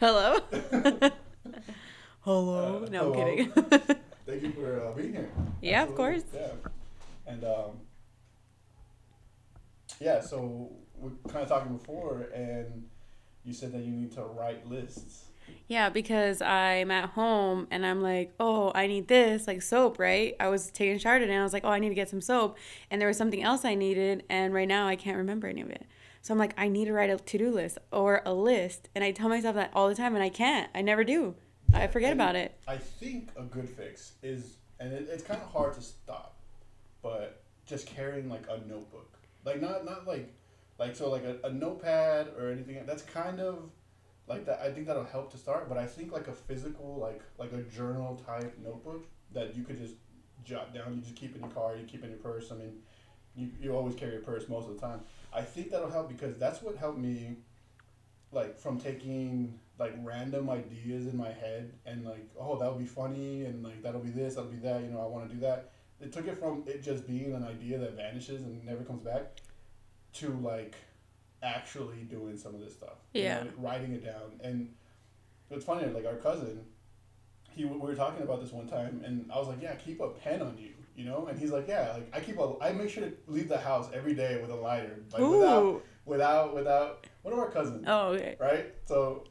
Hello. Hello. Uh, no, hello. I'm kidding. Thank you for uh, being here. Yeah, of course. Yeah. And um, yeah, so we are kind of talking before, and you said that you need to write lists. yeah, because I'm at home and I'm like, oh, I need this, like soap, right? I was taking a shower today and I was like, oh, I need to get some soap. And there was something else I needed, and right now I can't remember any of it. So I'm like, I need to write a to do list or a list. And I tell myself that all the time, and I can't. I never do. I forget about it. I think a good fix is, and it, it's kind of hard to stop, but just carrying like a notebook, like not not like, like so like a, a notepad or anything. That's kind of like that. I think that'll help to start. But I think like a physical like like a journal type notebook that you could just jot down. You just keep in your car. You keep in your purse. I mean, you you always carry a purse most of the time. I think that'll help because that's what helped me, like from taking like random ideas in my head and like oh that would be funny and like that'll be this that'll be that you know I want to do that. It took it from it just being an idea that vanishes and never comes back, to like actually doing some of this stuff. you Yeah. know, writing it down and it's funny like our cousin, he we were talking about this one time and I was like yeah keep a pen on you you know and he's like yeah like I keep a I make sure to leave the house every day with a lighter like without Ooh. without without one of our cousins Oh, okay. right? So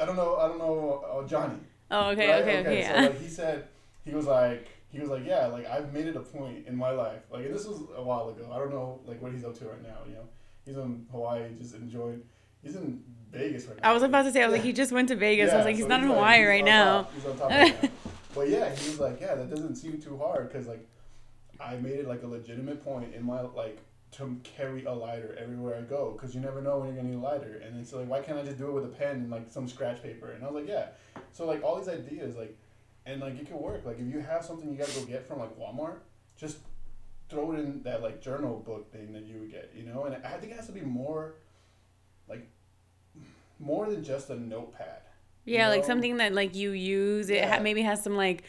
I don't know. I don't know uh, Johnny. Oh, okay, right? okay, okay. So yeah. like he said, he was like, he was like, yeah, like I've made it a point in my life. Like this was a while ago. I don't know like what he's up to right now. You know, he's in Hawaii, just enjoying. He's in Vegas right now. I was about to say, I was like, he just went to Vegas. I was like, he's so not in like- Hawaii he's right now. He's top right now. But yeah, he was like, yeah, that doesn't seem too hard because like I made it like a legitimate point in my like to carry a lighter everywhere I go because you never know when you're gonna need a lighter. And then it's like, why can't I just do it with a pen and like some scratch paper? And I was like, yeah. So like all these ideas like, and like it could work. Like if you have something you gotta go get from like Walmart, just throw it in that like journal book thing that you would get, you know. And I think it has to be more, like, more than just a notepad. Yeah, like know? something that like you use. It ha- maybe has some like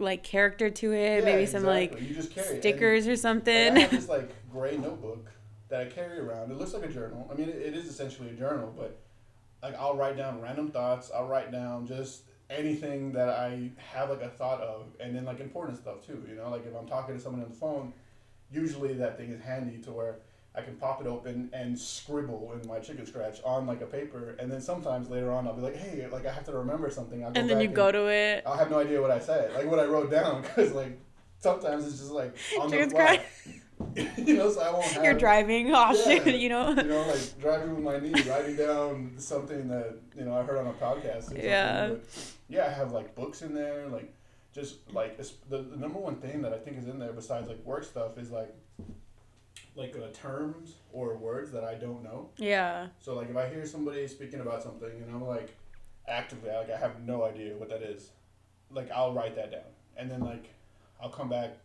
like character to it. Yeah, maybe some like exactly. Carry it. And- stickers or something. I have this like gray notebook that I carry around. It looks like a journal. I mean, it, it is essentially a journal, but like I'll write down random thoughts. I'll write down just anything that I have like a thought of, and then like important stuff too. You know, like if I'm talking to someone on the phone, usually that thing is handy to where I can pop it open and scribble in my chicken scratch on like a paper, and then sometimes later on I'll be like, hey, like I have to remember something. I'll go and then you go to it. I'll have no idea what I said, like what I wrote down, because like sometimes it's just like on the Chicken fly. you know, so I won't have. You're driving. Oh Yeah. shit, you know. You know, like driving with my knee, writing down something that you know I heard on a podcast. Yeah. But yeah, I have like books in there, like just like the, the number one thing that I think is in there besides like work stuff is like like uh, terms or words that I don't know. Yeah. So like if I hear somebody speaking about something and I'm like actively like I have no idea what that is, like I'll write that down and then like I'll come back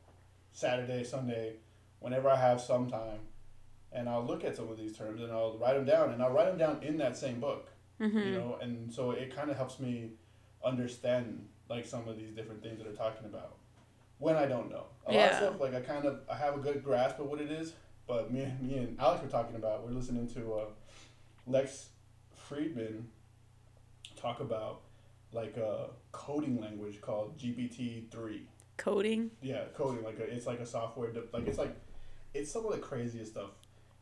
Saturday, Sunday, whenever I have some time, and I'll look at some of these terms and I'll write them down and I'll write them down in that same book, hmm you know, and so it kind of helps me understand like some of these different things that are talking about when I don't know. A lot of stuff like I kind of I have a good grasp of what it is, but me me and Alex were talking about we're listening to uh, Lex Fridman talk about like a coding language called GPT three. Coding. Yeah, coding like a, it's like a software de- like it's like it's some of the craziest stuff.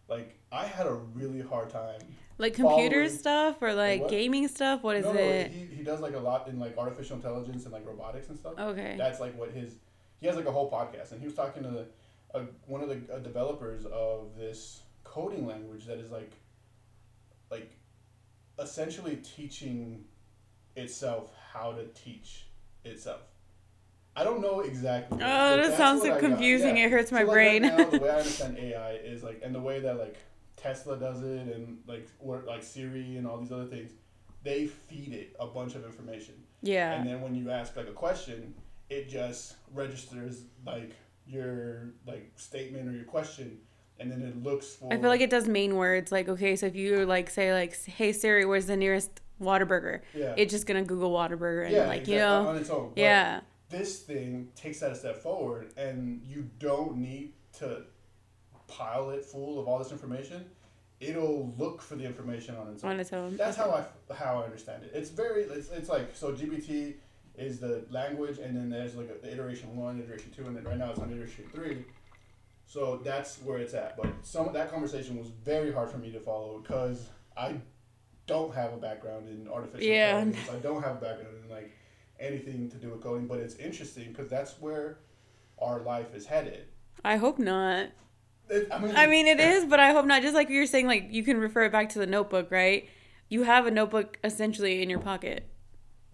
Like I had a really hard time. Like computer stuff or like gaming stuff. What is no, no, it? he, he does like a lot in like artificial intelligence and like robotics and stuff. Okay. That's like what his he has like a whole podcast, and he was talking to uh, one of the developers of this coding language that is like, like, essentially teaching itself how to teach itself. I don't know exactly. Oh, that sounds so confusing. Yeah. It hurts my So, like, brain. Right now, the way I understand AI is like, and the way that like Tesla does it, and like or like Siri and all these other things, they feed it a bunch of information. yeah. And then when you ask like a question, it just registers like your like statement or your question, and then it looks for. I feel like it does main words. Like, okay, so if you like say like, "Hey Siri, where's the nearest Whataburger?" Yeah. It's just gonna Google Whataburger and yeah, like exactly, you know, on its own. But yeah, This thing takes that a step forward, and you don't need to pile it full of all this information. it'll look for the information on its own. On its own. That's how I how I understand it. It's very it's, it's like so GPT is the language, and then there's like a, the iteration one, iteration two, and then right now it's on iteration three. So that's where it's at. But some of that conversation was very hard for me to follow because I don't have a background in artificial Yeah. intelligence. I don't have a background in like anything to do with coding. But it's interesting because that's where our life is headed. I hope not. It, I mean, I mean, it is, but I hope not. Just like you were saying, like you can refer it back to the notebook, right? You have a notebook essentially in your pocket.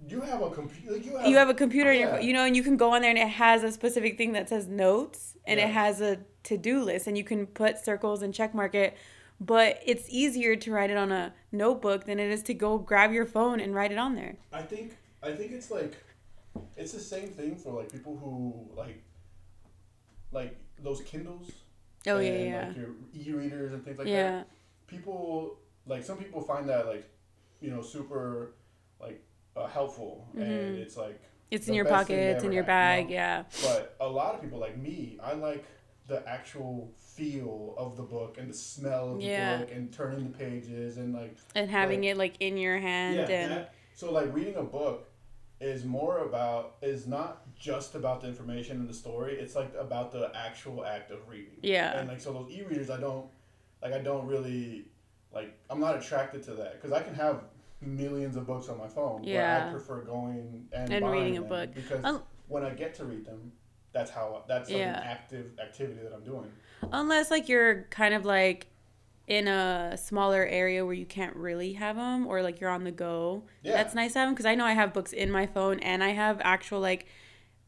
You have a computer. Like you have, You have a computer in your, you know, and you can go on there and it has a specific thing that says notes and Yeah. it has a to do list and you can put circles and check mark it. But it's easier to write it on a notebook than it is to go grab your phone and write it on there. I think I think it's like it's the same thing for like people who like like those Kindles. Oh and, yeah, yeah, Like your e-readers and things like yeah. that. People like some people find that like you know super like uh, helpful and Mhm. it's like It's in your pocket. It's in your had, you bag. know? Yeah. but a lot of people like me I like the actual feel of the book and the smell of the Yeah. book and turning the pages and like And having Like- it like in your hand yeah, and so like reading a book is more about is not just about the information and the story. It's like about the actual act of reading. yeah. And like so those e-readers, I don't like. I don't really like. I'm not attracted to that because I can have millions of books on my phone. But Yeah. I prefer going and, And reading a them book. because Um, when I get to read them, that's how that's Yeah. an active activity that I'm doing. Unless like you're kind of like in a smaller area where you can't really have them or like you're on the go. Yeah. That's nice to have them because I know I have books in my phone and I have actual like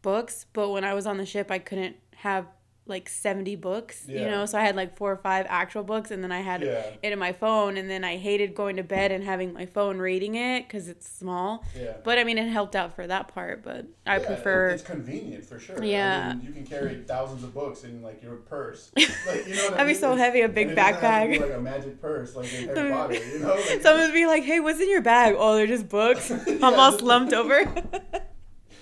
books, but when I was on the ship I couldn't have like 70 books, you know, so I had like four or five actual books and then I had Yeah. it in my phone and then I hated going to bed and having my phone reading it cuz it's small. Yeah. But I mean it helped out for that part, but I Yeah, prefer It's convenient for sure. Yeah. I mean, you can carry thousands of books in like your purse. Like, you know what I That'd be mean? so heavy, a big it doesn't have to backpack. be, like a magic purse, like in Harry Potter. You know, like, Someone would be like, "Hey, what's in your bag?" Oh, they're just books. I'm Yeah, all slumped over,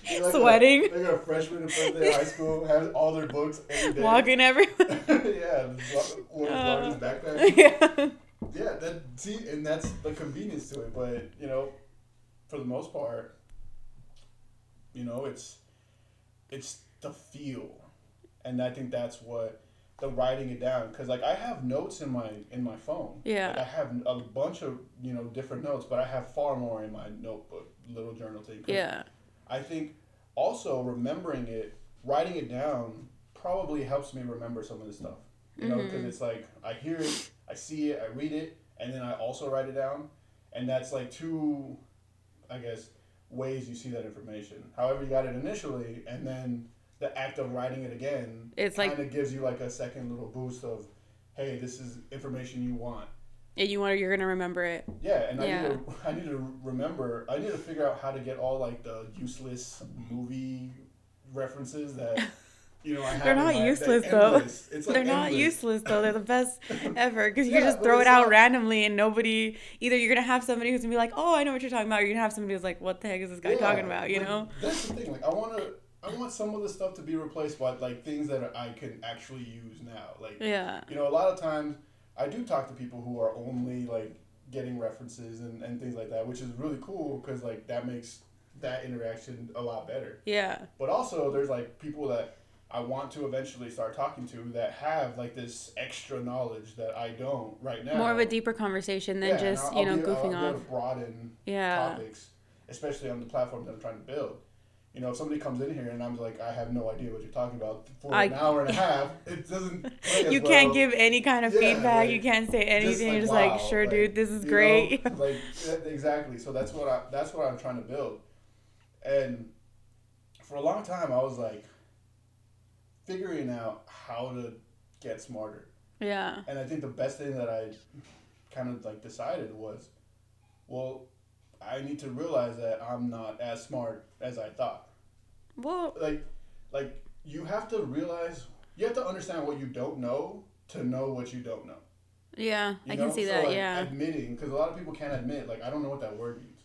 like sweating. A, like a freshman in day of high school has all their books walking everywhere. yeah, one the Uh. largest backpacks. yeah. Yeah, that see, and that's the convenience to it. But you know, for the most part, you know, it's it's the feel, and I think that's what the writing it down. Because like I have notes in my in my phone. Yeah. Like, I have a bunch of you know different notes, but I have far more in my notebook, little journal thing. Yeah. I think also remembering it, writing it down, probably helps me remember some of this stuff. You know, because Mhm. it's like I hear it, I see it, I read it, and then I also write it down, and that's like two, I guess, ways you see that information. However, you got it initially, and then the act of writing it again, It's like- kind of gives you like a second little boost of, hey, this is information you want. Yeah, you want to, you're gonna remember it. Yeah, and Yeah. I need to I need to remember I need to figure out how to get all like the useless movie references that you know I have. They're not my- useless, though. Like They're not useless though. They're the best ever because you Yeah, just throw it out not- randomly and nobody. Either you're gonna have somebody who's gonna be like, "Oh, I know what you're talking about," or you're gonna have somebody who's like, "What the heck is this guy Yeah, talking about?" You like, know? That's the thing. Like I want to. I want some of the stuff to be replaced by like things that I can actually use now. Like Yeah. you know, a lot of times I do talk to people who are only like getting references and, and things like that, which is really cool because like that makes that interaction a lot better. Yeah. But also, there's like people that I want to eventually start talking to that have like this extra knowledge that I don't right now. More of a deeper conversation than Yeah, just I'll- you I'll know be- I'll goofing be able off. to broaden Yeah. topics, especially on the platform that I'm trying to build. You know, if somebody comes in here and I'm like, I have no idea what you're talking about for I- an hour and a half, it doesn't. You can't give any kind of Yeah, feedback. like, you can't say anything. You're just wow, like, "Sure, like, dude, this is great." know, like exactly. So that's what I that's what I'm trying to build. And for a long time, I was like figuring out how to get smarter. yeah. And I think the best thing that I kind of like decided was, well, I need to realize that I'm not as smart as I thought. Well, Like, like you have to realize you have to understand what you don't know to know what you don't know. yeah, You I can know? see So, that. like, yeah. Admitting, because a lot of people can't admit, like, I don't know what that word means.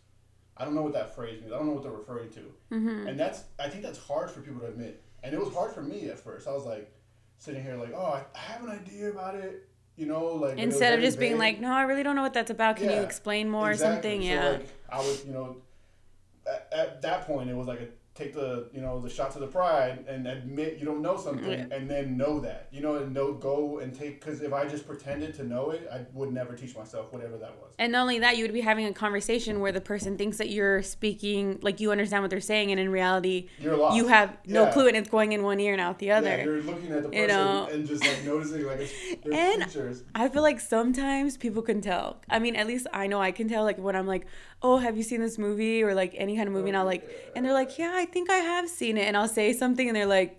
I don't know what that phrase means. I don't know what they're referring to. hmm And that's, I think that's hard for people to admit. And it was hard for me at first. I was like, sitting here, like, oh, I have an idea about it, you know, like when it was Instead of just being like, no, I really don't know what that's about. Can you explain more Exactly. or something? So, Yeah. like, I was, you know, at, at that point, it was like a take the, you know, the shot to the pride and admit you don't know something, Yeah. and then know that, you know, and know go and take. Because if I just pretended to know it, I would never teach myself whatever that was. And not only that, you would be having a conversation where the person thinks that you're speaking, like you understand what they're saying, and in reality, You're lost. you have no Yeah. clue, and it's going in one ear and out the other. Yeah, you're looking at the person You know? and just like noticing like it's And-. I feel like sometimes people can tell. I mean, at least I know I can tell. Like when I'm like, "Oh, have you seen this movie?" or like any kind of movie, and I'll like, and they're like, "Yeah, I think I have seen it," and I'll say something, and they're like,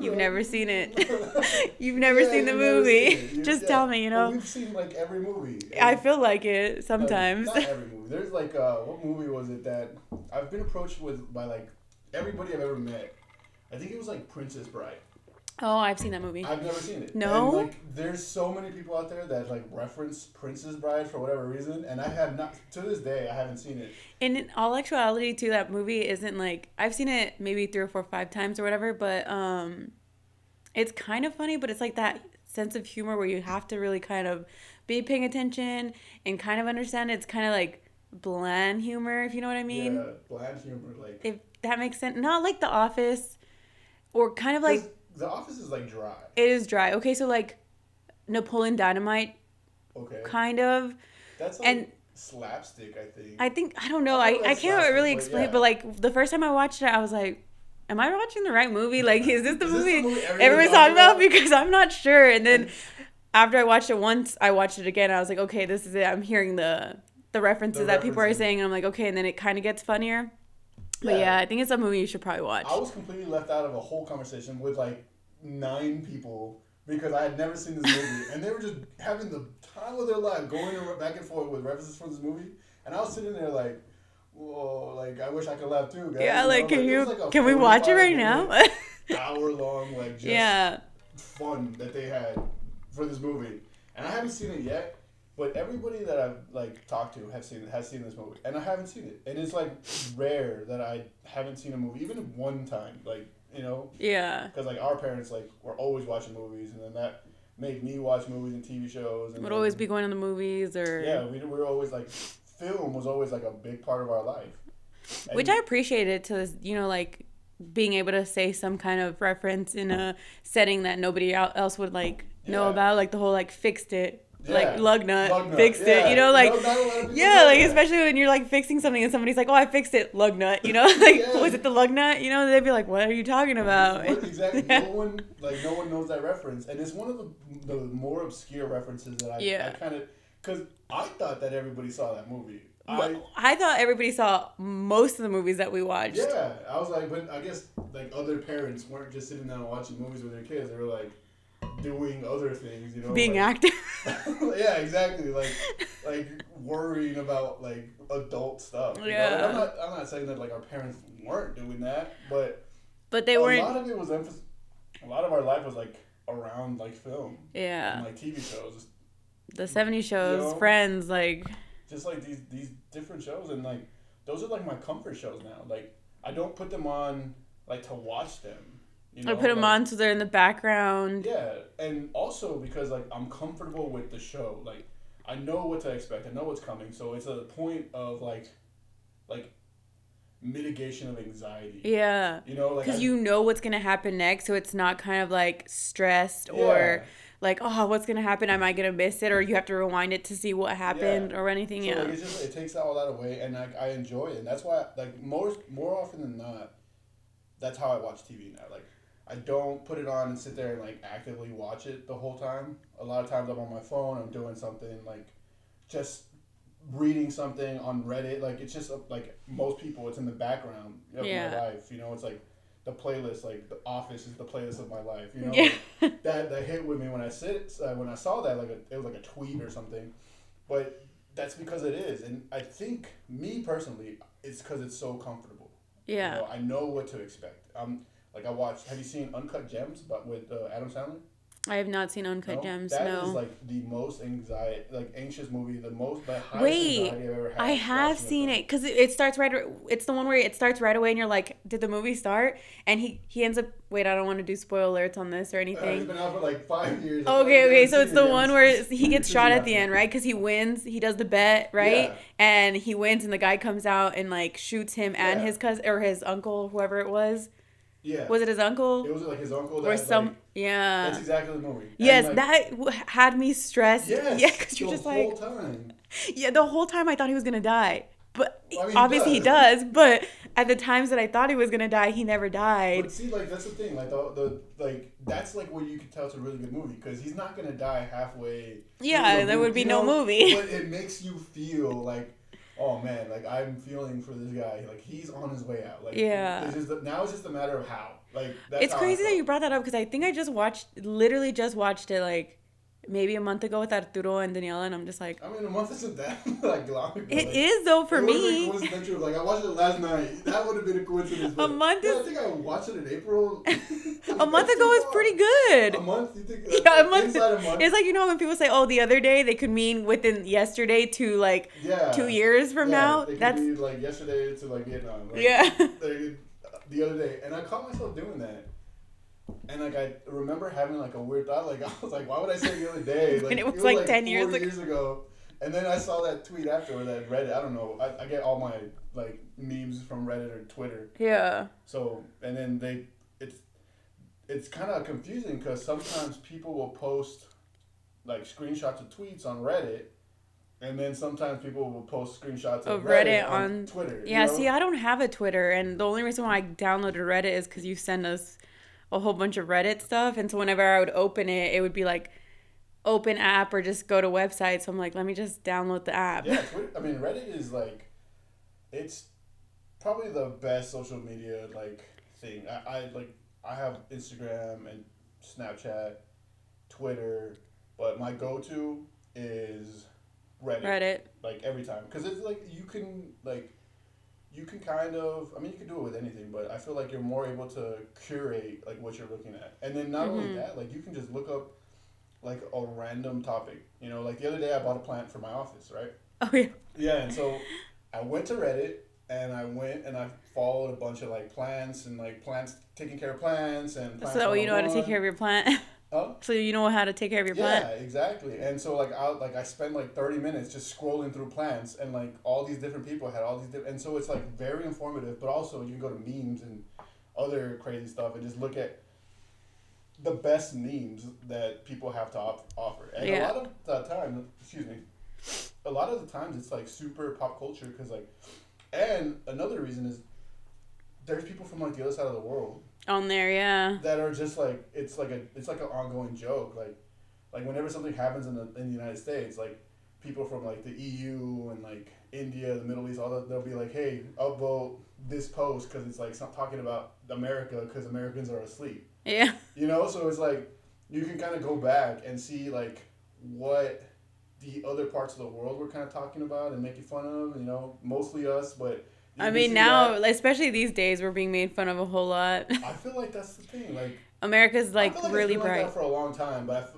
"You've never seen it. You've never Yeah, seen the movie. seen Just yeah. tell me, you Well, know." we've seen like every movie. I feel like it Like, sometimes. not every movie. There's like uh, what movie was it that I've been approached with by like everybody I've ever met. I think it was like Princess Bride. Oh, I've seen that movie. I've never seen it. No? And, like there's so many people out there that like reference Princess Bride for whatever reason, and I have not to this day I haven't seen it. And in all actuality, too, that movie isn't like I've seen it maybe three or four, five times or whatever, but um, it's kind of funny, but it's like that sense of humor where you have to really kind of be paying attention and kind of understand. It's kind of like bland humor, if you know what I mean. yeah, bland humor like. If that makes sense, not like The Office, or kind of like The Office is like dry. it is dry. Okay, so like Napoleon Dynamite, Okay. kind of. That's like and- slapstick, I think. I think I don't know. I I, I can't really but explain, yeah. but like the first time I watched it, I was like, "Am I watching the right movie? Like, is this the Is this the movie movie everyone's talking about?" Because I'm not sure. And then after I watched it once, I watched it again. I was like, "Okay, this is it." I'm hearing the the references The that people are saying, and I'm like, "Okay." And then it kind of gets funnier. But Yeah. I think it's a movie you should probably watch. I was completely left out of a whole conversation with like nine people because I had never seen this movie, and they were just having the time of their life going back and forth with references for this movie, and I was sitting there like, whoa, like I wish I could laugh too. Guys. yeah, like can you like, can we watch it right now? hour long like just yeah. fun that they had for this movie, and I haven't seen it yet. But everybody that I've like talked to have seen has seen this movie, and I haven't seen it. And it's like rare that I haven't seen a movie, even one time. Like you know, Yeah. because like our parents like were always watching movies, and then that made me watch movies and TV shows. And Would then- always be going to the movies or Yeah, we, we were always like film was always like a big part of our life. And- which I appreciated to you know like being able to say some kind of reference in a setting that nobody else would like know Yeah. about, like the whole like fixed it, Yeah. like lug nut, Lug nut, fixed yeah. it, you know, like. No, not a lot of people yeah, like especially when you're like fixing something and somebody's like, "Oh, I fixed it, lug nut," you know, like Yeah. was it the lug nut? You know, they'd be like, "What are you talking about?" Exactly. No one like no one knows that reference, and it's one of the the more obscure references that I, Yeah. I kind of because I thought that everybody saw that movie. I I thought everybody saw most of the movies that we watched. yeah, I was like, but I guess like other parents weren't just sitting down watching movies with their kids; they were like doing other things, you know, Being like, active. yeah, exactly. Like, like worrying about like adult stuff. you know? Yeah. I'm not. I'm not saying that like our parents weren't doing that, but but they weren't. A lot of it was emphasis. A lot of our life was like around like film yeah. and like TV shows, The 70s shows, know? Friends, like. just like these these different shows, and like those are like my comfort shows now. Like I don't put them on like to watch them. You know? I put them like, on so they're in the background. Yeah, and also because like I'm comfortable with the show. Like I know what to expect. I know what's coming. So it's a point of like like mitigation of anxiety. Yeah. You know, like Because I- you know what's going to happen next. So it's not kind of like stressed or like, oh, what's going to happen? Am I going to miss it? Or you have to rewind it to see what happened or anything. So yeah. like, just, it takes all that away, and like I enjoy it, and that's why like most more often than not, that's how I watch TV now. Like I don't put it on and sit there and like actively watch it the whole time. A lot of times I'm on my phone, I'm doing something like just reading something on Reddit. Like it's just like most people, it's in the background of Yeah. my life. You know, it's like the playlist, like the Office is the playlist of my life. You know, Yeah. that that hit with me when I sit uh, when I saw that like a, it was like a tweet or something, but that's because it is, and I think me personally, it's because it's so comfortable. yeah. You know, I know what to expect. Um, like I watched. Have you seen Uncut Gems? But with uh, Adam Sandler. I have not seen Uncut No? Gems. That no. is like the most anxiety, like anxious movie, the most, the highest Wait, anxiety I've ever had. I have seen it because it, it starts right. It's the one where it starts right away, and you're like, "Did the movie start?" And he he ends up. Wait, I don't want to do spoiler alerts on this or Uh, it's anything. been out for like five years. Okay, okay, so it's the one where he gets shot at the end, right? Because he wins, he does the bet, right? Yeah. And he wins, and the guy comes out and like shoots him and Yeah. his cousin or his uncle, whoever it was. Yeah. Was it his uncle It was like his uncle. That, or some? Like, yeah. that's exactly the movie. Yes, like, that had me stressed. Yes. yeah, because you're the just whole like, time. yeah, the whole time I thought he was gonna die, but Well, I mean, obviously he does. does. But at the times that I thought he was gonna die, he never died. But see, like that's the thing. Like the, the like that's like what you could tell it's a really good movie because he's not gonna die halfway. Yeah, the there would be you no know? movie. But it makes you feel like, oh man, like I'm feeling for this guy. Like he's on his way out. Like Yeah. It's just, now it's just a matter of how. Like that's It's crazy that you brought that up because I think I just watched, literally just watched it like maybe a month ago with Arturo and Daniela, and I'm just like, I mean, a month isn't that like long ago. it like, is though for it me. coincidental. Like I watched it last night. That would have been a coincidence. but- month is- I think I watched it in April. A month ago is pretty good. A month? You think? Yeah, a month. A month. It's like you know when people say, "Oh, the other day," they could mean within yesterday to like yeah. two years from Yeah, now. That's like yesterday to like Vietnam. Like, yeah. they- the other day, and I caught myself doing that. And like I remember having like a weird thought, like I was like, why would I say it the other day? Like When it was, like, 10 years four ago. years ago. And then I saw that tweet after that Reddit. I don't know. I, I get all my like memes from Reddit or Twitter. yeah. So and then they, it's, it's kind of confusing because sometimes people will post, like screenshots of tweets on Reddit, and then sometimes people will post screenshots of, Reddit, Reddit on, on- Twitter. you Yeah. know? See, I don't have a Twitter, and the only reason why I downloaded Reddit is because you send us a whole bunch of Reddit stuff, and so whenever I would open it, it would be like open app or just go to website. So I'm like, let me just download the app. Yeah, I mean Reddit is like, it's probably the best social media like thing. I, I like I have Instagram and Snapchat, Twitter, but my go to is Reddit. Reddit. Like every time, because it's like you can like. You can kind of, I mean, you can do it with anything, but I feel like you're more able to curate like what you're looking at, and then not only Mhm. that, like you can just look up like a random topic. You know, like the other day I bought a plant for my office, right? Oh yeah. Yeah, and so I went to Reddit and I went and I followed a bunch of like plants and like plants taking care of plants and plants So that way you know how to take care of your plant. Huh? so you know how to take care of your Yeah, plant. exactly. And so like I like I spent like thirty minutes just scrolling through plants and like all these different people had all these different and so it's like very informative, but also you can go to memes and other crazy stuff and just look at the best memes that people have to op- offer. And Yeah. a lot of the time, excuse me, a lot of the times it's like super pop culture because like, and another reason is there's people from like the other side of the world On there, yeah. that are just like it's like a it's like an ongoing joke like like whenever something happens in the in the United States like people from like the EU and like India the Middle East all that they'll be like hey upvote this post because it's like talking about America because Americans are asleep Yeah. you know so it's like you can kind of go back and see like what the other parts of the world were kind of talking about and making fun of you know mostly us but I mean, now, that. especially these days, we're being made fun of a whole lot. I feel like that's the thing like America's like, like really bright. Like for a long time, but f-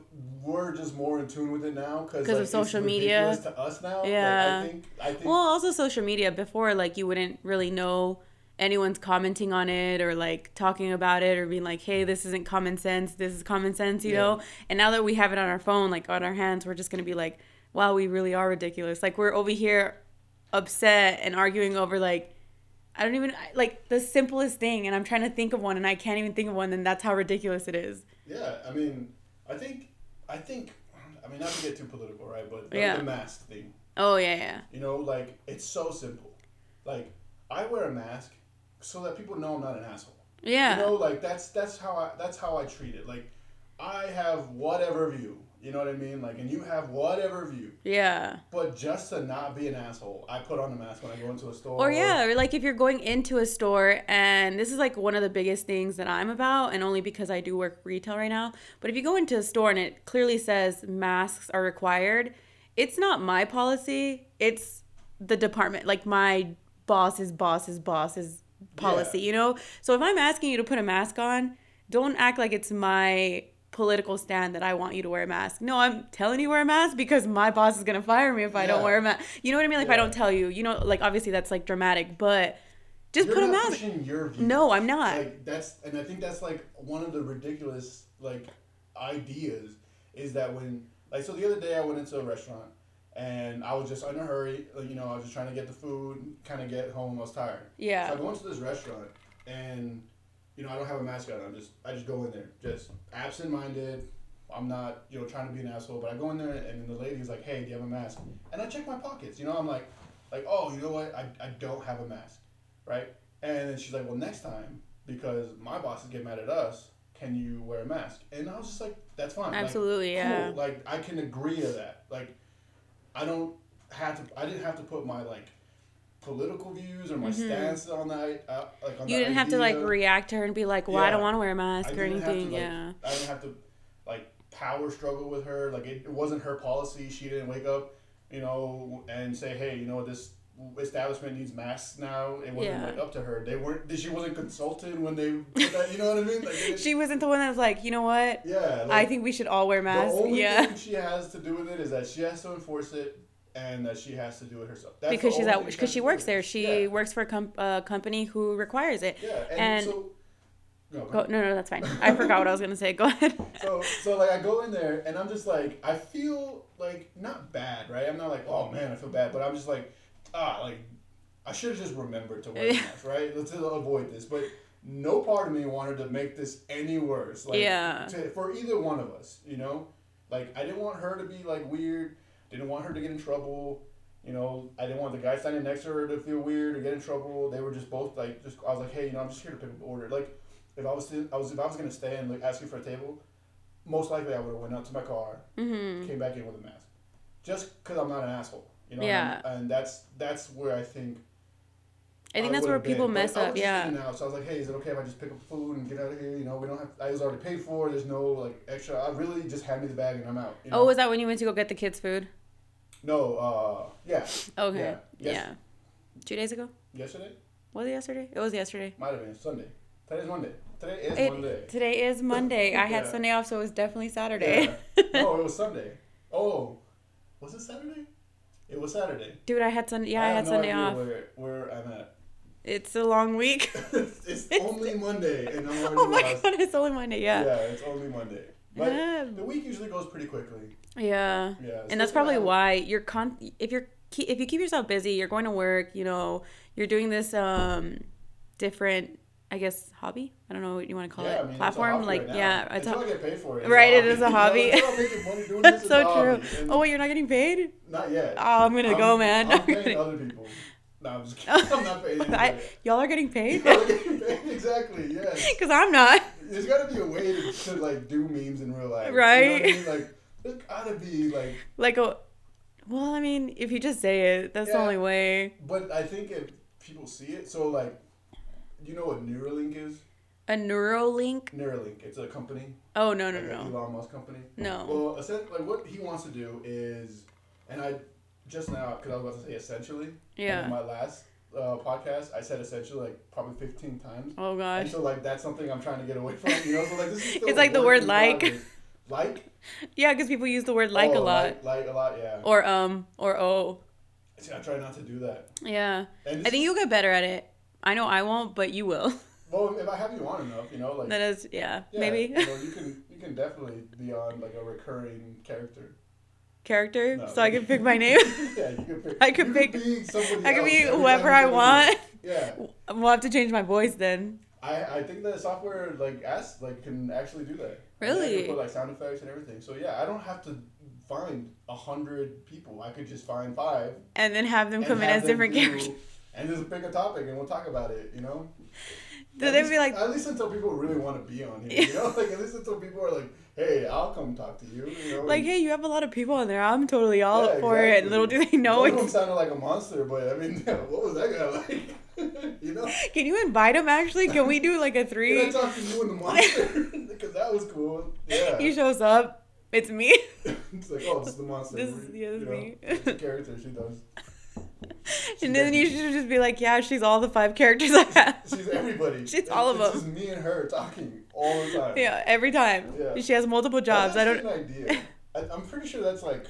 we're just more in tune with it now because 'Cause of social media. to us now. Like, Yeah. I think. I think. Well, also social media. Before, like, you wouldn't really know anyone's commenting on it or like talking about it or being like, "Hey, this isn't common sense. This is common sense," you Yeah. know. And now that we have it on our phone, like on our hands, we're just gonna be like, "Wow, we really are ridiculous." Like we're over here upset and arguing over like. I don't even like the simplest thing, and I'm trying to think of one, and I can't even think of one. And that's how ridiculous it is. yeah, I mean, I think, I think, I mean, not to get too political, right? But the, Yeah. the mask thing, Oh yeah, yeah, you know, like it's so simple. Like I wear a mask so that people know I'm not an asshole. yeah. You know, like that's that's how I that's how I treat it. Like I have whatever view, you know what I mean? Like, and you have whatever view. yeah. But just to not be an asshole, I put on a mask when I go into a store. Or yeah, or like if you're going into a store and this is like one of the biggest things that I'm about and only because I do work retail right now. But if you go into a store and it clearly says masks are required, it's not my policy. It's the department, like my boss's boss's boss's policy, Yeah. you know? So if I'm asking you to put a mask on, don't act like it's my political stand that I want you to wear a mask. No, I'm telling you wear a mask because my boss is gonna fire me if I don't wear a mask. You know what I mean? Like if I don't tell you, you know, like obviously that's like dramatic, but just You're put a mask. pushing your view. No, I'm not. Like that's, and I think that's like one of the ridiculous like ideas is that when like so the other day I went into a restaurant and I was just in a hurry, like you know I was just trying to get the food, kind of get home. I was tired. Yeah. So yeah. I go into this restaurant and you know I don't have a mask on. I'm just I just go in there just absent-minded. I'm not you know trying to be an asshole, but I go in there and then the lady's like, "Hey, do you have a mask?" And I check my pockets. You know I'm like, like oh you know what I, I don't have a mask, right? And then she's like, "Well next time because my bosses get mad at us." Can you wear a mask? And I was just like, "That's fine." Like, Absolutely, yeah. cool. Like I can agree to that. Like I don't have to. I didn't have to put my like political views or my stance on that. Uh, like on Mm-hmm. You didn't have to like react to her and be like, "Well, I don't want to wear a mask or didn't to, anything." like, yeah. I didn't have to like power struggle with her. Like it, it wasn't her policy. She didn't wake up, you know, and say, "Hey, you know what this." Establishment needs masks now. It wasn't Yeah. like up to her. They weren't. She wasn't consulted when they put that. You know what I mean? Like, She wasn't the one that was like, "You know what? yeah. I think we should all wear masks." The only Yeah. thing she has to do with it is that she has to enforce it and that she has to do it herself. That's because she's at because she works there. She yeah. works for a com- uh, company who requires it. Yeah, and, and- so. No, go no, no, that's fine. I forgot what I was gonna say. Go ahead. so so like I go in there and I'm just like I feel like not bad, right? I'm not like oh man I feel bad, but I'm just like ah like I should have just remembered to wear a mask, right? Let's avoid this, but no part of me wanted to make this any worse. Like, Yeah. To, for either one of us, you know, like I didn't want her to be like weird. Didn't want her to get in trouble. You know, I didn't want the guy standing next to her to feel weird or get in trouble. They were just both like, just I was like, hey, you know, I'm just here to pick up an order. Like, if I was, to, I was, if I was gonna stay and like ask you for a table, most likely I would have went out to my car, hmm came back in with a mask, just because I'm not an asshole. You know. Yeah. And, and that's that's where I think. I think that's where been. people But mess I was up. Yeah. so I was like, hey, is it okay if I just pick up food and get out of here? You know, we don't have. I was already paid for. There's no like extra. I really just hand me the bag and I'm out. You know? Oh, was that when you went to go get the kids food? No. Uh. Yeah. Okay. Yeah. Yeah. Two days ago? Yesterday Was it yesterday? It was yesterday. might have been Sunday. Today's Monday. Today is It- Monday. Today is Monday. I had Yeah. Sunday off, so it was definitely Saturday. Yeah. no, it was Sunday. Oh, was it Saturday? It was Saturday. Dude, I had Sunday. Yeah, I, have had no Sunday idea off. Where, where I'm at. It's a long week. it's only Monday, and I'm already oh my lost. god, it's only Monday. Yeah. Yeah. it's only Monday. But Yeah. the week usually goes pretty quickly. Yeah. Yeah. and that's probably why you're con if you're if you keep yourself busy you're going to work you know you're doing this um different i guess hobby i don't know what you want to call Yeah, it I mean, it's platform like right yeah it's Until a, I get paid for it. it's Right, it hobby. a hobby. until I'm making money doing that's so true. Oh wait you're not getting paid Not yet. oh i'm gonna I'm- go man I'm I'm paying other people. No, I'm just kidding. I'm not paying I, y'all are getting paid Y'all getting paid? exactly. Yes. because i'm not There's got to be a way to, to like do memes in real life. Right. You know what I mean? Like there's got to be like. like a well i mean if you just say it that's the only way But I think if people see it, so like, you know what Neuralink is? a neuralink Neuralink. It's a company. oh no no like no Elon Musk company. no Well, essen- like what he wants to do is, and I just now because I was about to say essentially. Yeah. in my last uh, podcast, I said essentially like probably 15 times. oh And gosh so like that's something I'm trying to get away from. You know, so like this is still It's like the word like. progress. Like. yeah because people use the word like Oh, a lot Like, like a lot, yeah. or um or oh See, I try not to do that. yeah And I think you'll get better at it. I know I won't, but you will. Well, if I have you on enough, you know, like that is, yeah, yeah, maybe you, know, you can you can definitely be on like a recurring character. Character, No. so I can pick my name. yeah, you can pick. I could pick- Be I can else be whoever I you do it. want. Yeah, We'll have to change my voice then. I I think the software like asks like can actually do that. Really? can put like sound effects and everything. So yeah, I don't have to find a hundred people. I could just find five. And then have them come in as different do- characters. And just pick a topic and we'll talk about it. You know. At they'd least- be like, at least until people really want to be on here, you know, like at least until people are like, "Hey, I'll come talk to you," you know. like, hey, you have a lot of people on there. I'm totally all Yeah, for it. Little do they know One of them sounded like a monster, but I mean, what was that guy like? you know, Can you invite him? Actually, can we do like a three? can I talk to you and the monster? Because that was cool. Yeah, He shows up. It's me. it's like, oh, this is the monster. This is- yeah, this is me. it's the character she does. And then you should just be like, yeah, she's all the five characters I have. She's everybody. She's It's- all of it's them. just me and her talking all the time. Yeah, every time. Yeah. She has multiple jobs. I don't. An idea. I, I'm pretty sure that's like.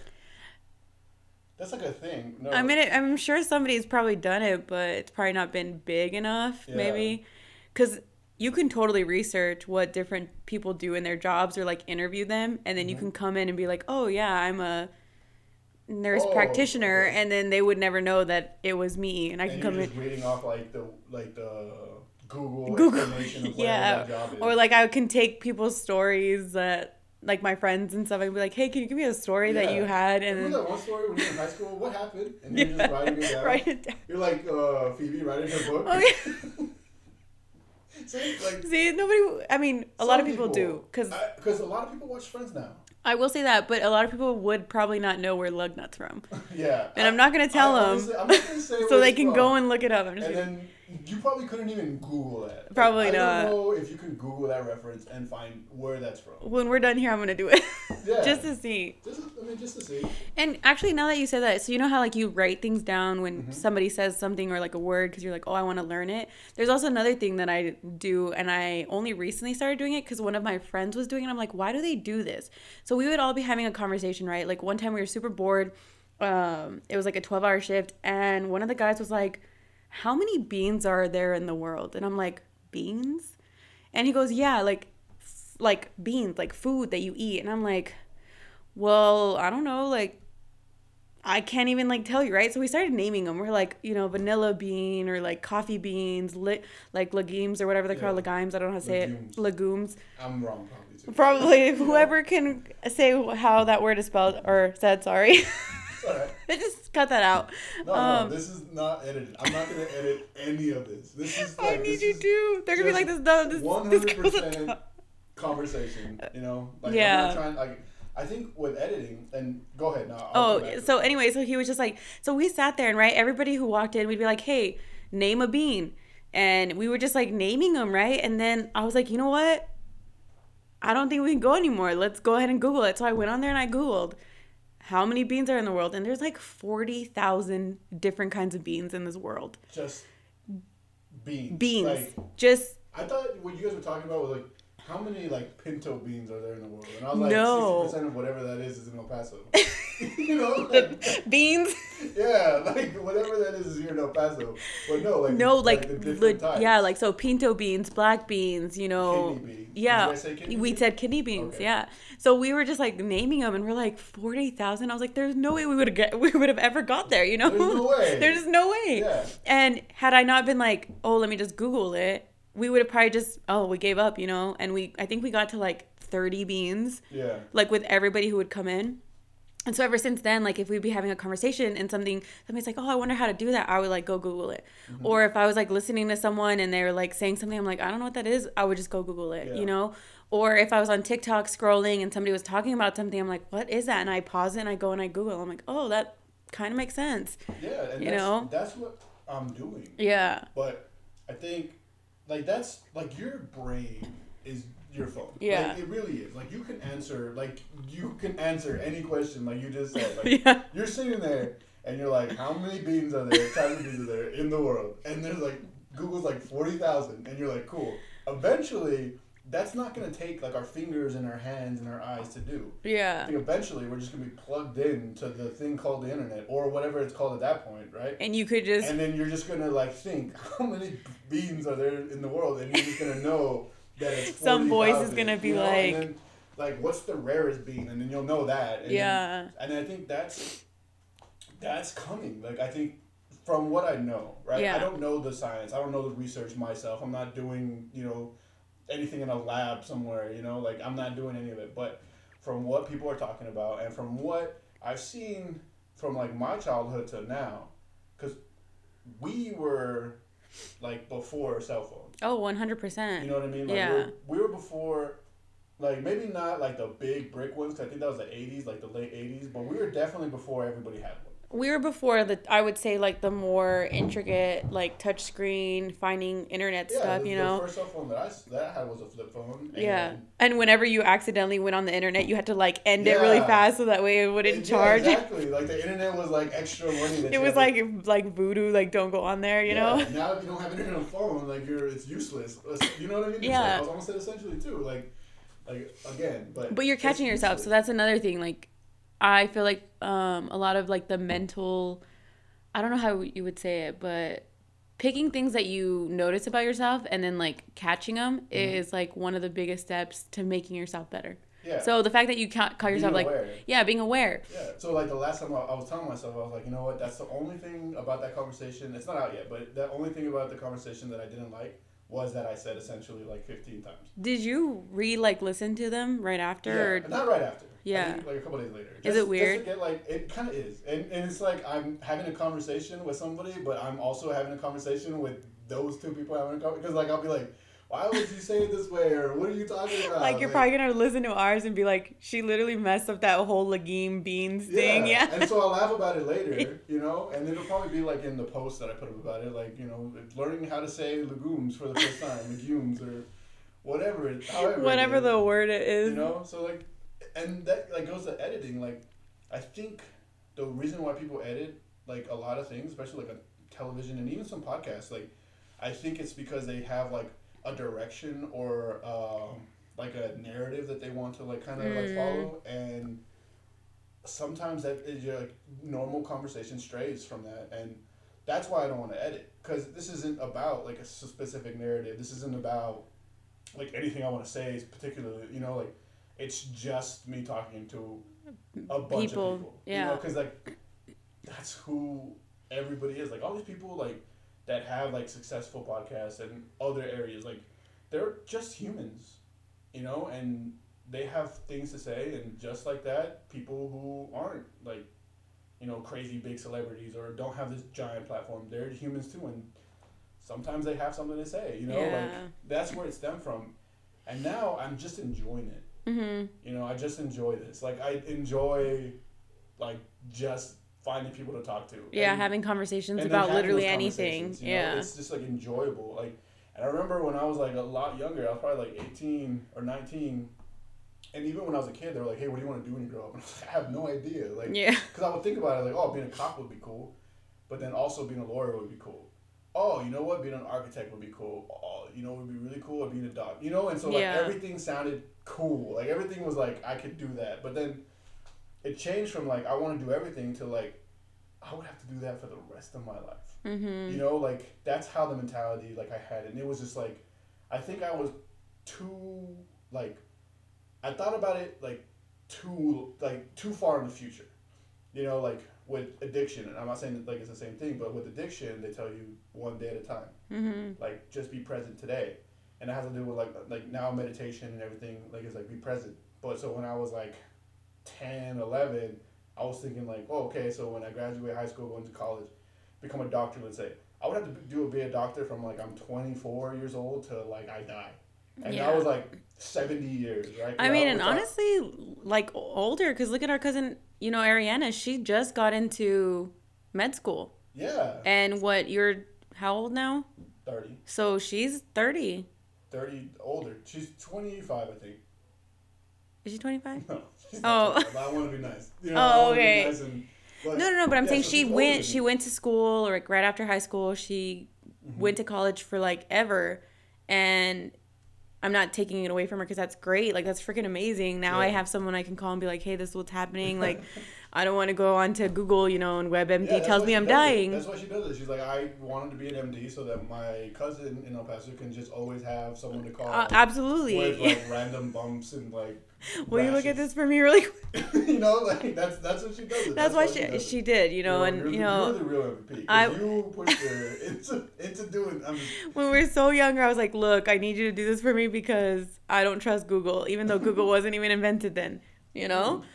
That's like a thing. No. I mean, it, I'm sure somebody's probably done it, but it's probably not been big enough, Yeah. maybe. Because you can totally research what different people do in their jobs or like interview them, and then you Mhm. can come in and be like, oh, yeah, I'm a nurse Oh, practitioner, okay. and then they would never know that it was me, and I you're come in. reading off like the like the Google, Google, explanation of whatever yeah, that job is. or like I can take people's stories that like my friends and stuff and be like, hey, can you give me a story that you had? And Remember that one story when you were in high school? What happened? And you're Yeah. just writing it down. write it down. You're like uh, Phoebe writing her book. Oh, yeah. See, like See, nobody. I mean, a lot of some people, do because because a lot of people watch Friends now. I will say that, but a lot of people would probably not know where lug nuts from, yeah, and I'm not gonna tell I- them honestly, I'm not gonna say so they can from. go and look it up. I'm just And kidding. then you probably couldn't even Google that. Like, Probably I not. don't know if you can Google that reference and find where that's from. when we're done here, I'm gonna do it Yeah. just to see. Just, I mean, just to see. And actually, now that you said that, so you know how like you write things down when Mhm. somebody says something or like a word because you're like, oh, I want to learn it. There's also another thing that I do, and I only recently started doing it because one of my friends was doing it. I'm like, why do they do this? So we would all be having a conversation, right? Like one time we were super bored. Um, it was like a 12 hour shift, and one of the guys was like, how many beans are there in the world? And I'm like, beans? And he goes, yeah, like, f- like beans, like food that you eat. And I'm like, well, I don't know, like I can't even like tell you, right? So we started naming them. We're like, you know, vanilla bean or like coffee beans, lit like legumes or whatever they're called, legumes. I don't know how to say Legumes. it. Legumes. I'm wrong, probably too. Probably whoever can say how that word is spelled or said. Sorry, Alright. just cut that out. No, Um, no, this is not edited. I'm not gonna edit any of this. This is I need you to. They're gonna be like this. No, this, One hundred percent conversation. You know, like Yeah. I'm not trying. Like I think with editing, and go ahead now. I'll Oh, come back to so anyway, so he was just like, so we sat there and right, everybody who walked in, we'd be like, hey, name a bean, and we were just like naming them, right? And then I was like, you know what? I don't think we can go anymore. Let's go ahead and Google it. So I went on there and I Googled how many beans are in the world, and there's like forty thousand different kinds of beans in this world. just beans. Beans, Like, just I thought what you guys were talking about was like how many like pinto beans are there in the world, and I was like No. sixty percent of whatever that is is in El Paso. you know, like, beans. yeah, like whatever that is is here in El Paso. But no, like No, like, the different le- types. yeah, like so pinto beans, black beans, you know. Kidney beans. Yeah, Did I say kidney we beans? said kidney beans. Okay. Yeah, so we were just like naming them, and we're like forty thousand. I was like, "There's no way we would have get, we would have ever got there." You know, There's no way. There's no way. Yeah. And had I not been like, "Oh, let me just Google it," we would have probably just, "Oh, we gave up," you know. And we, I think we got to like thirty beans, Yeah. like with everybody who would come in. And so ever since then, like if we'd be having a conversation and something, somebody's like, "Oh, I wonder how to do that," I would like go Google it. Mm-hmm. Or if I was like listening to someone and they were like saying something, I'm like, "I don't know what that is," I would just go Google it, Yeah. you know. Or if I was on TikTok scrolling and somebody was talking about something, I'm like, "What is that?" And I pause it and I go and I Google. I'm like, "Oh, that kind of makes sense." Yeah, and You that's, know? that's what I'm doing. Yeah. But I think like that's like your brain is your phone. Yeah. Like, it really is. Like you can answer like you can answer any question like you just said. Like Yeah. you're sitting there and you're like, how many beans are there, types of beans are there in the world? And there's like Google's like forty thousand and you're like, cool. Eventually that's not gonna take like our fingers and our hands and our eyes to do. I Yeah. think eventually we're just gonna be plugged in to the thing called the internet or whatever it's called at that point, right? And you could just and then you're just gonna like think how many beans are there in the world, and you're just gonna know that it's Some voice is gonna be you know? like- then, like what's the rarest bean, and then you'll know that. And then- Yeah. and I think that's that's coming. Like I think from what I know, right? Yeah. I don't know the science. I don't know the research myself. I'm not doing you know anything in a lab somewhere. You know, like I'm not doing any of it. But from what people are talking about, and from what I've seen from like my childhood to now, because we were like before cell phones. oh, 100%. You know what I mean? Like Yeah. we, were, we were before, like maybe not like the big brick ones. Cause I think that was the '80s, like the late '80s. But we were definitely before everybody had one. We were before the I would say like the more intricate like touchscreen finding internet Yeah, stuff, the, you the know. first cell phone that I that I had was a flip phone. Yeah. and- And whenever you accidentally went on the internet, you had to like end it really fast so that way it wouldn't and- charge. Yeah, exactly. Like the internet was like extra money. That It was to- like like voodoo, like don't go on there, you Yeah, know? Now if you don't have internet on phone, like you're it's useless. You know what I mean? Yeah. like- I was almost said essentially too. Like, like again, but. But you're catching yourself, so that's another thing. Like I feel like um a lot of like the mental I don't know how you would say it, but picking things that you notice about yourself and then like catching them Mm-hmm. is like one of the biggest steps to making yourself better. Yeah. So the fact that you ca- call yourself Being like aware. yeah, being aware. Yeah. So like the last time I, I was telling myself, I was like, you know what? That's the only thing about that conversation. It's not out yet, but the only thing about the conversation that I didn't like was that I said essentially like 15 times. Did you re like listen to them right after? Yeah, Or, not right after. Yeah. think, like a couple days later. Is it weird? Just to get like it kind of is, and and it's like I'm having a conversation with somebody, but I'm also having a conversation with those two people having a conversation because like I'll be like, why would you say it this way, or what are you talking about? like you're probably gonna listen to ours and be like, she literally messed up that whole legume beans thing. Yeah. And so I'll laugh about it later, you know, and it'll probably be like in the post that I put up about it, like, you know, learning how to say legumes for the first time, legumes or whatever. it- Whatever is, the word it is. You know, so like, and that like goes to editing. Like, I think the reason why people edit like a lot of things, especially like on television and even some podcasts, like, I think it's because they have like a direction or um, like a narrative that they want to like kind of like Mm. follow and sometimes that is your like normal conversation strays from that and that's why i don't want to edit because this isn't about like a specific narrative this isn't about like anything i want to say particularly you know like it's just me talking to a bunch People, of people yeah. you know because like that's who everybody is. Like all these people like that have like successful podcasts and other areas like they're just humans you know and they have things to say and just like that people who aren't like you know crazy big celebrities or don't have this giant platform they're humans too and sometimes they have something to say you know like that's where it stemmed from. And now i'm just enjoying it Mm-hmm. you know i just enjoy this like i enjoy like just finding people to talk to Yeah, And- having conversations about having literally anything. you know, Yeah. it's just like enjoyable. Like, and I remember when I was like a lot younger, I was probably like eighteen or nineteen, and even when I was a kid, they were like, "Hey, what do you want to do when you grow up?" And I was like, "I have no idea." Like, Yeah. because I would think about it like, "Oh, being a cop would be cool," but then also being a lawyer would be cool. Oh, you know what? Being an architect would be cool. Oh, you know, what would be really cool. Or being a dog. You know, and so like Yeah. everything sounded cool. Like everything was like I could do that. But then it changed from like I want to do everything to like I would have to do that for the rest of my life. Mm-hmm. You know, like that's how the mentality like I had, and it was just like, I think I was too like, I thought about it like too like too far in the future. You know, like with addiction, and I'm not saying that, like it's the same thing, but with addiction, they tell you one day at a time. Mm-hmm. Like just be present today, and it has to do with like like now meditation and everything. Like it's like be present. But so when I was like 10, 11, I was thinking like, oh, okay, so when I graduate high school, go into college, become a doctor, let's say, I would have to do a be a doctor from like I'm 24 years old to like I die, and Yeah. that was like 70 years, right? I mean, and honestly, like older, because look at our cousin, you know, Ariana, she just got into med school. yeah, And what, you're how old now? 30, So she's 30. 30 older. She's 25, I think. Is she 25? No, Oh. not 25, I want to be nice. You know, Oh, I wanna be okay. nice and- but- No, no, no, but I'm yeah, saying so she went she went to school like right after high school. She Mm-hmm. went to college for like ever and I'm not taking it away from her because that's great. Like that's freaking amazing. Now I have someone I can call and be like, "Hey, this is what's happening." Like, I don't want to go on to Google, you know, and WebMD Yeah, tells me I'm it. dying. That's why she does it. She's like, I wanted to be an MD so that my cousin in El Paso can just always have someone to call. Uh, absolutely. With like random bumps and like. Will you look at this for me really quick? you know, like that's that's what she does. It. That's why does she it. she did, you know, You're- and you're you know, you're the real MVP. I- you pushed her into into doing. I mean, when we were so younger, I was like, "Look, I need you to do this for me because I don't trust Google, even though Google wasn't even invented then." You know, mm-hmm.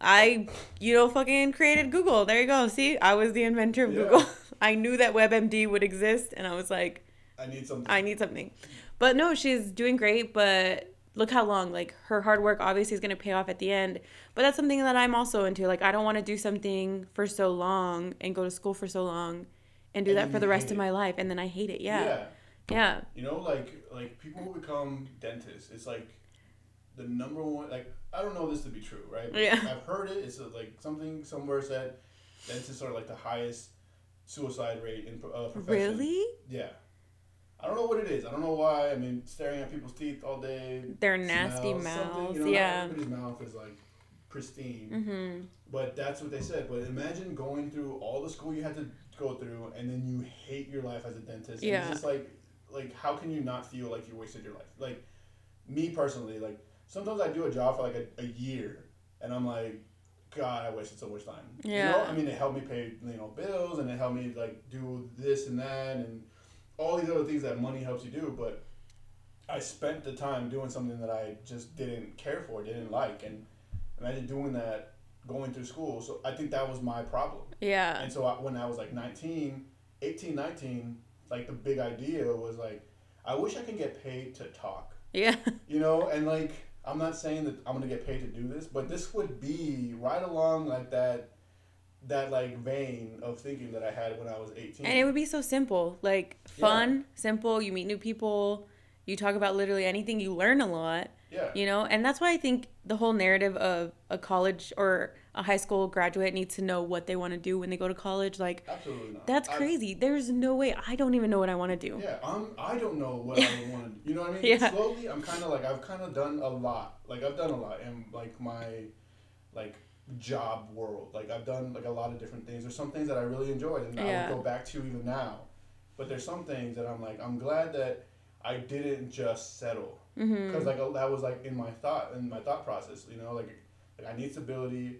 I, you know, fucking created Google. There you go. See, I was the inventor of Yeah. Google. I knew that WebMD would exist, and I was like, I need something. I need something. But no, she's doing great. But look how long like her hard work obviously is going to pay off at the end but that's something that i'm also into like i don't want to do something for so long and go to school for so long and do And that for the rest of my life and then i hate it yeah yeah. yeah, You know, like like people who become dentists, it's like the number one. Like I don't know this to be true, right? But Yeah. I've heard it. It's like something somewhere said dentists are like the highest suicide rate in uh, profession. really Yeah. I don't know what it is. I don't know why. I mean, staring at people's teeth all day. their nasty mouths You know, yeah everybody's mouth is like pristine. mm-hmm But that's what they said. But imagine going through all the school you had to go through, and then you hate your life as a dentist. Yeah. It's just like, like how can you not feel like you wasted your life? Like, me personally, like sometimes I do a job for like a, a year, and I'm like, God, I wasted so much time. You know, Yeah. I mean, it helped me pay you know bills, and it helped me like do this and that, and all these other things that money helps you do. But I spent the time doing something that I just didn't care for, didn't like, and imagine doing that going through school. So I think that was my problem. yeah And so I, when I was like 19, 18, 19, like the big idea was like, I wish I could get paid to talk, yeah you know? And like, I'm not saying that I'm going to get paid to do this, but this would be right along like that, that like vein of thinking that I had when I was 18. and it would be so simple like fun simple you meet new people you talk about literally anything you learn a lot yeah. you know and that's why i think the whole narrative of a college or a high school graduate needs to know what they want to do when they go to college like Absolutely not. that's I- crazy there's no way i don't even know what i want to do Yeah, I'm. I don't know what I want to do. You know what I mean? Yeah. Slowly, I'm kind of like I've kind of done a lot. Like I've done a lot in like my like job world. Like I've done like a lot of different things. There's some things that I really enjoyed and I Yeah. would go back to even now. But there's some things that I'm like I'm glad that I didn't just settle mm-hmm. because like that was like in my thought in my thought process. You know, like like I need stability,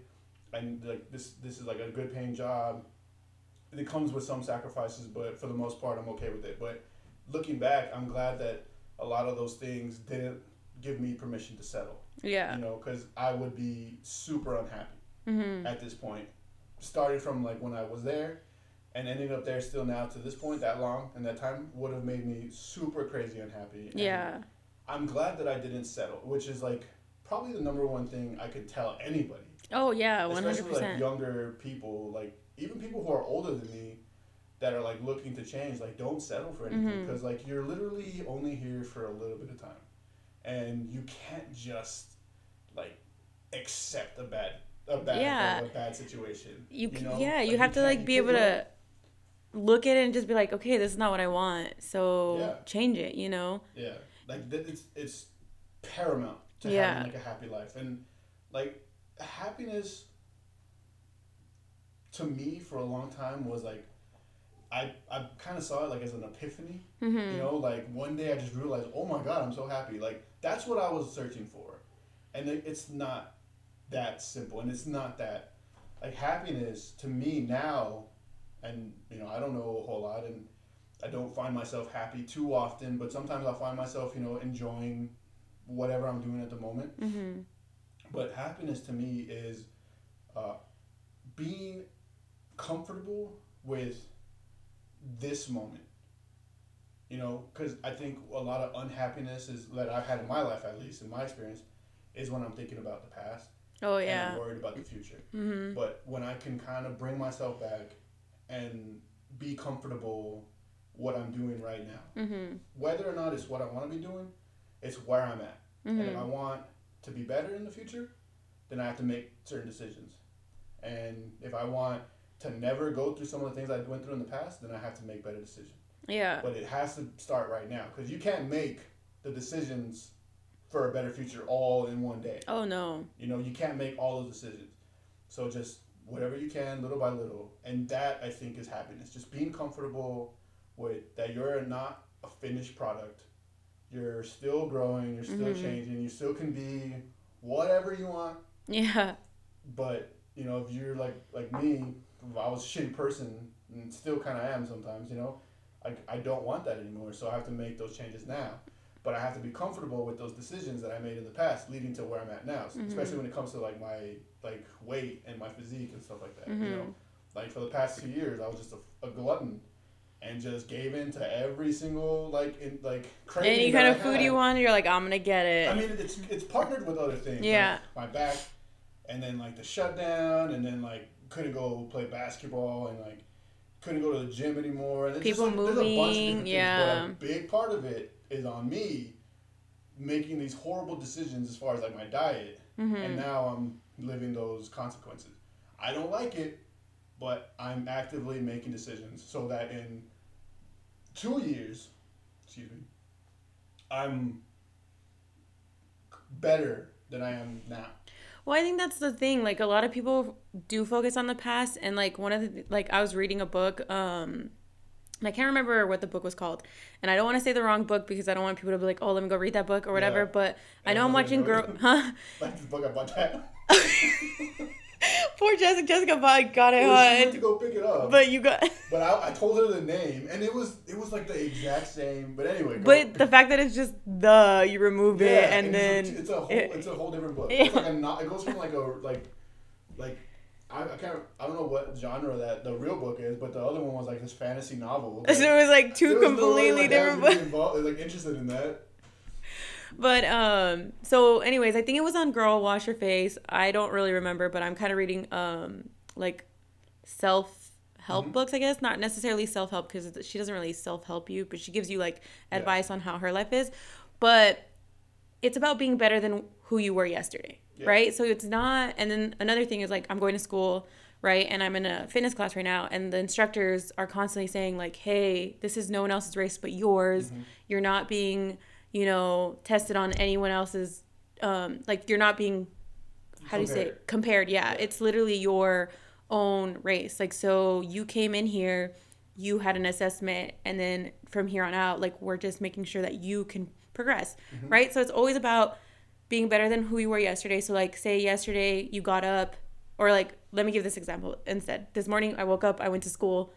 and like this this is like a good paying job. It comes with some sacrifices, but for the most part, I'm okay with it. But looking back, I'm glad that a lot of those things didn't give me permission to settle. yeah You know, because I would be super unhappy mm-hmm. at this point. Started from like when I was there, and ending up there still now to this point, that long and that time would have made me super crazy unhappy. Yeah I'm glad that I didn't settle, which is like probably the number one thing I could tell anybody, oh yeah especially like 100% younger people, like even people who are older than me, that are like looking to change. Like, don't settle for anything mm-hmm. because like you're literally only here for a little bit of time, and you can't just like accept a bad a bad Yeah. a bad situation. you, c know? yeah you Like, have to like be able to look at it and just be like okay this is not what i want so Yeah. change it you know Yeah, like th- it's it's paramount to Yeah. having like a happy life, and like happiness to me for a long time was like I I kind of saw it like as an epiphany. mm-hmm. You know, like one day I just realized, oh my god, I'm so happy. Like that's what I was searching for, and it, it's not that simple, and it's not that like happiness to me now, and you know I don't know a whole lot, and I don't find myself happy too often, but sometimes I find myself you know enjoying whatever I'm doing at the moment. Mm-hmm. But happiness to me is uh, being comfortable with this moment. You know, because I think a lot of unhappiness is that I've had in my life, at least in my experience, is when I'm thinking about the past oh and yeah I'm worried about the future. mm-hmm. But when I can kind of bring myself back and be comfortable what I'm doing right now, Mm-hmm. whether or not it's what I want to be doing, it's where I'm at. And if I Mm-hmm. want to be better in the future, then I have to make certain decisions. And if I want to never go through some of the things I went through in the past, then I have to make better decisions. yeah But it has to start right now because you can't make the decisions for a better future all in one day. oh no You know, you can't make all those decisions. So just whatever you can, little by little. And that, I think, is happiness. Just being comfortable with that you're not a finished product. You're still growing, you're still Mhm. changing, you still can be whatever you want. yeah But, you know, if you're like like me, I was a shitty person and still kind of am sometimes, you know, I, I don't want that anymore. So I have to make those changes now. But I have to be comfortable with those decisions that I made in the past, leading to where I'm at now. Mhm. Especially when it comes to like my like weight and my physique and stuff like that. You Mhm. know, like for the past two years, I was just a, a glutton, and just gave in to every single like in like any kind of food had. you want. You're like, I'm gonna get it. I mean, it's it's partnered with other things. Yeah. Like my back, and then like the shutdown, and then like couldn't go play basketball, and like couldn't go to the gym anymore. And People just, like, moving, yeah. But a big part of it is on me making these horrible decisions as far as like my diet, mm-hmm. and now I'm living those consequences. I don't like it, but I'm actively making decisions so that in two years, excuse me, I'm better than I am now. Well, I think that's the thing. Like a lot of people do focus on the past, and like one of the like I was reading a book. Um, I can't remember what the book was called, and I don't want to say the wrong book because I don't want people to be like, "Oh, let me go read that book" or whatever. Yeah. But I know I'm watching girl. Huh? Like the book I bought that. Poor Jessica. Jessica bought got it. Well, she went to go pick it up. But you got. But I, I told her the name, and it was it was like the exact same. But anyway. But the fact that it's just the you remove yeah, it and, and then it's a, it's a whole it, it's a whole different book. It's like a not. It goes from like a like like I, I can't I don't know what genre that the real book is, but the other one was like this fantasy novel. so it was like two completely no like different books. Like interested in that. But um so anyways, I think it was on Girl Wash Your Face. I don't really remember, but I'm kind of reading um like self help mm-hmm. books, I guess, not necessarily self help because she doesn't really self help you, but she gives you like advice yeah. on how her life is. But it's about being better than who you were yesterday, yeah. right? So it's not. And then another thing is like I'm going to school, right? And I'm in a fitness class right now, and the instructors are constantly saying like, "Hey, this is no one else's race but yours. Mm-hmm. You're not being, you know, tested on anyone else's. Um, like you're not being, how compared. do you say, it? compared? Yeah, it's literally your own race. Like so, you came in here." you had an assessment and then from here on out like we're just making sure that you can progress, mm-hmm. right? So it's always about being better than who you were yesterday. So like say yesterday you got up or like let me give this example instead. This morning I woke up, I went to school,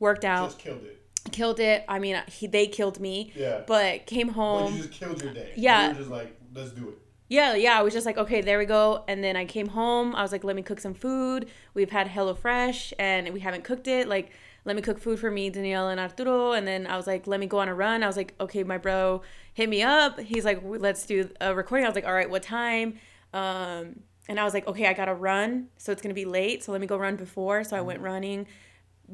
worked out. Just killed it. Killed it. I mean, he, they killed me. Yeah. But came home. But you just killed your day. Yeah. You were just like, let's do it. Yeah, yeah. I was just like, okay, there we go. And then I came home. I was like, let me cook some food. We've had HelloFresh and we haven't cooked it. Like, let me cook food for me, Danielle and Arturo. And then I was like, let me go on a run. I was like, okay, my bro hit me up. He's like, let's do a recording. I was like, all right, what time? Um, and I was like, okay, I gotta run, so it's gonna be late. So let me go run before. So I went mm-hmm. running,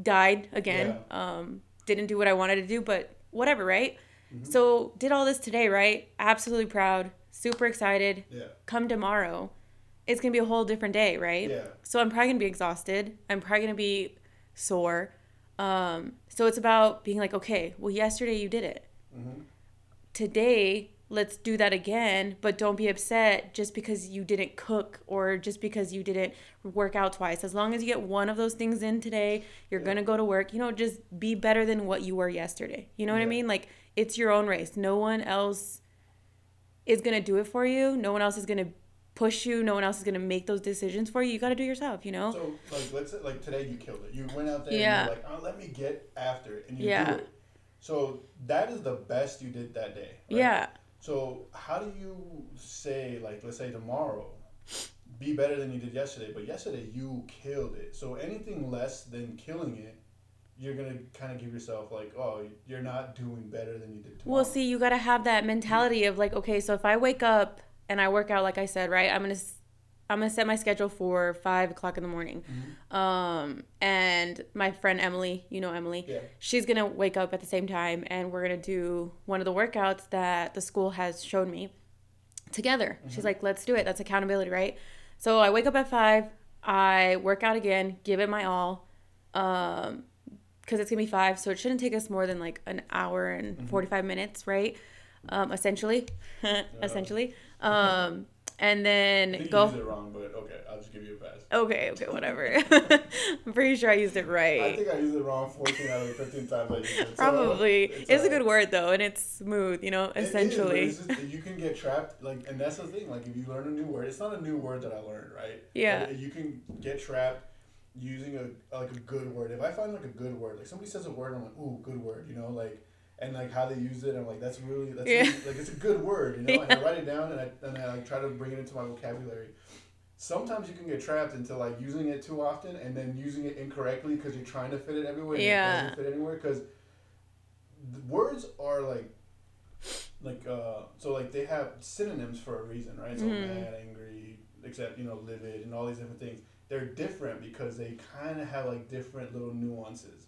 died again. Yeah. Um, didn't do what I wanted to do, but whatever, right? Mm-hmm. So did all this today, right? Absolutely proud, super excited. Yeah. Come tomorrow, it's gonna be a whole different day, right? Yeah. So I'm probably gonna be exhausted. I'm probably gonna be sore. Um, so it's about being like, okay, well, yesterday you did it. Mm-hmm. Today, let's do that again, but don't be upset just because you didn't cook or just because you didn't work out twice. As long as you get one of those things in today, you're yeah. going to go to work. You know, just be better than what you were yesterday. You know what yeah. I mean? Like, it's your own race. No one else is going to do it for you. No one else is going to push you. No one else is gonna make those decisions for you. You got to do yourself. You know. So like let's say, like today you killed it. You went out there. Yeah. And you're like, oh, let me get after it, and you yeah. do it. So that is the best you did that day. Right? Yeah. So how do you say like let's say tomorrow, be better than you did yesterday, but yesterday you killed it. So anything less than killing it you're gonna kind of give yourself like, oh, you're not doing better than you did tomorrow. Well, see, you gotta have that mentality of like, okay, so if I wake up and I work out like I said, right? I'm gonna I'm gonna set my schedule for five o'clock in the morning. Mm-hmm. Um, and my friend Emily, you know Emily, yeah. she's gonna wake up at the same time, and we're gonna do one of the workouts that the school has shown me together. Mm-hmm. She's like, "Let's do it." That's accountability, right? So I wake up at five. I work out again, give it my all, um, because it's gonna be five, so it shouldn't take us more than like an hour and mm-hmm. forty five minutes, right? Um, essentially, essentially. Um, and then go. You it wrong, but okay, I'll just give you a pass. Okay, okay, whatever. I'm pretty sure I used it right. I think I used it wrong 14 out of the 15 times I used it. Probably. So it's, it's a good word though, and it's smooth, you know, essentially. It is, just, you can get trapped, like, and that's the thing. Like, if you learn a new word, it's not a new word that I learned, right? Yeah. But you can get trapped using a like a good word. If I find like a good word, like somebody says a word, I'm like, ooh, good word, you know, like and like how they use it. I'm like, that's really that's yeah. really, like it's a good word, you know. Yeah. And I write it down and I and I like try to bring it into my vocabulary. sometimes you can get trapped into like using it too often and then using it incorrectly because you're trying to fit it everywhere. And Yeah. It doesn't fit anywhere because words are like like uh so like they have synonyms for a reason, right? So Mhm. mad, angry, except you know livid and all these different things. They're different because they kind of have like different little nuances.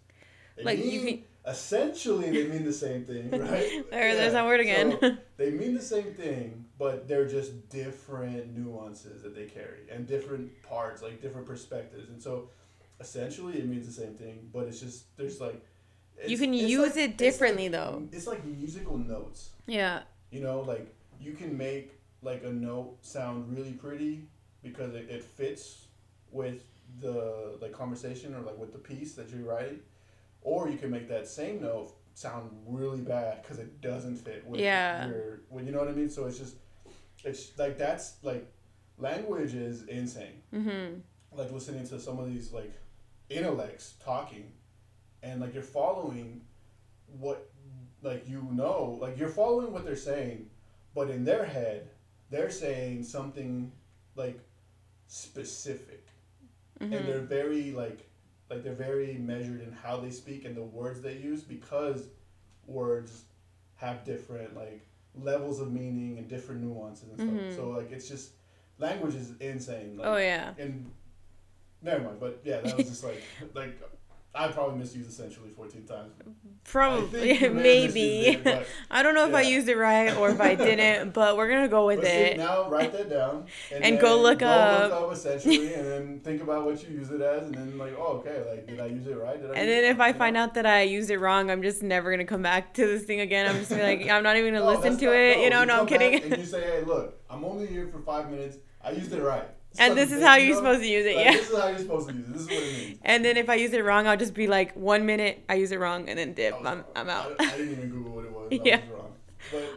They Like, you mean- essentially they mean the same thing, right? There, there's that word again. So, they mean the same thing, but they're just different nuances that they carry and different parts, like different perspectives. And so essentially it means the same thing, but it's just there's like you can use like- it it's differently like- though. It's like musical notes. Yeah. You know, like you can make like a note sound really pretty because it, it fits with the like conversation or like with the piece that you're writing, or you can make that same note sound really bad because it doesn't fit with Yeah. your. Well, you know what I mean. So it's just, it's like that's like, language is insane. Mhm. Like listening to some of these like, intellects talking, and like you're following, what, like you know, like you're following what they're saying, but in their head, they're saying something like specific and Mhm. they're very like like they're very measured in how they speak and the words they use because words have different like levels of meaning and different nuances and stuff. Mhm. So like it's just language is insane. Like, Oh yeah. And never mind, but yeah, that was just like like I probably misused essentially fourteen times. Probably, think you may have misused maybe. it, I don't know if I used it right or if I didn't, but we're gonna go with But see, it. now write that down And go then look go up. look up essentially, and then think about what you use it as, and then like, oh, okay, like did I use it right? Did I? And then if I you know? find out that I used it wrong, I'm just never gonna come back to this thing again. I'm just gonna be like, I'm not even gonna No, listen to not- it. you know, no, I'm kidding. And you say, hey, look, I'm only here for five minutes. I used it right. And this is how you're supposed to use it, Like, yeah. This is how you're supposed to use it. This is what it means. And then if I use it wrong, I'll just be like, one minute I use it wrong, and then dip. I'm, wrong. I'm out. I, I didn't even Google what it was. Yeah. was wrong.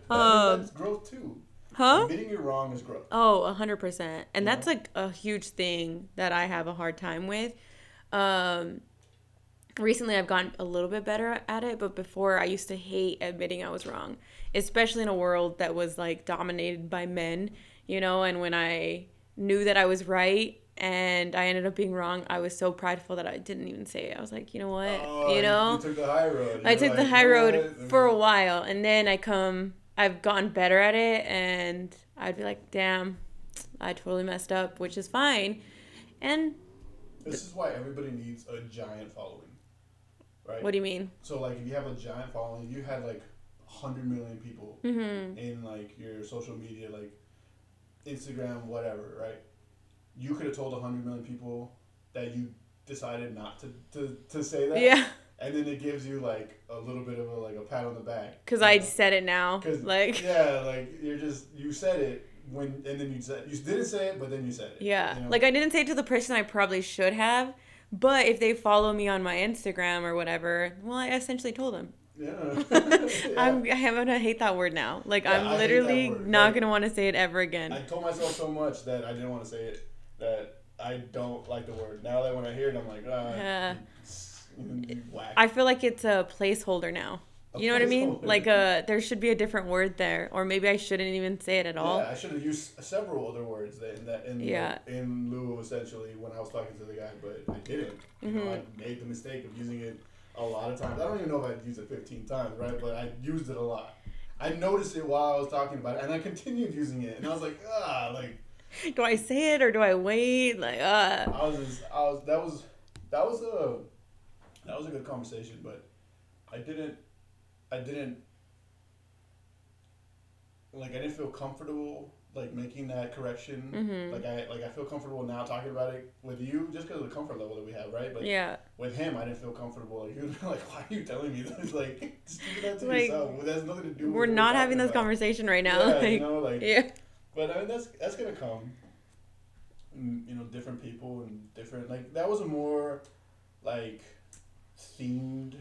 But Um, that's growth too. Huh? Admitting you're wrong is growth. Oh, a hundred percent. And You that's like a huge thing that I have a hard time with. Um recently I've gotten a little bit better at it, but before I used to hate admitting I was wrong, especially in a world that was like dominated by men, you know, and when I knew that I was right and I ended up being wrong, I was so prideful that I didn't even say it. I was like, you know what? Oh, you know? You took the high road. I You're took the high road what? for a while and then I come I've gotten better at it and I'd be like, damn, I totally messed up, which is fine. And This is why everybody needs a giant following, right? what do you mean? So like, if you have a giant following, you had like hundred million people Mm-hmm. in like your social media, like Instagram, whatever, right? You could have told hundred million people that you decided not to, to, to say that, Yeah, and then it gives you like a little bit of a like a pat on the back because you I know? said it now. 'Cause, Like, yeah, like you're just you said it when and then you said you didn't say it, but then you said it. yeah. you know? Like, I didn't say it to the person I probably should have. But if they follow me on my Instagram or whatever, well, I essentially told them. Yeah. I'm, I am gonna hate that word now. Like, Yeah, I'm literally not Like- gonna want to say it ever again. I told myself so much that I didn't want to say it that I don't like the word. Now that when I hear it, I'm like, ah, Yeah. you, you whack. I feel like it's a placeholder now. A You know what I mean? Like uh there should be a different word there, or maybe I shouldn't even say it at all. Yeah, I should have used several other words that in that in Yeah. in lieu of essentially when I was talking to the guy, but I didn't. You know, I made the mistake of using it a lot of times. I don't even know if I used it 15 times, right? But I used it a lot. I noticed it while I was talking about it, and I continued using it, and I was like, ah, like Do I say it or do I wait? Like ah. I was just, I was that was that was a that was a good conversation, but I didn't I didn't like I didn't feel comfortable like making that correction. Mhm. Like I like I feel comfortable now talking about it with you just because of the comfort level that we have, right? But yeah. with him, I didn't feel comfortable. Like he was like, "Why are you telling me this? Like, just keep that to Like, yourself. Well, that has nothing to do. with We're not talking having this about." conversation right now. Yeah, like you know, like yeah. but I mean, that's that's gonna come. Mm, You know, different people and different like that was a more like themed.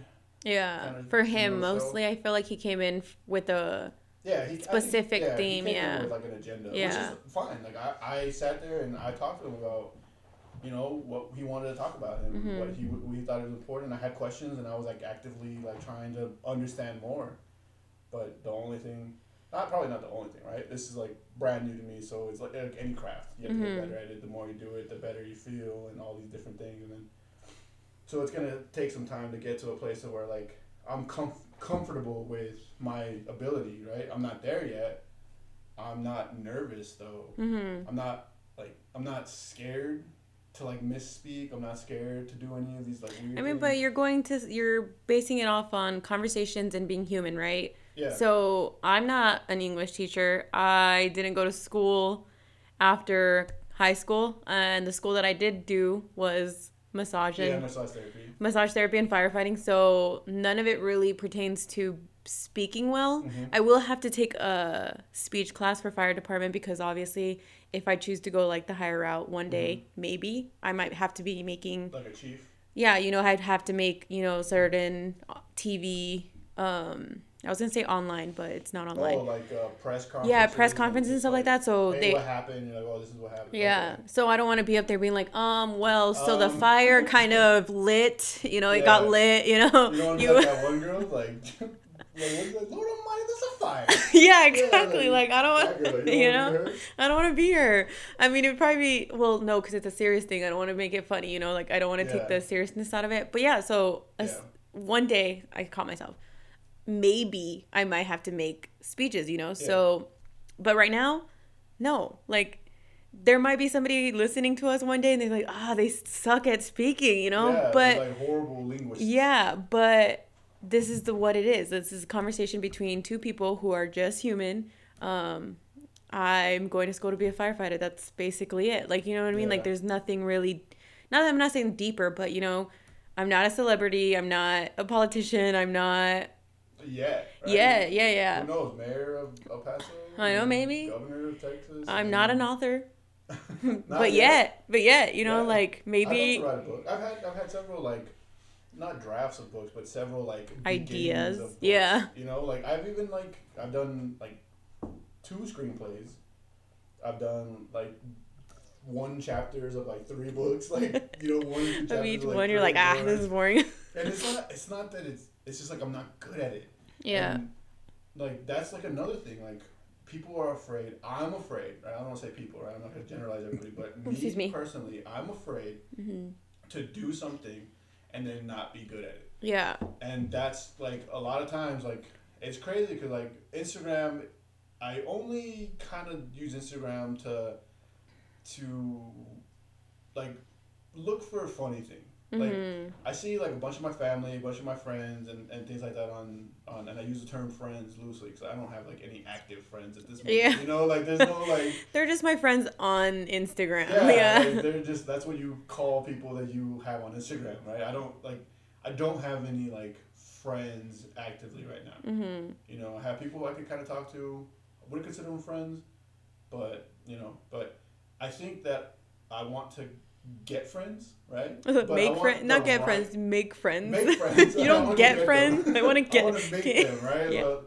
Yeah. kind of For him more so. mostly I feel like he came in with a Yeah, he, I think- Specific yeah, he theme, yeah. with like an agenda, Yeah. which is fine. Like I, I sat there and I talked to him about, you know, what he wanted to talk about and Mhm. what he we thought was important. I had questions and I was like actively like trying to understand more, but the only thing not probably not the only thing, right? This is like brand new to me, so it's like, like any craft. You have to Mhm. get better at it. The more you do it, the better you feel, and all these different things. And then, so it's gonna take some time to get to a place of where like I'm comf- comfortable with my ability, right? I'm not there yet. I'm not nervous though. Mm-hmm. I'm not like I'm not scared to like misspeak. I'm not scared to do any of these like weird. I mean, things. but you're going to you're basing it off on conversations and being human, right? yeah, So I'm not an English teacher. I didn't go to school after high school, and the school that I did do was massage and yeah, massage therapy. massage therapy and firefighting. So none of it really pertains to speaking well. Mhm. I will have to take a speech class for fire department because obviously, if I choose to go like the higher route one day, maybe I might have to be making Like a chief. yeah, you know, I'd have to make, you know, certain TV. Um, I was gonna say online, but it's not online. Oh, like uh, press conferences. yeah, press conferences and stuff like that. So hey, they, what happened? You're like, oh, this is what happened. yeah. Okay. So I don't want to be up there being like, um, well, so the Um. fire kind of lit. You know, it got lit. You know, You to you. be like that one girl, like, like? Lord Almighty, there's a fire. yeah, exactly. like, like I don't girl, want, you you know? I don't want to be here. I mean, it'd probably be well, no, because it's a serious thing. I don't want to make it funny. You know, like I don't want to Yeah. take the seriousness out of it. But yeah, so a s- one day I caught myself. Maybe I might have to make speeches. You know, so, but right now, no. Like there might be somebody listening to us one day and they're like, ah, they suck at speaking. You know, yeah, but like horrible linguists. yeah, but this is the what it is. This is a conversation between two people who are just human. Um, I'm going to school to be a firefighter. That's basically it. Like you know what I mean? Like there's nothing really. Not that I'm not saying deeper, but you know, I'm not a celebrity. I'm not a politician. I'm not. Yeah. right? Yeah, yeah, yeah. Who knows? Mayor of El Paso. I know, maybe. Governor of Texas. I'm not an author, Not but yet, but yet, you know, Yeah. like I'd maybe. love to write a book. I've had I've had several like not drafts of books, but several like Ideas. of books. Yeah. You know, like I've even like I've done like two screenplays. I've done like one chapters of like three books, like you know one Of each of, like, one, you're like, ah, this is boring. And it's not it's not that it's it's just like I'm not good at it. yeah. And, like that's like another thing. Like people are afraid. I'm afraid. Right? I don't want to say people. Right? I'm not gonna generalize everybody, but me, Excuse me. personally, I'm afraid hmm to do something and then not be good at it. Yeah. And that's like a lot of times like it's crazy because like Instagram, I only kind of use Instagram to to like look for funny thing. Like hmm I see like a bunch of my family, a bunch of my friends, and, and things like that on, on and I use the term friends loosely because I don't have like any active friends at this moment. Yeah. You know, like there's no like They're just my friends on Instagram. yeah, Yeah. like, they're just that's what you call people that you have on Instagram, right? I don't like I don't have any like friends actively right now. hmm You know, I have people I can kind of talk to. I wouldn't consider them friends, but you know, but I think that I want to get friends, right? But make friends, not get right- friends, make friends. Make friends. you don't get them. friends. I want to get. I want to make them, right? Yeah. But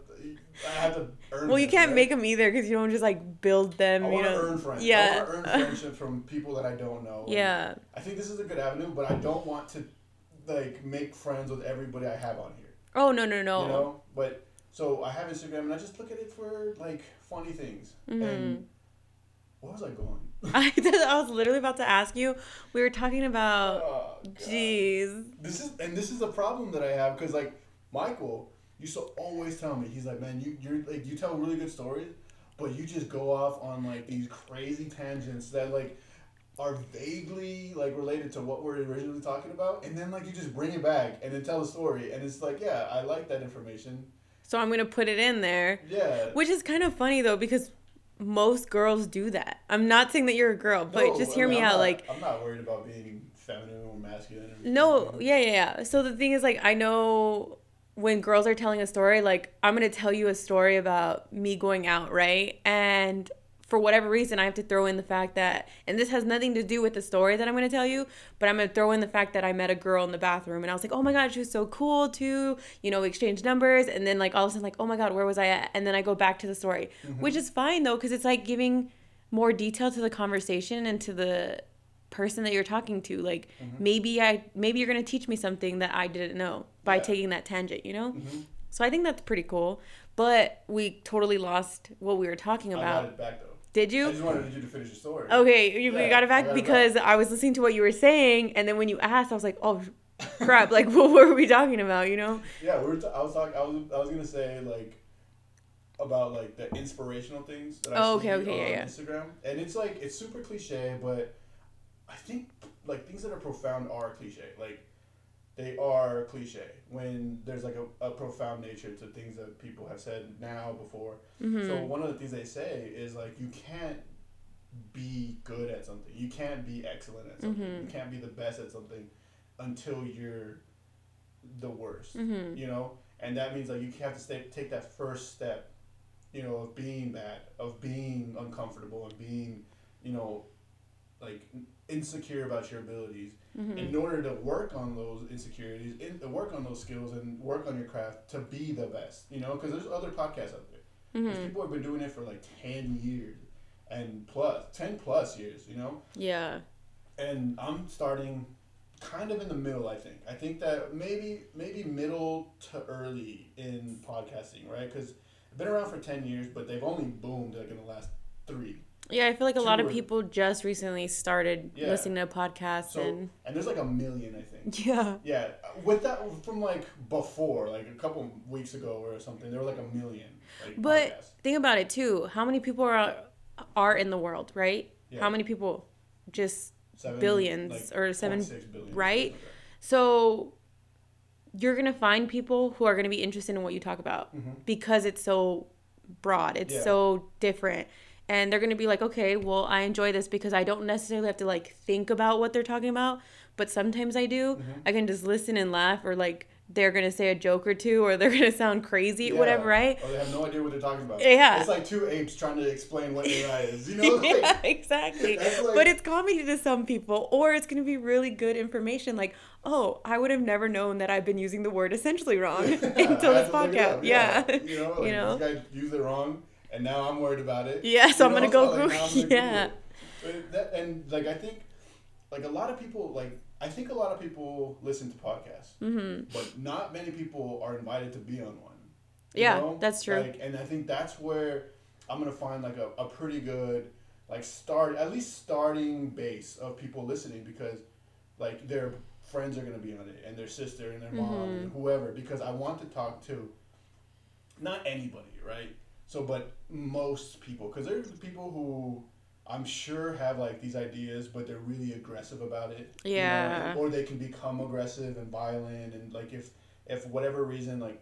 I have to earn. well, you them, can't right? make them either because you don't just like build them. I you want to know. earn friends. Yeah. I want to earn friendship from people that I don't know. Yeah. I think this is a good avenue, but I don't want to like make friends with everybody I have on here. Oh no no no. You know, but so I have Instagram and I just look at it for like funny things. Mhm. And where was I going? I, I was literally about to ask you. We were talking about. Oh, Jeez. This is and this is a problem that I have because like Michael used to always tell me he's like, man, you you're like you tell really good stories, but you just go off on like these crazy tangents that like are vaguely like related to what we're originally talking about, and then like you just bring it back and then tell a story, and it's like, yeah, I like that information. So I'm gonna put it in there, Yeah. which is kind of funny though because most girls do that. I'm not saying that you're a girl, but No, just I hear mean, me I'm out. not- Like I'm not worried about being feminine or masculine. Or No, yeah, yeah, yeah. So the thing is, like, I know when girls are telling a story, like, I'm gonna tell you a story about me going out, right? And for whatever reason, I have to throw in the fact that, and this has nothing to do with the story that I'm gonna tell you, but I'm gonna throw in the fact that I met a girl in the bathroom and I was like, oh my God, she was so cool too. You know, we exchanged numbers. And then, like, all of a sudden, like, oh my God, where was I at? And then I go back to the story, which is fine though, because it's like giving more detail to the conversation and to the person that you're talking to like maybe i maybe you're going to teach me something that i didn't know by Yeah. taking that tangent you know Mhm. So I think that's pretty cool. But we totally lost what we were talking I about. Got it back though. Did I you? just wanted you to finish your story. Okay, you, we Yeah, got it I back got it because I was listening to what you were saying, and then when you asked, I was like, "Oh, crap! Like, what were we talking about?" You know? Yeah, we were. T- I was talking. I was. I was gonna say like about like the inspirational things that I Oh, see okay, okay, on yeah, yeah. Instagram, and it's like it's super cliche, but I think like things that are profound are cliche. Like they are cliche when there's like a, a profound nature to things that people have said now before. Mm-hmm. So one of the things they say is like you can't be good at something. You can't be excellent at something. Mhm. You can't be the best at something until you're the worst. Mm-hmm. You know, and that means like you have to stay, take that first step. You know, of being bad, of being uncomfortable, and being, you know, like insecure about your abilities. Mm-hmm. In order to work on those insecurities, in, to work on those skills, and work on your craft to be the best. You know, because there's other podcasts out there. Mm-hmm. people have been doing it for like 10 years and plus 10 plus years you know Yeah. and i'm starting kind of in the middle i think i think that maybe maybe middle to early in podcasting right because i've been around for 10 years but they've only boomed like in the last three Yeah, I feel like a lot of people just recently started Yeah. listening to podcasts so and and there's like a million i think yeah. yeah with that from like before like a couple weeks ago or something there were like a million like But podcasts. think about it too. How many people are are in the world, right? Yeah. How many people? Just Seven, billions like, or seven 0.6 billion, right? like So you're gonna find people who are gonna be interested in what you talk about Mhm. because it's so broad. It's Yeah. so different. And they're gonna be like, okay, well, I enjoy this because I don't necessarily have to like think about what they're talking about, but sometimes I do. Mhm. I can just listen and laugh, or like they're gonna say a joke or two, or they're gonna sound crazy, Yeah. whatever, right? Or they have no idea what they're talking about. Yeah. It's like two apes trying to explain what AI is. You know? Like, yeah, exactly. Like- but it's comedy to some people, or it's going to be really good information. Like, oh, I would have never known that I've been using the word essentially wrong Yeah, until this to podcast. up, Yeah. You know, like, You know? this guy used it wrong, and now I'm worried about it. Yeah, so I'm gonna go like, I'm gonna yeah. That, and like I think, like a lot of people, like I think a lot of people listen to podcasts, hmm but not many people are invited to be on one. Yeah, know? that's true. Like, and I think that's where I'm gonna find like a, a pretty good like start at least starting base of people listening because like their friends are gonna be on it and their sister and their mom Mm-hmm. and whoever because I want to talk to not anybody right so but most people because there's people who I'm sure have like these ideas but they're really aggressive about it you know, Yeah. or they can become aggressive and violent and like if if whatever reason like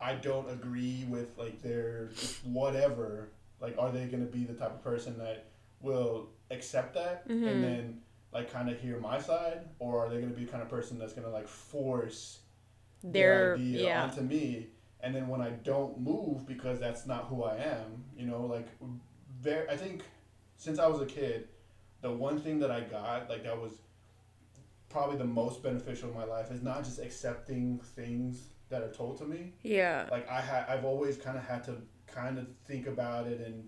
I don't agree with like their whatever, like are they gonna be the type of person that will accept that Mhm. and then like kind of hear my side, or are they gonna be the kind of person that's gonna like force They're, their idea yeah. onto me, and then when I don't move because that's not who I am, you know, like very. I think since I was a kid, the one thing that I got like that was probably the most beneficial in my life is not just accepting things that are told to me. Yeah. Like I had, I've always kind of had to kind of think about it and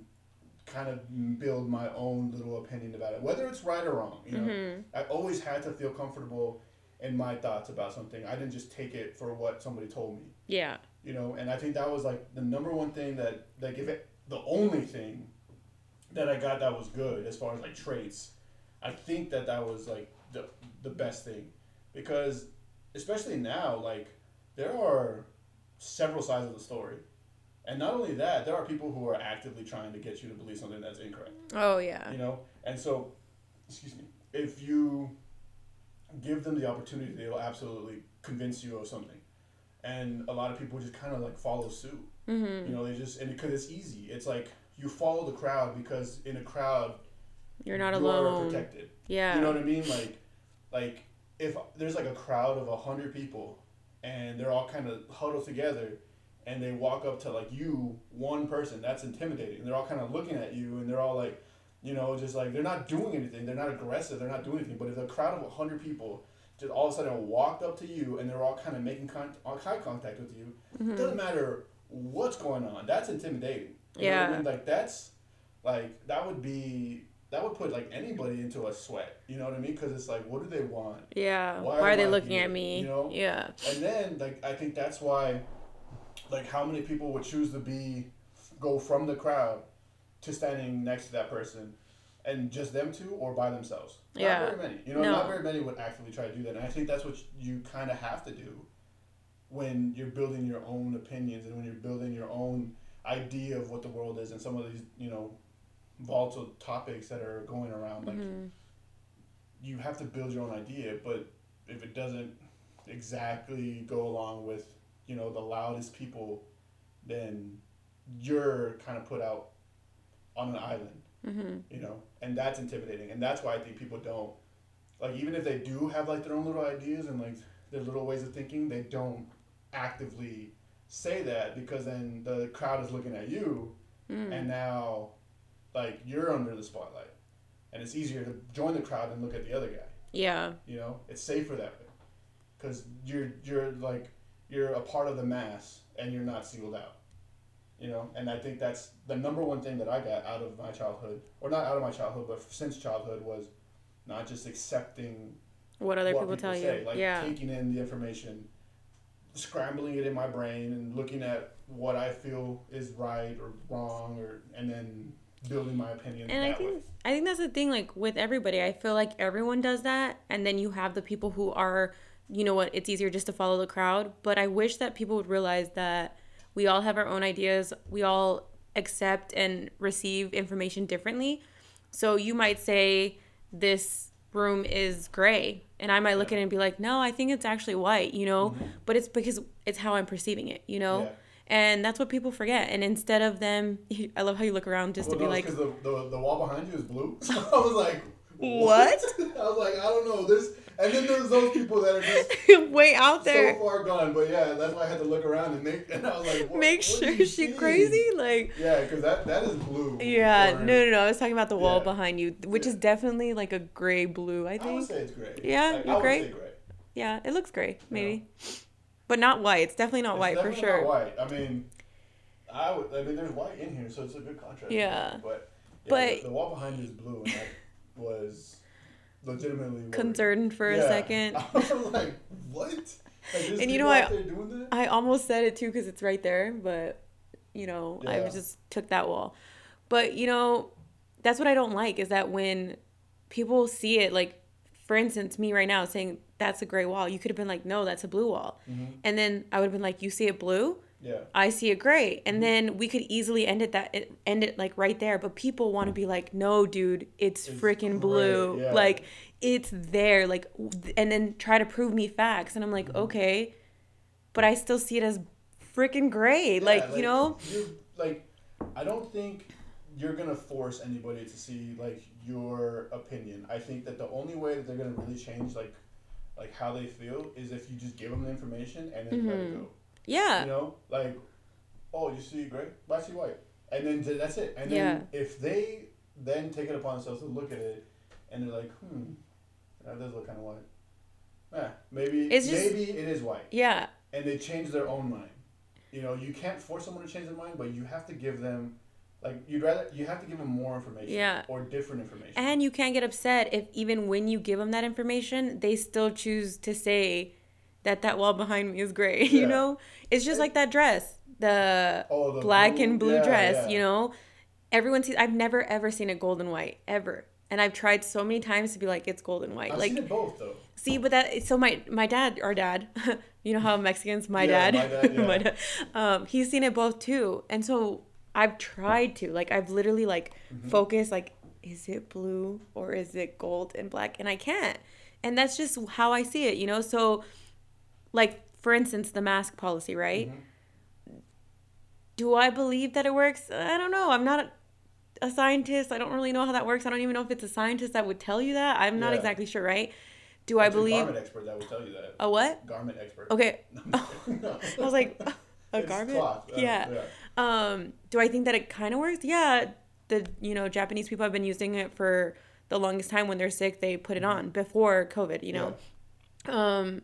kind of build my own little opinion about it, whether it's right or wrong. You know, hmm I always had to feel comfortable in my thoughts about something. I didn't just take it for what somebody told me. Yeah. You know, and I think that was like the number one thing that like if it the only thing that I got that was good as far as like traits. I think that that was like the the best thing because especially now like there are several sides of the story. And not only that, there are people who are actively trying to get you to believe something that's incorrect Oh yeah. you know and so excuse me if you give them the opportunity they'll absolutely convince you of something and a lot of people just kind of like follow suit. Hmm you know they just and because it's easy. It's like you follow the crowd because in a crowd You're not you are alone. protected. Yeah. you know what i mean? Like like if there's like a crowd of a hundred people and they're all kind of huddled together and they walk up to like you one person that's intimidating. They're all kind of looking at you and they're all like you know just like they're not doing anything. They're not aggressive. They're not doing anything. But if a crowd of a hundred people just all of a sudden walked up to you and they're all kind of making con- eye contact with you Mm-hmm. it doesn't matter what's going on that's intimidating you know what I Yeah. mean? like that's like that would be that would put like anybody into a sweat you know what i mean because it's like what do they want Yeah. Why Why, are they looking here? at me? You know? Yeah. and then like i think that's why like how many people would choose to be go from the crowd to standing next to that person and just them two or by themselves Yeah. not very many you know No. not very many would actively try to do that and i think that's what you kind of have to do when you're building your own opinions and when you're building your own idea of what the world is and some of these you know volatile topics that are going around like Mhm. you have to build your own idea, but if it doesn't exactly go along with, you know, the loudest people, then you're kind of put out on an island, Mhm. you know, and that's intimidating. And that's why I think people don't, like, even if they do have, like, their own little ideas and, like, their little ways of thinking, they don't actively say that because then the crowd is looking at you Mm. and now like you're under the spotlight and it's easier to join the crowd and look at the other guy Yeah. you know it's safer that way because you're you're like you're a part of the mass and you're not singled out you know and i think that's the number one thing that i got out of my childhood or not out of my childhood but since childhood was not just accepting What other what people, tell say, you? like yeah. taking in the information scrambling it in my brain and looking at what i feel is right or wrong or and then building my opinion and I that way. think I think that's the thing. Like with everybody, I feel like everyone does that, and then you have the people who are, you know what? It's easier just to follow the crowd. But I wish that people would realize that we all have our own ideas. We all accept and receive information differently. So you might say this room is gray, and I might look at it and be like, no, I think it's actually white. You know, mm-hmm. but it's because it's how I'm perceiving it. You know. Yeah. And that's what people forget. And instead of them, I love how you look around just Well, to be like, because the, the, the wall behind you is blue. So I was like, What? I was like, I don't know this. And then there's those people that are just way out there. so far gone. But yeah, that's why I had to look around and make. And I was like, what, Make what sure she seeing? crazy. Like, Yeah, because that that is blue. yeah, no, no, no. I was talking about the wall Yeah. behind you, which is definitely like a gray blue. I I would think. say it's gray. Yeah, Like, gray? gray. Yeah, it looks gray, maybe, but not white. It's definitely not It's white for sure. Not white. I mean, I would. I mean, there's white in here, so it's a good contrast. Yeah. But yeah, But- the, the wall behind you is blue, and that was legitimately. Concerned for a second. I was like, what? Like, And you know, I- there doing that? I almost said it too because it's right there, but you know, I just took that wall. But you know, that's what I don't like is that when people see it, like for instance, me right now saying that's a gray wall, you could have been like, no, that's a blue wall, Mhm. and then I would have been like, you see it blue, Yeah. I see it gray, Mm-hmm. and then we could easily end it that end it like right there. But people want to be like, no, dude, it's, It's freaking blue, yeah. like it's there, like, and then try to prove me facts, and I'm like, Mm-hmm. okay, but I still see it as freaking gray, Yeah, like, you know, like I don't think you're gonna force anybody to see like your opinion. I think that the only way that they're gonna really change like like how they feel is if you just give them the information and then let it Mhm. go. Yeah, You know, like oh, you see gray, I see white, and then that's it. And then Yeah. if they then take it upon themselves to look at it and they're like, hmm, that does look kind of white. Yeah, maybe It's just- maybe it is white yeah, and they change their own mind. You know, you can't force someone to change their mind, but you have to give them, like, you'd rather you have to give them more information, Yeah. or different information. and you can't get upset if even when you give them that information, they still choose to say that that wall behind me is gray. You know, it's just like that dress, the oh, the black and blue yeah, dress, yeah. you know? Everyone sees I've never ever seen it gold and white ever. And I've tried so many times to be like it's gold and white. I've like seen it both though. see, but that so my my dad, our dad, you know how Mexicans, my Yeah, dad, my dad, yeah. my dad, um, he's seen it both too. And so I've tried to like I've literally like Mm-hmm. focused like is it blue or is it gold and black and I can't. And that's just how I see it, you know? So like for instance the mask policy, right? Mhm. do I believe that it works? I don't know. I'm not a scientist. I don't really know how that works. I don't even know if it's a scientist that would tell you that. I'm not Yeah. exactly sure, right? Do I It's a believe garment expert that would tell you that. a what? Garment expert. Okay. No. I was like, a It's garment? cloth, uh, yeah. Um, do I think that it kind of works? Yeah. The you know Japanese people have been using it for the longest time. When they're sick, they put it on before COVID. You know. Um,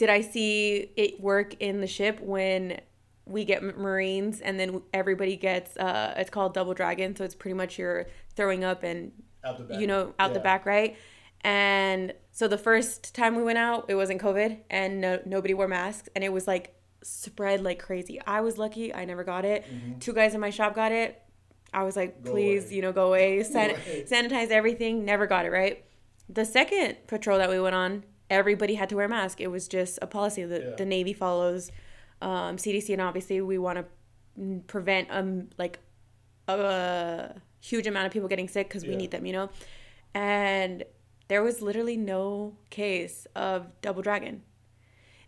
did I see it work in the ship when we get Marines and then everybody gets uh it's called double dragon so it's pretty much you're throwing up and Out the back. you know out the back right and so the first time we went out it wasn't covid and no, nobody wore masks and it was like spread like crazy. I was lucky; I never got it. Mhm. Two guys in my shop got it. I was like, Go please, away. you know, go away. San- away. sanitize everything. Never got it right. The second patrol that we went on, everybody had to wear a mask. It was just a policy that Yeah. the Navy follows. Um, CDC and obviously we want to prevent um like a huge amount of people getting sick because we Yeah. need them, you know. And there was literally no case of double dragon.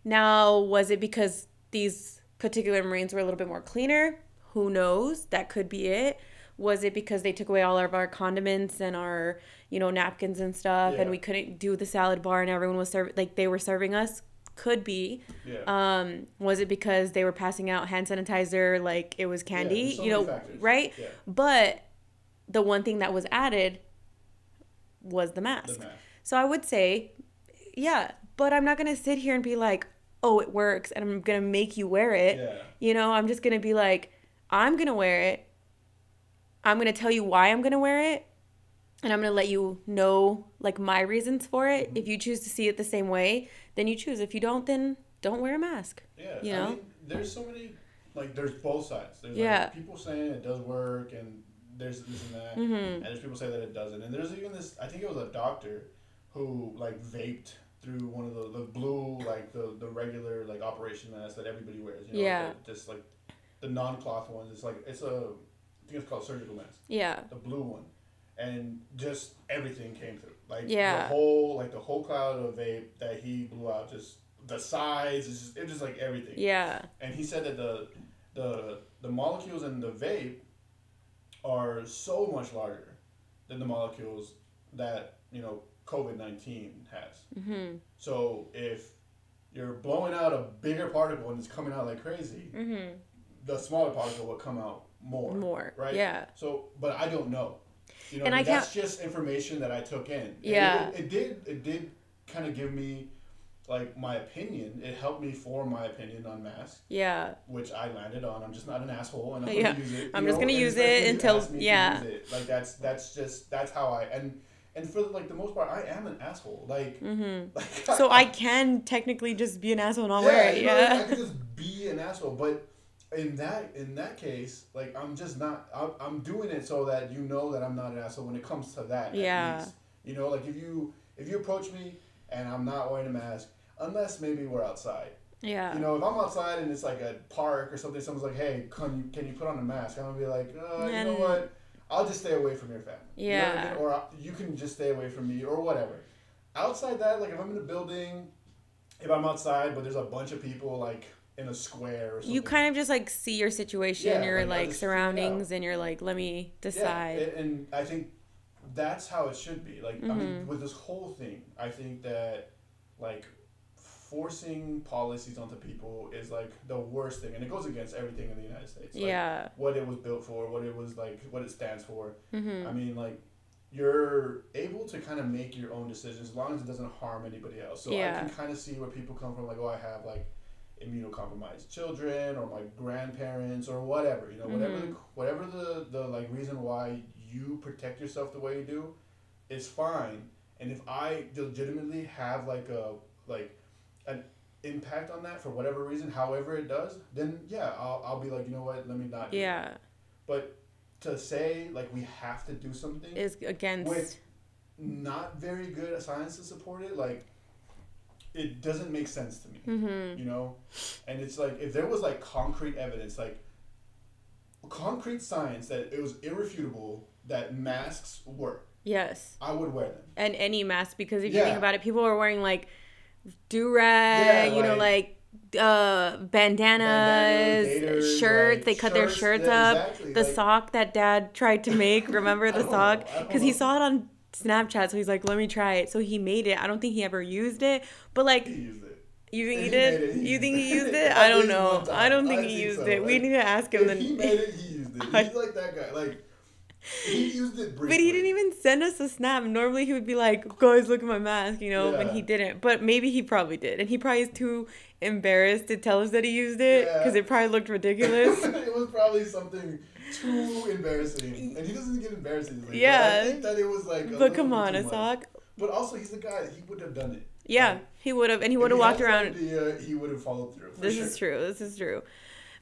Now, was it because these particular Marines were a little bit more cleaner? Who knows? That could be it. Was it because they took away all of our condiments and our, you know, napkins and stuff, Yeah. and we couldn't do the salad bar, and everyone was serving like they were serving us? Could be. Yeah. Um, was it because they were passing out hand sanitizer like it was candy? there's so you know, factors. right? Yeah. But the one thing that was added was the mask. The mask. So I would say, yeah, but I'm not gonna sit here and be like, oh, it works, and I'm gonna make you wear it. Yeah. You know, I'm just gonna be like, I'm gonna wear it. I'm gonna tell you why I'm gonna wear it, and I'm gonna let you know like my reasons for it. Mm-hmm. If you choose to see it the same way, then you choose. If you don't, then don't wear a mask. Yeah, You I know? mean, there's so many like there's both sides. There's Yeah. like people saying it does work and there's this and that, Mm-hmm. and there's people say that it doesn't. And there's even this. I think it was a doctor who like vaped through one of the the blue like the the regular like operation mask that everybody wears. You know, Yeah. the- just like the non cloth ones. It's like it's a I think it's called surgical mask. Yeah. the blue one, and just everything came through. Like Yeah. the whole like the whole cloud of vape that he blew out, just the size, it's just it just like everything. Yeah. And he said that the the the molecules in the vape are so much larger than the molecules that you know COVID nineteen has. Mhm. So if you're blowing out a bigger particle and it's coming out like crazy, Mhm. the smaller particle will come out more. More. right? Yeah. So, but I don't know. You know, And I I mean, that's just information that I took in. Yeah. It, it did. It did kind of give me like my opinion. It helped me form my opinion on masks, Yeah. which I landed on. I'm just not an asshole, and I'm Yeah. gonna use it. I'm just know, gonna and use it until- ask me to yeah. use it. Like that's that's just that's how I and and for like the most part, I am an asshole. Like Mhm. like So I can technically just be an asshole and not yeah, wear it. you know, I Yeah. could just be an asshole, but in that in that case, like I'm just not. I'm, I'm doing it so that you know that I'm not an asshole when it comes to that. at Yeah. least. You know, like if you if you approach me and I'm not wearing a mask, unless maybe we're outside. Yeah. You know, if I'm outside and it's like a park or something, someone's like, "Hey, can you can you put on a mask?" I'm gonna be like, uh, "You know what? I'll just stay away from your family." You know I Yeah. mean? Or I- you can just stay away from me, or whatever. Outside that, like if I'm in a building, if I'm outside, but there's a bunch of people like in a square or something. You kind of just like see your situation, Yeah, your like, like just figure it surroundings, and you're like, let me decide. Yeah, and, I think that's how it should be. Like, I Mm-hmm. mean, with this whole thing, I think that like forcing policies onto people is like the worst thing, and it goes against everything in the United States. Like, yeah. What it was built for, what it was like, what it stands for. hmm I mean, like. You're able to kind of make your own decisions as long as it doesn't harm anybody else. So I can kind of see where people come from, like, oh, I have like immunocompromised children or my grandparents or whatever you know whatever the, mm-hmm. whatever the, the like reason why you protect yourself the way you do is fine and if i legitimately have like a like an impact on that for whatever reason however it does then yeah i'll, I'll be like you know what let me not that. Yeah. but to say like we have to do something Is against. with not very good science to support it like it doesn't make sense to me hmm you know and it's like if there was like concrete evidence like concrete science that it was irrefutable that masks work Yes. i would wear them And any mask, because if you think about it, people are wearing like do rag, Yeah, you know, like uh bandanas, Bandanas, shirts. like, they cut their shirts, shirts yeah, up. exactly, The like- sock that dad tried to make. Remember the sock? know, I don't Because he saw it on Snapchat, so he's like, "Let me try it." So he made it. I don't think he ever used it, but like, he used it you think he He did? it, he you think he used it? I don't know. I don't think I he think used so. it. We need to ask him. if he made it he used it he's like that guy like he used it briefly But he didn't even send us a snap. Normally he would be like, "Guys, look at my mask," you know, and Yeah. he didn't. But maybe he probably did, and he probably is too embarrassed to tell us that he used it Yeah. because it probably looked ridiculous. it was probably something too embarrassing, and he doesn't get embarrassed easily. Yeah. I think that it was like. a but come on, too a But also, he's the guy he would have done it. Yeah, Like, he would have, and he would have walked around. idea, he would have followed through. This sure. is true. This is true.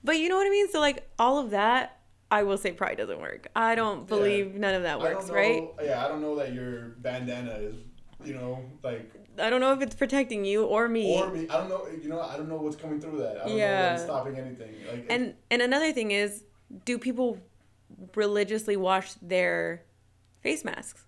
But you know what I mean? So like all of that, I will say probably doesn't work. I don't believe none of that works, know, right? Yeah, I don't know that your bandana is, you know, like I don't know if it's protecting you or me. or me. I don't know. You know, I don't know what's coming through that. I don't know Yeah. it's stopping anything. Like and and another thing is, do people religiously wash their face masks?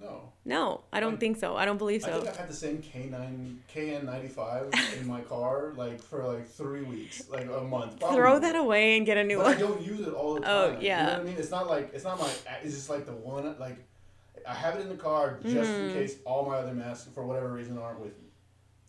no. No, I don't Like, think so. I don't believe I so. think I had the same K nine KN ninety five in my car like for like three weeks, like a month. Throw that away and get a new But I don't use it all the time. Oh, yeah. You know what I mean? It's not like it's not my. It's just like the one like I have it in the car just Mhm. in case all my other masks for whatever reason aren't with me.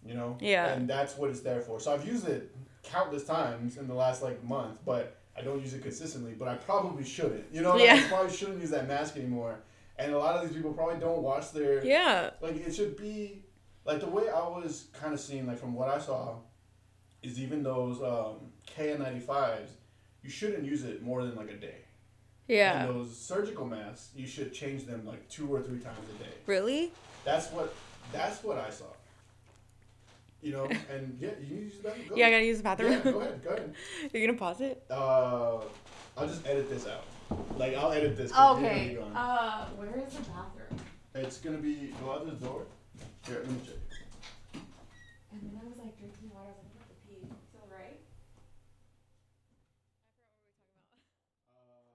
You know. Yeah. And that's what it's there for. So I've used it countless times in the last like month, but I don't use it consistently. But I probably shouldn't. You know. Like, Yeah. I probably shouldn't use that mask anymore. And a lot of these people probably don't wash their Yeah. like it should be like the way I was kind of seeing like from what I saw is even those um, KN95s you shouldn't use it more than like a day. Yeah. And those surgical masks you should change them like two or three times a day. Really? That's what that's what I saw. You know, and yeah, you need to use that. Go Yeah, I gotta use the bathroom. Yeah, go ahead, go ahead. You're gonna pause it? Uh, I'll just edit this out. Like I'll edit this. you're gonna be gone. Uh, where is the bathroom? It's gonna be go out this door. Here, let me check. And then I was like drinking water. I was like, I'm about to pee. Still right?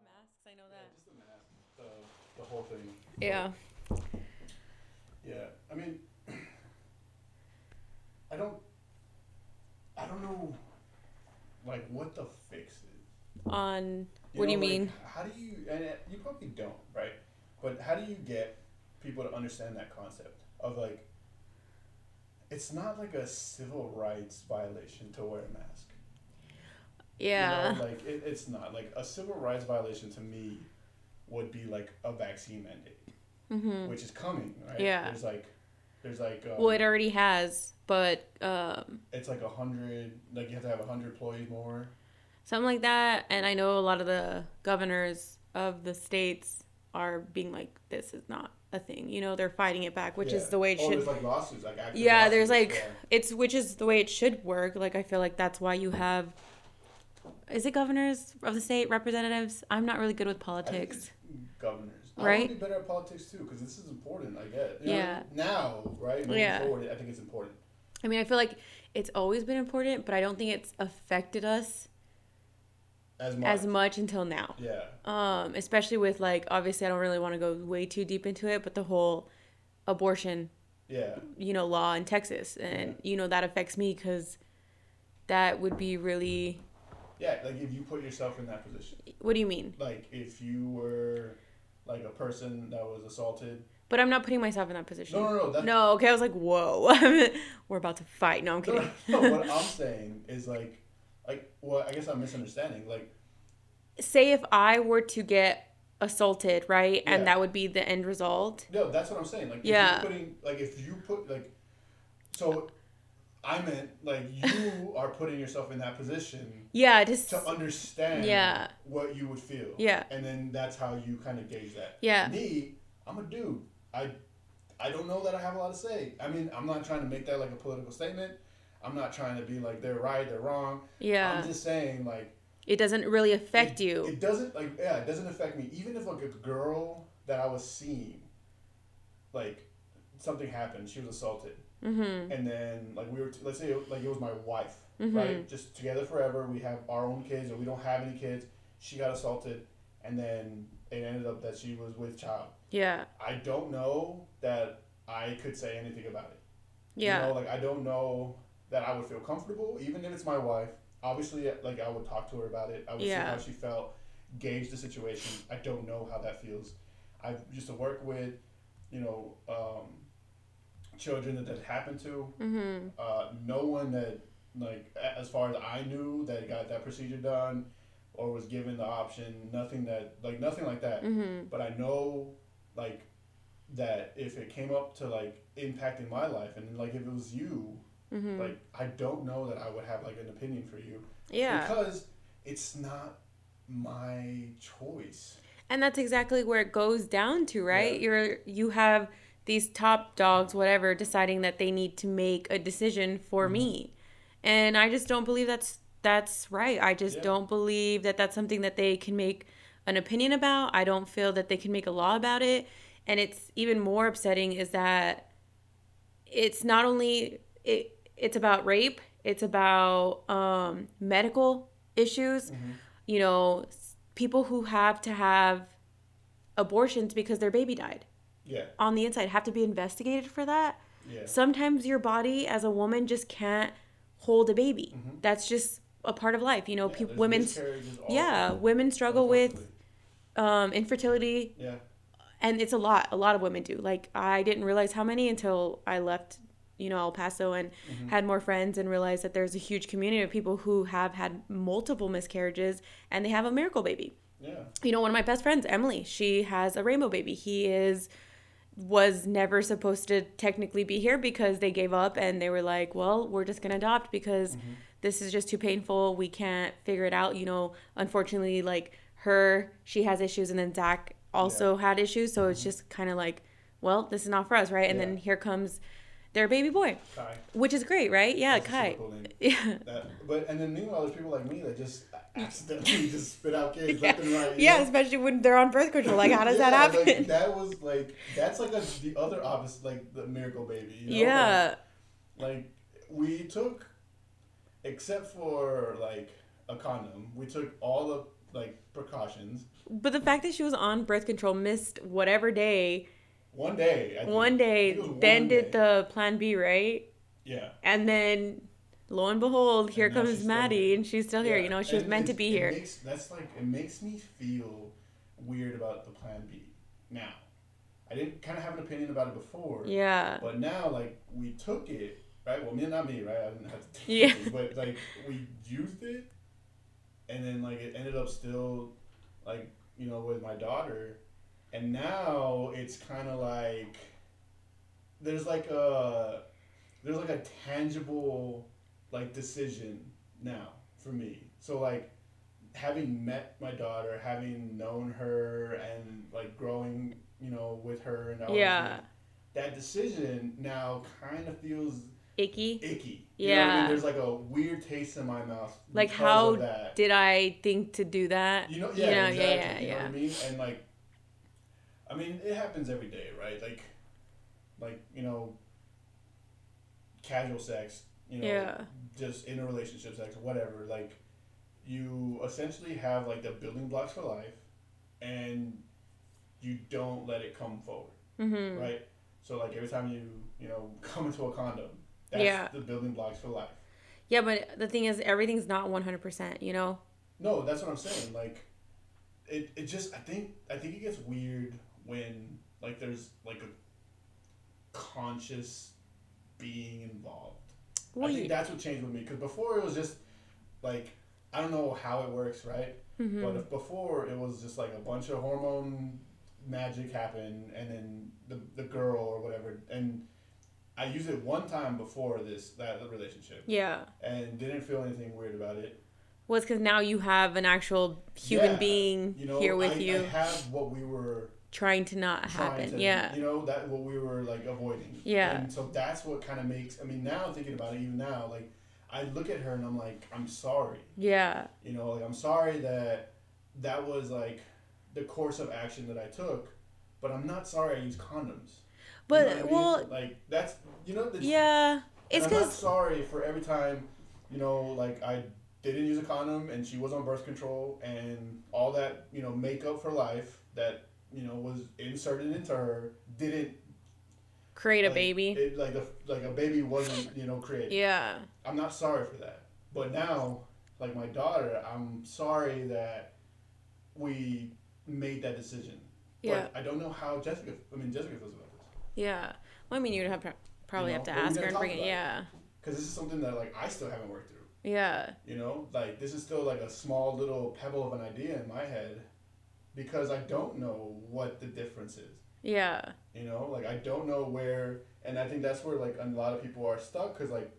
Masks. I know Yeah, that. just the mask, the, the whole thing. Yeah. Yeah, I mean, I don't, I don't know, like what the fix is. On what do you know, like, mean? How do you? And it- you probably don't, right? But how do you get people to understand that concept of like, it's not like a civil rights violation to wear a mask. You know, Yeah. like it, it's not like a civil rights violation to me would be like a vaccine mandate, Mm-hmm. which is coming, right? Yeah. There's like, there's like. Um, Well, it already has, but um, it's like a hundred. Like you have to have a hundred employees more. something like that. And I know a lot of the governors of the states are being like, "This is not a thing." You know, they're fighting it back, which is the way it oh, should. There's like lawsuits, like yeah, there's like yeah. it's which is the way it should work. Like I feel like that's why you have. Is it governors of the state representatives? I'm not really good with politics. it's governors. I Right? want to be better at politics too, because this is important. I get. You know, Yeah. Now, right? Moving Yeah. Forward, I think it's important. I mean, I feel like it's always been important, but I don't think it's affected us As much. as much until now. Yeah. Um, especially with like obviously I don't really want to go way too deep into it, but the whole abortion, Yeah. you know, law in Texas, and you know that affects me because that would be really. Yeah. Like if you put yourself in that position, What do you mean? like if you were like a person that was assaulted. But I'm not putting myself in that position. No, no, no. That's, No, okay. I was like, whoa, we're about to fight. No, I'm kidding. no, no, what I'm saying is like, like, well, I guess I'm misunderstanding. Like, Say if I were to get assaulted, right, and Yeah. that would be the end result. no, that's what I'm saying. Like, Yeah. if you're putting, like, if you put, like, so, I meant like you are putting yourself in that position Yeah, just to understand Yeah. what you would feel. Yeah. And then that's how you kind of gauge that. Yeah. Me, I'm a dude. I, I don't know that I have a lot to say. I mean, I'm not trying to make that like a political statement. I'm not trying to be like they're right, they're wrong. yeah. I'm just saying like It doesn't really affect it, you. It doesn't like yeah, it doesn't affect me. Even if like a girl that I was seeing, like something happened, she was assaulted, mm-hmm. and then like we were t- let's say like it was my wife, Mhm. right? Just together forever. We have our own kids, or we don't have any kids. She got assaulted, and then it ended up that she was with child. Yeah. I don't know that I could say anything about it. Yeah. You know, like I don't know that I would feel comfortable, even if it's my wife. Obviously, like I would talk to her about it. I would Yeah. see how she felt, gauge the situation. I don't know how that feels. I used to work with, you know, um, children that that happened to. mm-hmm. Uh, no one that, like, as far as I knew, that got that procedure done or was given the option. Nothing that, like, nothing like that. Mm-hmm. But I know, like, that if it came up to like impacting my life, and like if it was you, Mm-hmm. like I don't know that I would have like an opinion for you yeah. because it's not my choice. and that's exactly where it goes down to, right? You're you have these top dogs, whatever, deciding that they need to make a decision for Mm-hmm. me. And I just don't believe that's that's right. I just Yeah. don't believe that that's something that they can make an opinion about. I don't feel that they can make a law about it. And it's even more upsetting is that it's not only it it's about rape, it's about um medical issues. Mm-hmm. You know, people who have to have abortions because their baby died Yeah. on the inside have to be investigated for that. Yeah. Sometimes your body as a woman just can't hold a baby. That's just a part of life. You know, Mm-hmm. Yeah, people women yeah, women struggle with um infertility Yeah. and it's a lot. A lot of women do. Like I didn't realize how many until I left, you know, El Paso and Mm-hmm. had more friends and realized that there's a huge community of people who have had multiple miscarriages and they have a miracle baby. Yeah. You know, one of my best friends, Emily, she has a rainbow baby. He is was never supposed to technically be here because they gave up and they were like, "Well, we're just going to adopt because mm-hmm. this is just too painful. We can't figure it out." You know, unfortunately like her, she has issues and then Zach also had issues, so it's mm-hmm. just kind of like, "Well, this is not for us, right?" And then here comes their baby boy, Kai. which is great, right? Yeah, That's Kai. cool. Yeah. That, but and then meanwhile, there's people like me that just accidentally just spit out kids Yeah. left and right. yeah, know? especially when they're on birth control. Like, how does that happen? Like, that was like that's like a, the other opposite, like the miracle baby. You know? yeah. Like, like we took, except for like a condom, we took all the like precautions. But the fact that she was on birth control missed whatever day, One day. I think. one day, think it was then did the plan B, right? Yeah. And then lo and behold, here And comes Maddie and she's still here. Yeah, You know, she was and meant to be it here. Makes, that's like it makes me feel weird about the Plan B. Now, I didn't kind of have an opinion about it before. Yeah. But now, like we took it, right? Well, me and not me, right? I didn't have to take Yeah. it, but like we used it, and then like it ended up still, like you know, with my daughter, and now it's kind of like there's like a there's like a tangible like decision now for me. So like having met my daughter, having known her, and like growing, you know, with her and all Yeah. things, that decision now kind of feels Icky. icky. You know what I mean? Yeah. There's like a weird taste in my mouth. Like, how. Did I think to do that? You know, You yeah, know, exactly. yeah, yeah, you know yeah. what I mean? And like, I mean, it happens every day, right? Like, like you know, casual sex. You know, Yeah. just in a relationship, sex or whatever. Like, you essentially have like the building blocks for life, and you don't let it come forward, Mm-hmm. right? So like every time you you know come into a condom, that's Yeah. the building blocks for life. Yeah, but the thing is, everything's not 100%, you know? No, that's what I'm saying. Like, it, it just I think I think it gets weird when like there's like a conscious being involved. I think that's what changed with me because before it was just like I don't know how it works, right? Mhm. But if before it was just like a bunch of hormone magic happened, and then the the girl or whatever, and I used it one time before this that relationship, yeah. and didn't feel anything weird about it. Well, it's because now you have an actual human Yeah, being You know, here with I, you I have what we were trying to not trying happen. to, yeah. you know, that what we were like avoiding. Yeah. And so that's what kind of makes. I mean, now thinking about it, even now, like I look at her and I'm like, I'm sorry. Yeah. You know, like I'm sorry that that was like the course of action that I took, but I'm not sorry I used condoms. You But, know what I mean? well, like that's you know, the, yeah. It's I'm not sorry for every time, you know, like I didn't use a condom and she was on birth control and all that, you know, makeup for life that you know was inserted into her didn't create a like, baby. It, like a like a baby wasn't you know created. yeah. I'm not sorry for that. But now, like my daughter, I'm sorry that we made that decision. Yeah. But I don't know how Jessica. I mean, Jessica feels about this Yeah. Well, I mean, you'd have to, probably You have to know, but we ask her and bring it. Yeah. because this is something that like I still haven't worked through. Yeah. You know, like this is still like a small little pebble of an idea in my head because I don't know what the difference is. Yeah. You know, like I don't know where, and I think that's where like a lot of people are stuck because like,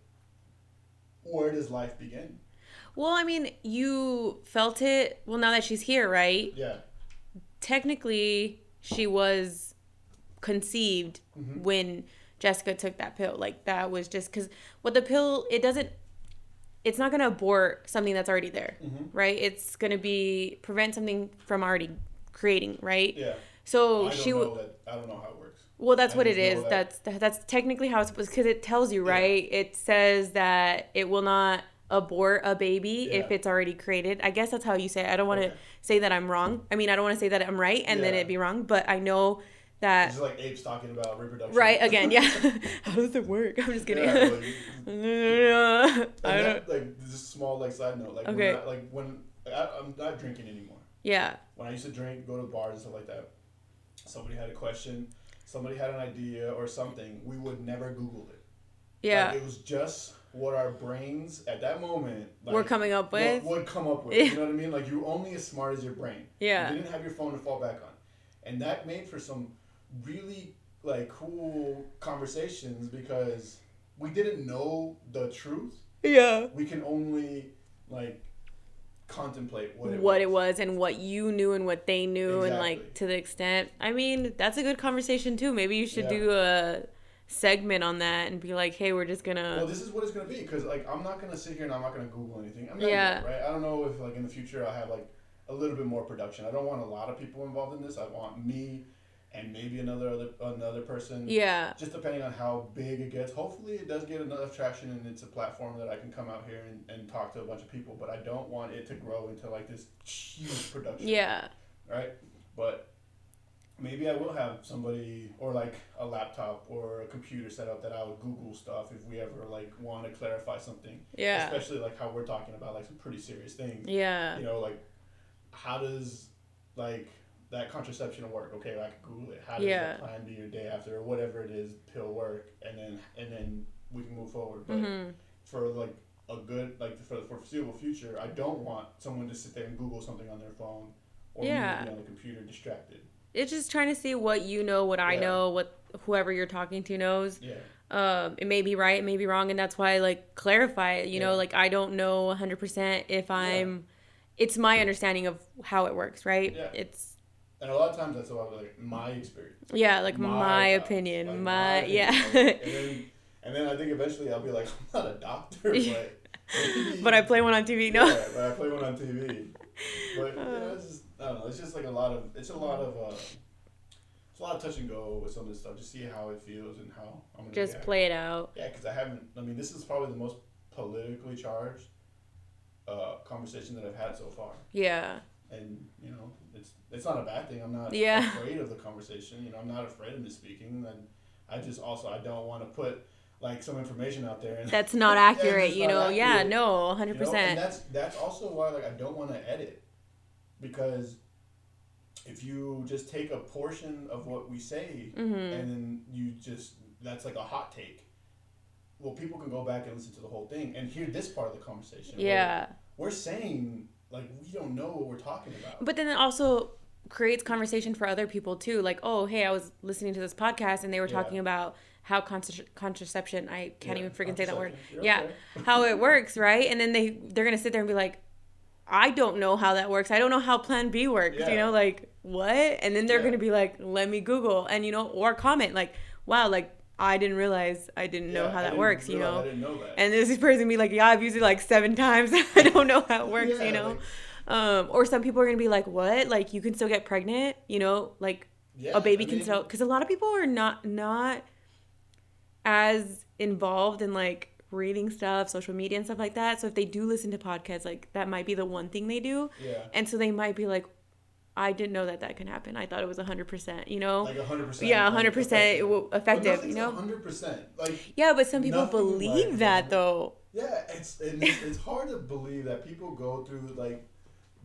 where does life begin? Well, I mean, you felt it. Well, now that she's here, right? Yeah, Technically, she was conceived Mhm. when Jessica took that pill. Like that was just because what the pill it doesn't. It's not gonna abort something that's already there, Mhm. right? It's gonna be prevent something from already creating, right? Yeah. So I she know w- that. I don't know how it works. well, that's I what it is. that- That's that's technically how it's supposed because it tells you, Yeah. right? It says that it will not abort a baby if it's already created. I guess that's how you say it. I don't want to Okay. say that I'm wrong. I mean, I don't want to say that I'm right and then it'd be wrong, but I know that like apes talking about reproduction. right again, yeah. how does it work? I'm just kidding. Yeah, like, I don't. that, like this small like side note. Like Okay. when I, like when I, I'm not drinking anymore. Yeah. When I used to drink, go to bars and stuff like that. Somebody had a question, somebody had an idea or something. We would never Google it. Yeah. Like, it was just what our brains at that moment like, We're coming up would- with. would come up with. Yeah. You know what I mean? Like you're only as smart as your brain. Yeah. You didn't have your phone to fall back on. And that made for some really like cool conversations because we didn't know the truth. Yeah. We can only like contemplate what it what was. it was and what you knew and what they knew and like to the extent i mean that's a good conversation too maybe you should Yeah. do a segment on that and be like hey we're just gonna Well, this is what it's gonna be because like I'm not gonna sit here and I'm not gonna Google anything. I'm not Yeah. yet, right? I don't know if like in the future I'll have like a little bit more production. I don't want a lot of people involved in this. I want me and maybe another other another person. yeah just depending on how big it gets. Hopefully, it does get enough traction and it's a platform that I can come out here and, and talk to a bunch of people. But I don't want it to grow into like this huge production. yeah Right? But maybe I will have somebody or like a laptop or a computer set up that I would Google stuff if we ever like want to clarify something. yeah Especially like how we're talking about like some pretty serious things. yeah You know, like how does like that contraception work? Okay, I can Google it. How does Yeah. the plan B or day after or whatever it is pill work? And then and then we can move forward. But hmm for like a good like for the foreseeable future, I don't want someone to sit there and Google something on their phone or Yeah. be on the computer distracted. it's just trying to see what you know what i Yeah. know what whoever you're talking to knows Yeah. um it may be right it may be wrong and that's why like clarify it you know like i don't know 100% if i'm it's my understanding of how it works right Yeah. it's And a lot of times that's about like my experience. yeah like my, thoughts, opinion like, my, opinion, yeah like, and then and then I think eventually I'll be like, I'm not a doctor, but but i play one on tv no Yeah, but I play one on TV. But you know, it's just I don't know. It's just like a lot of it's a lot of uh, it's a lot of touch and go with some of this stuff. Just see how it feels and how I'm gonna just react. play it out Yeah, because I haven't. I mean, this is probably the most politically charged uh, conversation that I've had so far. yeah And you know, it's it's not a bad thing. I'm not Yeah. afraid of the conversation. You know, I'm not afraid of misspeaking. And I just also I don't want to put like some information out there. And that's not Yeah, accurate you not know yeah accurate. no You know, and 100% that's that's also why like I don't want to edit because if you just take a portion of what we say hmm and then you just that's like a hot take. Well, people can go back and listen to the whole thing and hear this part of the conversation. yeah we're saying like we don't know what we're talking about. but then it also creates conversation for other people too like oh hey i was listening to this podcast and they were Yeah. talking about how contra- contraception i can't Yeah, even freaking say that word. You're yeah okay. how it works right and then they they're gonna sit there and be like i don't know how that works i don't know how plan b works you know like what and then they're Yeah. gonna be like let me google and you know or comment like wow like i didn't realize i didn't know how that works you know? Know and this person be like yeah i've used it like seven times. I don't know how it works Yeah, you know? like- um or some people are gonna be like what? Like you can still get pregnant you know? Like yeah, a baby I can mean, still because a lot of people are not not as involved in like reading stuff social media and stuff like that. So if they do listen to podcasts like that might be the one thing they do. Yeah. and so they might be like i didn't know that that can happen i thought it was 100% you know Like hundred percent. yeah 100% w- effective you know Hundred percent. Like yeah but some people believe like that though yeah, it's it's, it's hard to believe that people go through like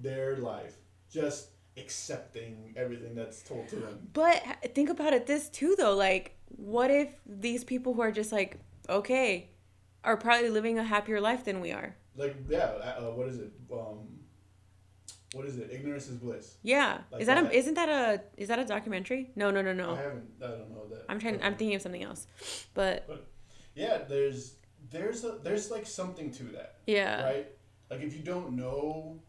their life just accepting everything that's told to them. But think about it this too though, like what if these people who are just like okay are probably living a happier life than we are. Like yeah, uh, what is it? Um, what is it? Ignorance is bliss. Yeah. Like is that, that. a isn't that a is that a documentary? No, no, no, no. I haven't. I don't know that. I'm trying I'm thinking of something else. But Yeah, there's there's a there's like something to that, yeah. right? Like if you don't know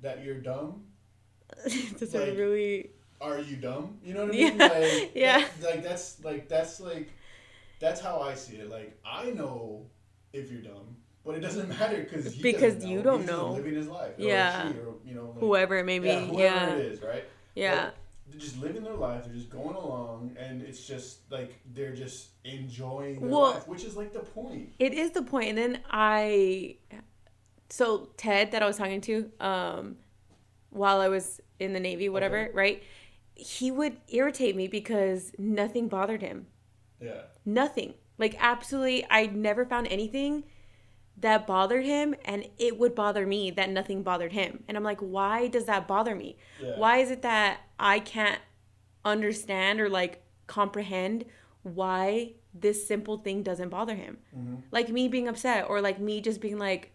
that you're dumb, That's Like- really are you dumb? You know what I Yeah. mean? Like, Yeah. like that's like that's like that's how I see it. Like I know if you're dumb, but it doesn't matter because Because you don't He's know. living his life. Or Yeah. or, you know, like, Whoever it may be. yeah, Yeah. whoever it is, right? Yeah. Like, they're just living their life. They're just going along, and it's just like they're just enjoying their Well- life, which is like the point. It is the point. And then I, so Ted that I was talking to, um, while I was in the Navy, whatever, Okay. right? He would irritate me because nothing bothered him. Yeah. Nothing. Like absolutely, I never found anything that bothered him, and it would bother me that nothing bothered him. And I'm like, why does that bother me? Yeah. Why is it that I can't understand or like comprehend why this simple thing doesn't bother him? Mm-hmm. Like me being upset or like me just being like,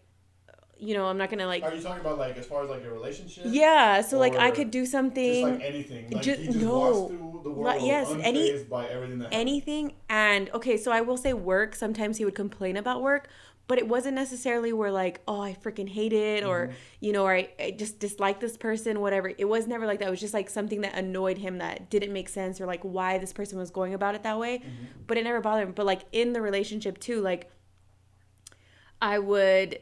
you know, I'm not gonna like, Are you talking about like as far as like a relationship? yeah. So like I could do Just something. like anything. Like Ju- he just no. walks through the Like, world yes, any- by everything that happens. anything and okay so i will say work sometimes he would complain about work but it wasn't necessarily where like oh i freaking hate it or mm-hmm. you know or I, I just dislike this person whatever. It was never like that. It was just like something that annoyed him that didn't make sense or like why this person was going about it that way. Mm-hmm. But it never bothered him. But like in the relationship too like i would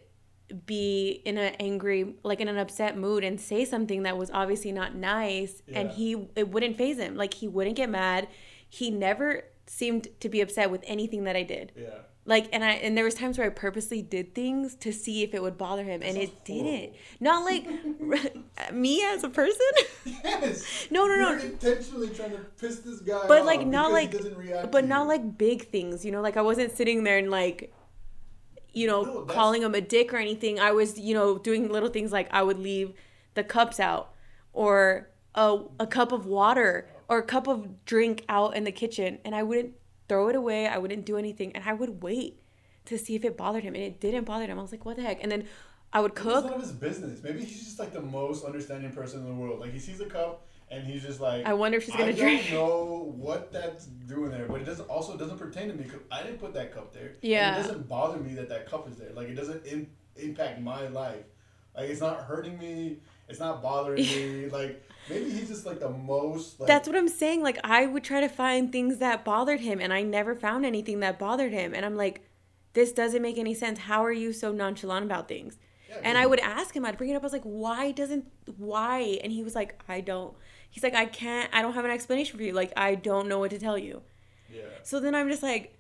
be in an angry like in an upset mood and say something that was obviously not nice and he it wouldn't phase him. Like he wouldn't get mad. He never seemed to be upset with anything that i did. Yeah. Like and i and there was times where i purposely did things to see if it would bother him and it didn't. Not like me as a person? Yes. No, no, no. You're intentionally trying to piss this guy but off like not like he doesn't react but not like big things you know? Like i wasn't sitting there and like you know No, calling him a dick or anything. I was you know doing little things like i would leave the cups out or a, a cup of water or a cup of drink out in the kitchen and i wouldn't throw it away i wouldn't do anything and i would wait to see if it bothered him and it didn't bother him i was like what the heck and then i would It's cook none of his business. Maybe he's just like the most understanding person in the world. Like he sees a cup and he's just like, I wonder if she's gonna I drink." I don't know what that's doing there, but it doesn't also doesn't pertain to me because I didn't put that cup there. Yeah. it doesn't bother me that that cup is there. Like it doesn't in, impact my life. Like it's not hurting me. It's not bothering me. Like maybe he's just like the most. Like, That's what I'm saying. Like I would try to find things that bothered him and I never found anything that bothered him. And I'm like, this doesn't make any sense. How are you so nonchalant about things? Yeah, And I would ask him, I'd bring it up, I was like, why doesn't why? And he was like, I don't he's like, I can't I don't have an explanation for you. Like I don't know what to tell you. Yeah. So then I'm just like,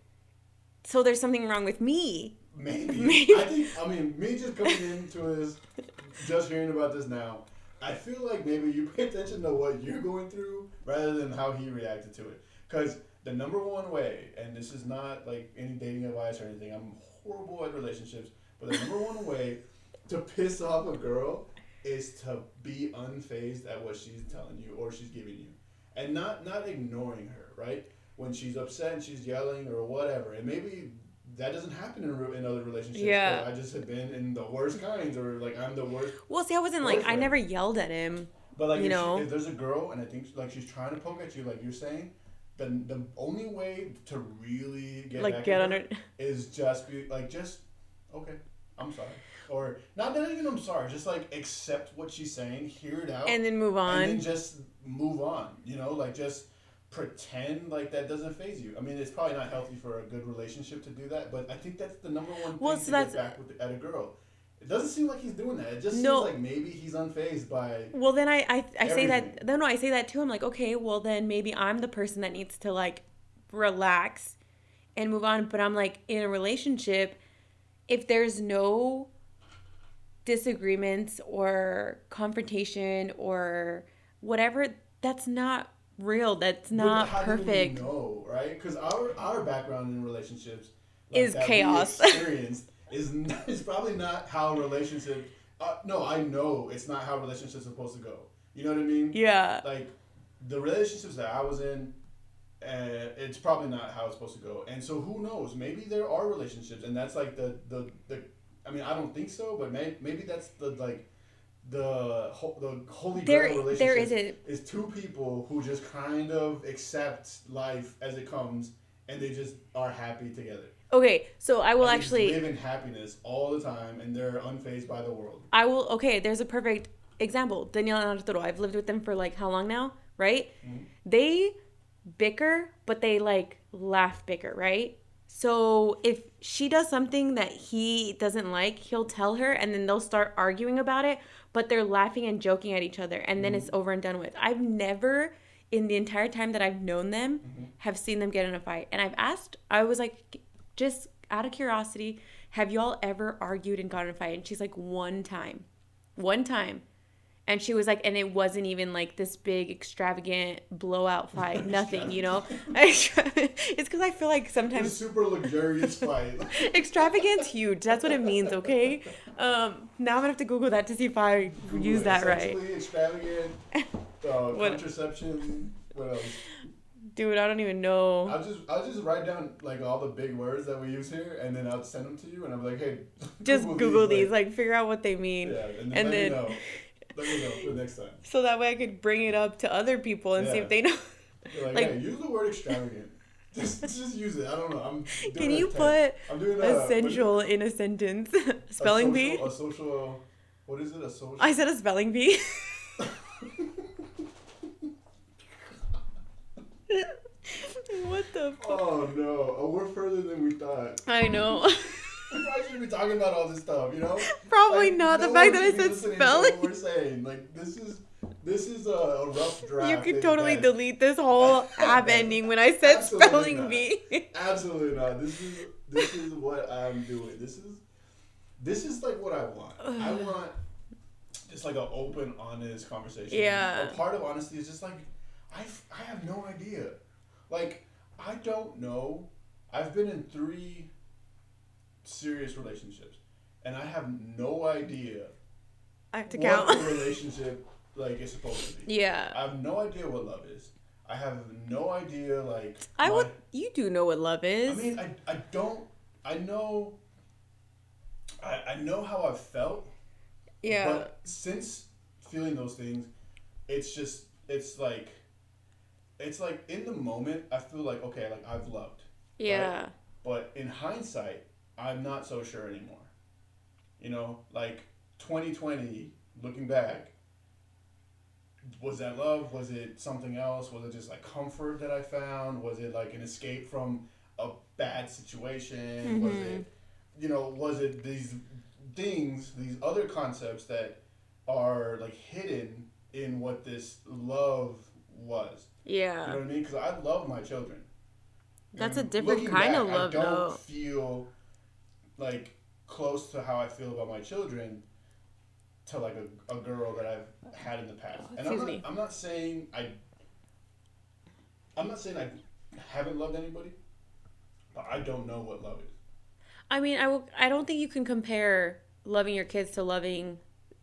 so there's something wrong with me. Maybe. Maybe. I think. I mean, me just coming into this, just hearing about this now, I feel like maybe you pay attention to what you're going through rather than how he reacted to it. Because the number one way, and this is not like any dating advice or anything. I'm horrible at relationships, but the number one way to piss off a girl is to be unfazed at what she's telling you or she's giving you, and not not ignoring her. Right when she's upset and she's yelling or whatever, and maybe that doesn't happen in, re- in other relationships. Yeah. I just have been in the worst kinds, or like I'm the worst. Well, see, I wasn't like I never yelled at him. But like, You if, know. she, if there's a girl and I think like she's trying to poke at you, like you're saying, then the only way to really get Like back get under her is just be like just okay, I'm sorry, or not not even I'm sorry, just like accept what she's saying, hear it out, and then move on. and then just move on. You know, like just pretend like that doesn't phase you. I mean, it's probably not healthy for a good relationship to do that, but I think that's the number one thing Well, to so get back with at a girl. It doesn't seem like he's doing that. It just No. seems like maybe he's unfazed by. Well, then I I, I say that no no I say that too. I'm like, okay, well then maybe I'm the person that needs to like relax and move on. But I'm like in a relationship, if there's no disagreements or confrontation or whatever, that's not real. That's not how do we perfect. know, right? Because our our background in relationships Is that we chaos. experienced is n- is probably not how relationships. Uh, no, I know it's not how relationships are supposed to go. You know what I mean? Yeah. Like the relationships that I was in, uh, it's probably not how it's supposed to go. And so who knows? Maybe there are relationships, and that's like the the the. I mean, I don't think so, but may, maybe that's the like. The ho- the holy There grail relationship there isn't is two people who just kind of accept life as it comes and they just are happy together. okay. So I will And they actually live in happiness all the time and they're unfazed by the world. I will. Okay, there's a perfect example. Danielle and Arturo. I've lived with them for like how long now? right? Mm-hmm. They bicker, but they like laugh bicker, right? So if she does something that he doesn't like, he'll tell her and then they'll start arguing about it, but they're laughing and joking at each other and then it's mm. over and done with. I've never in the entire time that I've known them mm-hmm. have seen them get in a fight. And I've asked, I was like just out of curiosity, have y'all ever argued and gotten in a fight? And she's like one time. One time. And she was like, and it wasn't even like this big extravagant blowout fight, nothing, you know? it's because I feel like It's a sometimes super luxurious fight. extravagant's huge. That's what it means, okay? Um, now I'm gonna have to Google that to see if I use that right. Extravagant. Uh, What- contraception. What else? Dude, I don't even know. I'll just I'll just write down like all the big words that we use here, and then I'll send them to you, and I'm like, hey, Just Google these, like, like figure out what they mean. yeah, and then and then-. Let me know for next time. So that way I could bring it up to other people and see if they know. You're like, Like- hey, use the word extravagant. just just use it. I don't know. I'm. Can you put I'm doing a, essential in a sentence? a spelling social, bee? A social. What is it? A social. I said a spelling bee. what the fuck? Oh no! Oh, we're further than we thought. I know. We probably shouldn't be talking about all this stuff, you know? Probably Like, not. The fact that I said spelling. What we're saying, like this is this is a, a rough draft. You could totally best. delete this whole app ending when I said Absolutely spelling not. bee. Absolutely not. This is this is what I'm doing. This is this is like what I want. I want just like an open, honest conversation. Yeah. A part of honesty is just like I I have no idea. Like I don't know. I've been in three serious relationships, and I have no idea I have to what count. the relationship like is supposed to be. yeah. I have no idea what love is. I have no idea like I my- would. You do know what love is. I is. mean, I, I don't. I know. I, I know how I've felt. yeah. But since feeling those things, it's just it's like, it's like in the moment I feel like okay, like I've loved, yeah. but in hindsight, I'm not so sure anymore. You know, like 2020, looking back. Was that love? Was it something else? Was it just like comfort that I found? Was it like an escape from a bad situation? Was Mhm. it, you know, was it these things, these other concepts that are like hidden in what this love was? Yeah. You know what I mean? Because I love my children. That's a different kind of love, I don't though. feel like close to how I feel about my children to like a, a girl that I've had in the past. Oh, and I'm not, me. I'm not saying I. I'm not saying I haven't loved anybody, but I don't know what love is. I mean, I will. I don't think you can compare loving your kids to loving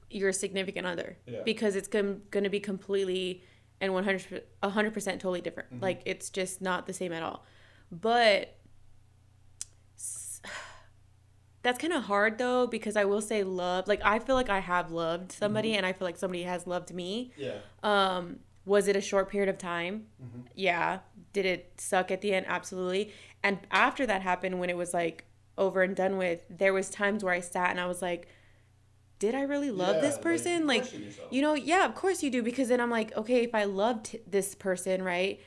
your significant other Yeah. because it's going to be completely and 100 100% totally different. Mm-hmm. Like it's just not the same at all. But that's kind of hard though because I will say love. Like I feel like I have loved somebody Mm-hmm. and I feel like somebody has loved me. Yeah. Um, was it a short period of time? Mm-hmm. Yeah. Did it suck at the end? Absolutely. And after that happened, when it was like over and done with, there was times where I sat and I was like, did I really love Yeah, this person? Like, yourself. you know, yeah, of course you do. Because then I'm like, okay, if I loved this person, right?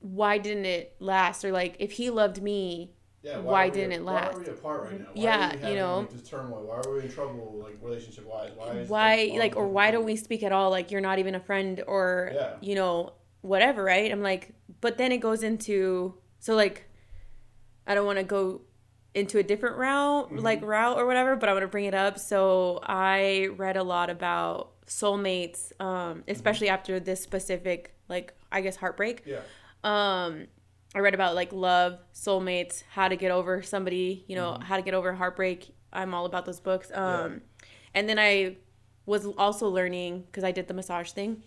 Why didn't it last? Or like, if he loved me, Yeah, why we- didn't it last? Why are we apart right now? Why Yeah, are we you know. like, this turmoil. Why are we in trouble, like relationship wise? Why? Why like or why don't we speak at all like you're not even a friend or Yeah. you know whatever right i'm like but then it goes into so like i don't want to go into a different route Mm-hmm. like route or whatever but i want to bring it up so i read a lot about soulmates um Mm-hmm. especially after this specific like i guess heartbreak Yeah. um i read about like love soulmates how to get over somebody you know how to get over heartbreak. I'm all about those books. Um and then i was also learning because i did the massage thing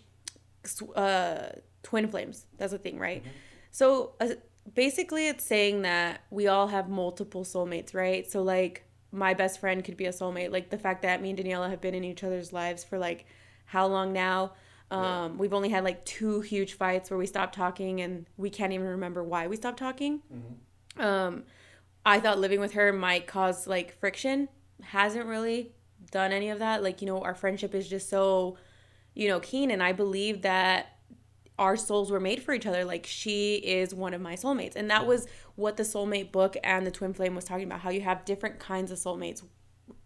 uh twin flames. That's a thing right? So uh, basically it's saying that we all have multiple soulmates right? So like my best friend could be a soulmate. Like the fact that me and daniela have been in each other's lives for like how long now um, we've only had like two huge fights where we stopped talking and we can't even remember why we stopped talking um, i thought living with her might cause like friction hasn't really done any of that like you know our friendship is just so you know, keen. And I believe that our souls were made for each other. Like she is one of my soulmates. And that was what the soulmate book and the twin flame was talking about, how you have different kinds of soulmates.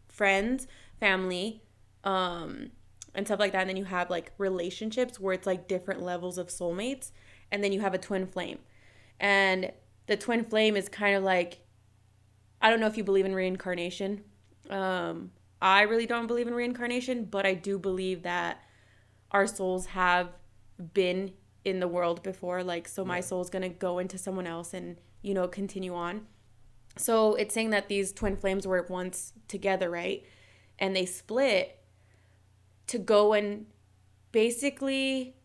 Friends, family, um, and stuff like that. And then you have like relationships where it's like different levels of soulmates. And then you have a twin flame. And the twin flame is kind of like I don't know if you believe in reincarnation. Um, I really don't believe in reincarnation, but I do believe that our souls have been in the world before. Like, so my soul's gonna go into someone else and, you know, continue on. So it's saying that these twin flames were once together, right? And they split to go and basically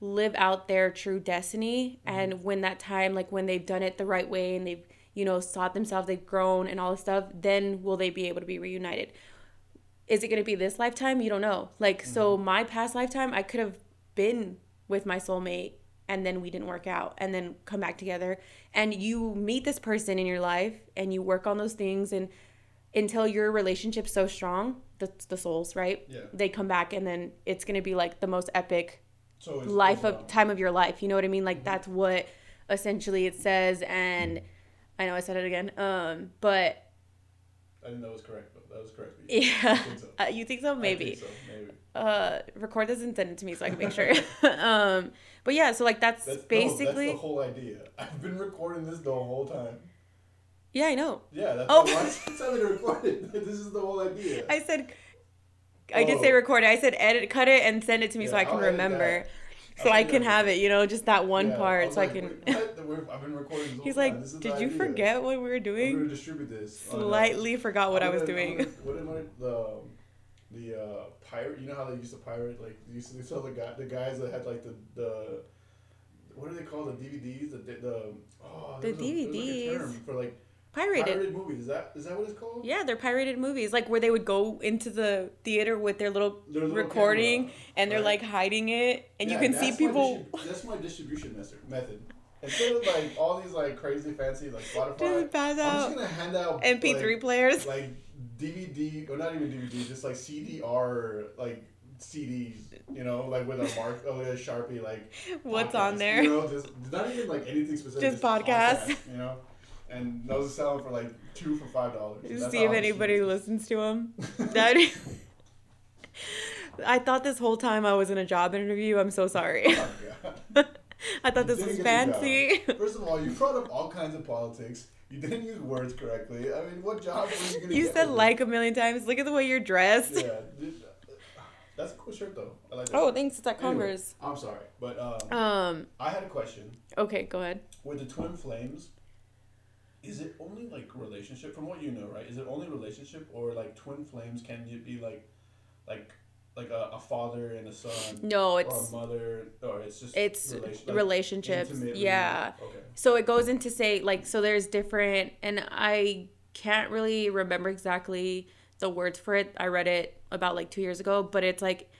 live out their true destiny. Mm-hmm. And when that time, like when they've done it the right way and they've, you know, sought themselves, they've grown and all this stuff, then will they be able to be reunited? Is it going to be this lifetime? You don't know. Like, so mm-hmm. my past lifetime, I could have been with my soulmate and then we didn't work out and then come back together. And you meet this person in your life and you work on those things and until your relationship's so strong, the, the souls, right? Yeah. They come back and then it's going to be like the most epic So life of um, time of your life. You know what I mean? Like that's what essentially it says. And I know I said it again. Um, but I think that was correct, but that was correct. yeah, yeah, think so. Uh, you think so? Maybe. think so, maybe. Uh, record this and send it to me so I can make sure. um, but yeah, so like that's, That's, no, basically. that's the whole idea. I've been recording this the whole time. Yeah, I know. Yeah, that's Oh. why tell me to. This is the whole idea. I said. I did say Oh. record it. I said edit, cut it, and send it to me so I can I'll remember, so I can have it. You know, just that one Yeah, part, was so like, I can. "Wait, I've been recording He's like, "Did you idea. forget what we were I'm doing?" gonna distribute this. on, uh, Slightly forgot what I was doing. what am I? The the uh, pirate. You know how they used to pirate? Like they used to sell the guy, the guys that had like the the. What do they call the DVDs? The the oh, The was a- like, DVDs. for like Pirated. pirated movies. Is that is that what it's called? Yeah, they're pirated movies, like where they would go into the theater with their little Their little recording camera, and they're right? like hiding it, and you Yeah, can see my people distrib- that's my distribution method. Instead of like all these like crazy fancy like Spotify, just pass I'm just gonna hand out MP3 like, players. like DVD or not even DVD, just like CDR like CDs, you know, like with a mark, oh, with a sharpie, like What's podcast, on there? You know, just not even like anything specific, Just podcasts. you know. And those are selling for like two for five dollars. Just see if anybody listens to them. That. I thought this whole time I was in a job interview. I'm so sorry. Oh, I thought this was didn't get the fancy. First of all, you brought up all kinds of politics. You didn't use words correctly. I mean, what job were you gonna You get said like a million times. Look at the way you're dressed. Yeah, uh, that's a cool shirt though. I like that. Oh, shirt. thanks. It's at Anyway, Converse. I'm sorry, but um, Um. I had a question. Okay, go ahead. With the twin flames, is it only like relationship? From what you know, right? Is it only relationship, or like twin flames can it be like, like, like a, a father and a son, No, or a it's mother, or it's just it's relation- relationships. Yeah. Okay. So it goes into say like so there's different and I can't really remember exactly the words for it. I read it about like 2 years ago, but it's like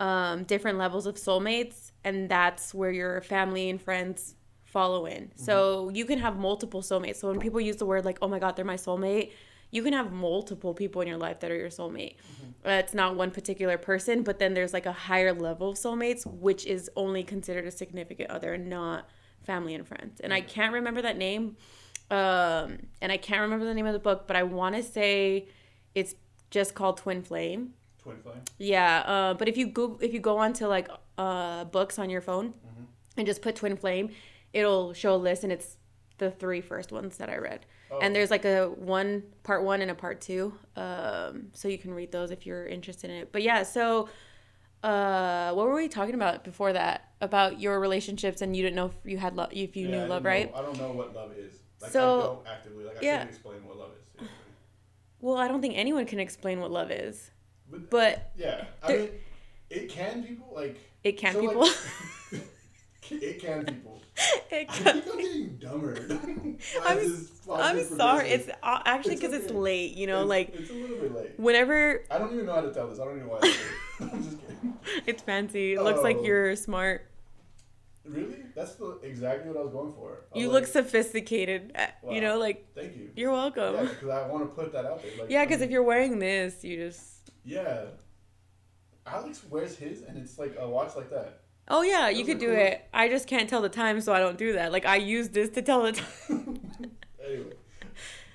um different levels of soulmates and that's where your family and friends follow in. So you can have multiple soulmates. So when people use the word like oh my god, they're my soulmate, you can have multiple people in your life that are your soulmate. Uh, it's not one particular person, but then there's like a higher level of soulmates, which is only considered a significant other, and not family and friends. And I can't remember that name, um, and I can't remember the name of the book, but I want to say it's just called Twin Flame. Twin flame. Yeah, uh, but if you go if you go onto like uh, books on your phone Mm-hmm. and just put Twin Flame, it'll show a list, and it's the three first ones that I read. Oh. And there's like a one part one and a part two, um, so you can read those if you're interested in it. But yeah, so uh, what were we talking about before that? About your relationships, and you didn't know if you had love, if you Yeah, knew love, know- right? I don't know what love is. Like So- I don't actively like I yeah. can't explain what love is. Well, I don't think anyone can explain what love is, But, but yeah, I mean, it can people like it can so, people. Like, it can people. it I can. think I'm getting dumber. I'm I'm sorry. It's uh, actually because it's okay. late. You know, It's- like it's a little bit late. whenever I don't even know how to tell this. I don't even know why. I. I'm just kidding. it's fancy, it looks like Oh. you're smart. Really? That's the, exactly what I was going for. I You look like, sophisticated. uh, You know, like Thank you. you're welcome. Yeah, because I want to put that out there. Like, Yeah, I because mean, if you're wearing this, you just Yeah. Alex wears his, and it's like a watch like that. Oh yeah, you could do cool. it. I just can't tell the time, so I don't do that. Like I use this to tell the time. Anyway,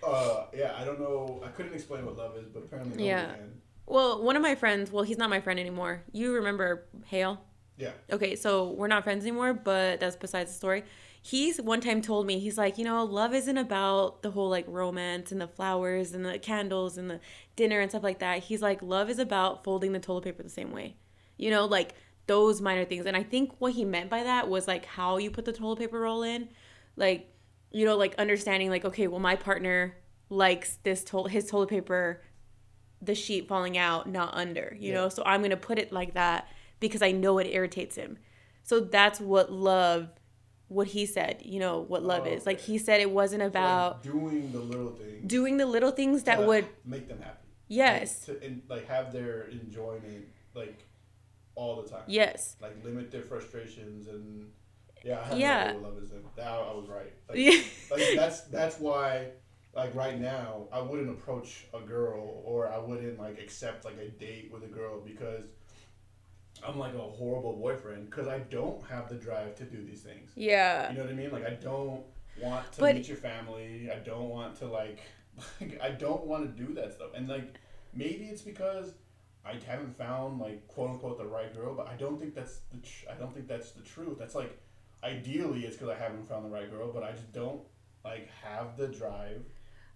uh, yeah, I don't know. I couldn't explain what love is, but apparently Yeah. can. well, one of my friends. Well, he's not my friend anymore. You remember Hale? Yeah. Okay, so we're not friends anymore, but that's besides the story. He's one time told me, he's like, you know, love isn't about the whole like romance and the flowers and the candles and the dinner and stuff like that. He's like, love is about folding the toilet paper the same way. You know, like those minor things. And I think what he meant by that was like how you put the toilet paper roll in. Like, you know, like understanding like, okay, well my partner likes this toilet his toilet paper the sheet falling out, not under, you Yeah. know? So I'm going to put it like that because I know it irritates him. So that's what love, what he said, you know, what love Oh, is. Like he said it wasn't about like, doing the little things doing the little things that would, make them happy. yes, Like, to in, like have their enjoyment like all the time. yes. Like limit their frustrations and yeah. I have Yeah. no love is. Now I was right. Like, Yeah. like that's that's why like right now I wouldn't approach a girl or I wouldn't like accept like a date with a girl because I'm like a horrible boyfriend because I don't have the drive to do these things. yeah. You know what I mean? Like I don't want to But- meet your family. I don't want to like, like I don't want to do that stuff. And like maybe it's because I haven't found like quote unquote the right girl, but I don't think that's the tr- I don't think that's the truth. That's like ideally it's because I haven't found the right girl, but I just don't like have the drive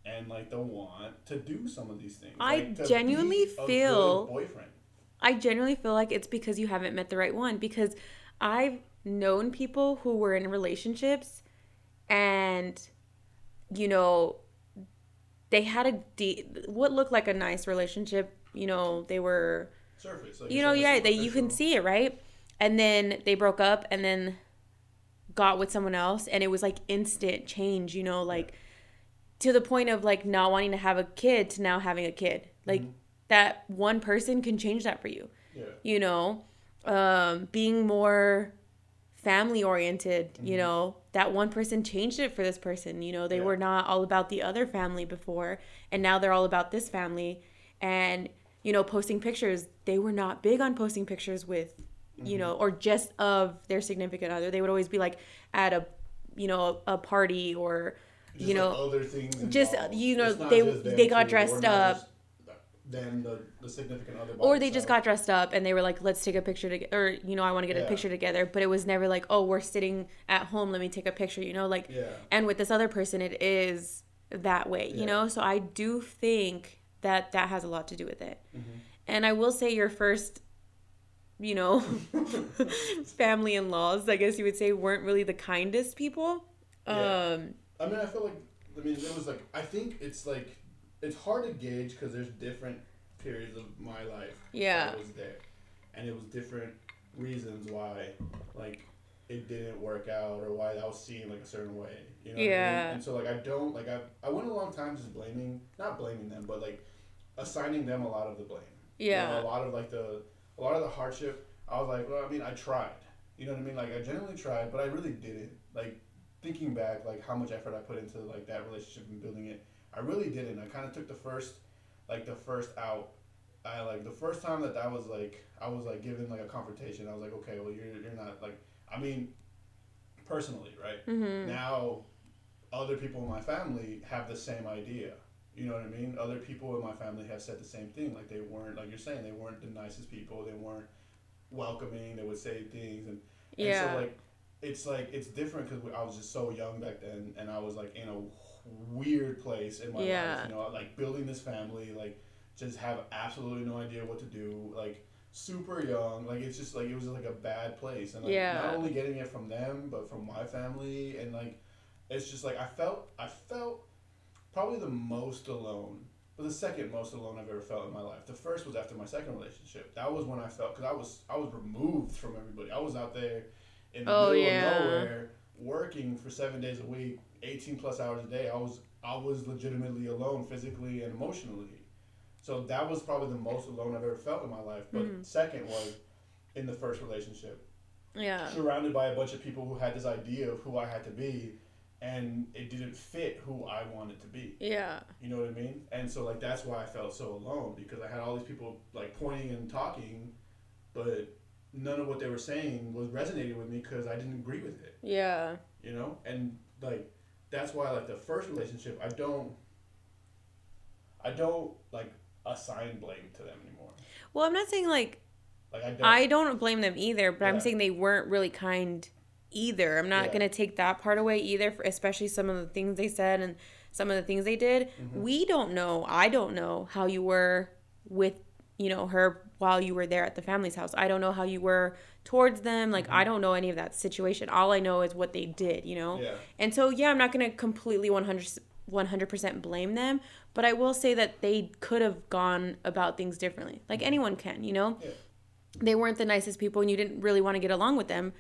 and like the want to do some of these things. I Like, genuinely feel- boyfriend. I genuinely feel like it's because you haven't met the right one because I've known people who were in relationships and you know they had a de- what looked like a nice relationship, you know, they were Surface, like you know, yeah, they you can see it, right? And then they broke up and then got with someone else and it was like instant change, you know, like to the point of like not wanting to have a kid to now having a kid. Like Mhm. that one person can change that for you. Yeah. You know, um being more family oriented, you Mhm. know, that one person changed it for this person. You know, they Yeah. were not all about the other family before and now they're all about this family and you know, posting pictures, they were not big on posting pictures with you know, mm-hmm. or just of their significant other. They would always be like at a, you know, a, party or, Just, you know, like, other things just, uh, involved. you know, they- they got dressed up. Then the, the significant other. or they just got dressed up and they were like, let's take a picture together, or you know, I want to get a picture together. But it was never like, oh, we're sitting at home, let me take a picture. You know, like, Yeah. and with this other person, it is that way. Yeah. You know, so I do think that that has a lot to do with it. Mhm. And I will say, your first, you know, family in laws, I guess you would say, weren't really the kindest people. Yeah. Um, I mean, I feel like I mean it was like I think it's like it's hard to gauge because there's different periods of my life. Yeah. that I was there, and it was different reasons why like it didn't work out or why I was seen like a certain way. You know. What I Yeah. mean? And so like I don't like I I went a long time just blaming not blaming them but like assigning them a lot of the blame. You know, yeah. a lot of like the a lot of the hardship. I was like, well, I mean, I tried. You know what I mean? Like I genuinely tried, but I really didn't. Like thinking back, like how much effort I put into like that relationship and building it, I really didn't. I kind of took the first, like the first out. I like the first time that that was like I was like given like a confrontation. I was like, okay, well you're you're not like I mean, personally, right? Mm-hmm. Now, other people in my family have the same idea. You know what I mean? Other people in my family have said the same thing. Like they weren't, like you're saying, they weren't the nicest people. They weren't welcoming. They would say things, and, and Yeah. so like it's like it's different because I was just so young back then, and I was like in a weird place in my Yeah. life. You know, like building this family, like just have absolutely no idea what to do. Like super young. Like it's just like it was like a bad place, and like Yeah. not only getting it from them, but from my family, and like it's just like I felt I felt probably the most alone, but the second most alone I've ever felt in my life. The first was after my second relationship. That was when I felt because I was I was removed from everybody. I was out there in the Oh, middle yeah. of nowhere working for seven days a week, eighteen plus hours a day. I was I was legitimately alone physically and emotionally. So that was probably the most alone I've ever felt in my life. But Mhm. second was in the first relationship Yeah. surrounded by a bunch of people who had this idea of who I had to be, and it didn't fit who I wanted to be. Yeah. You know what I mean? And so like that's why I felt so alone because I had all these people like pointing and talking, but none of what they were saying was resonating with me because I didn't agree with it. Yeah. You know, and like that's why like the first relationship, I don't, I don't like assign blame to them anymore. Well, I'm not saying like Like I don't. I don't blame them either, but I'm saying they weren't really kind either. I'm not Yeah. going to take that part away either, for, especially some of the things they said and some of the things they did. Mm-hmm. We don't know. I don't know how you were with, you know, her while you were there at the family's house. I don't know how you were towards them. Like, I don't know any of that situation. All I know is what they did, you know? Mm-hmm. Yeah. And so, yeah, I'm not going to completely 100 100% blame them, but I will say that they could have gone about things differently. Like anyone can, you know? Yeah. They weren't the nicest people and you didn't really want to get along with them.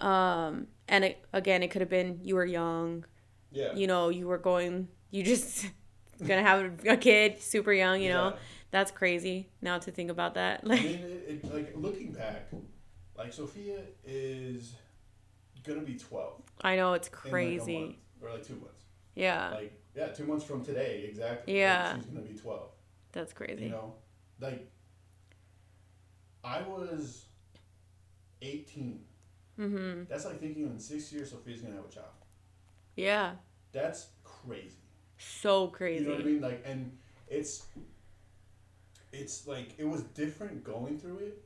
Um, and it, again, it could have been you were young, Yeah. you know, you were going, you just gonna have a kid super young, you know? That's crazy now to think about that. I Like, mean, it, it, like looking back, like Sophia is gonna be twelve. I know it's in, like, crazy. month, or like two months. yeah, Like yeah, two months from today exactly. like, Yeah. she's gonna be twelve. that's crazy. You know, like I was eighteen. Mm-hmm. That's like thinking in six years Sophia's gonna have a child. Yeah, That's crazy. so crazy. You know what I mean? Like, and it's it's like it was different going through it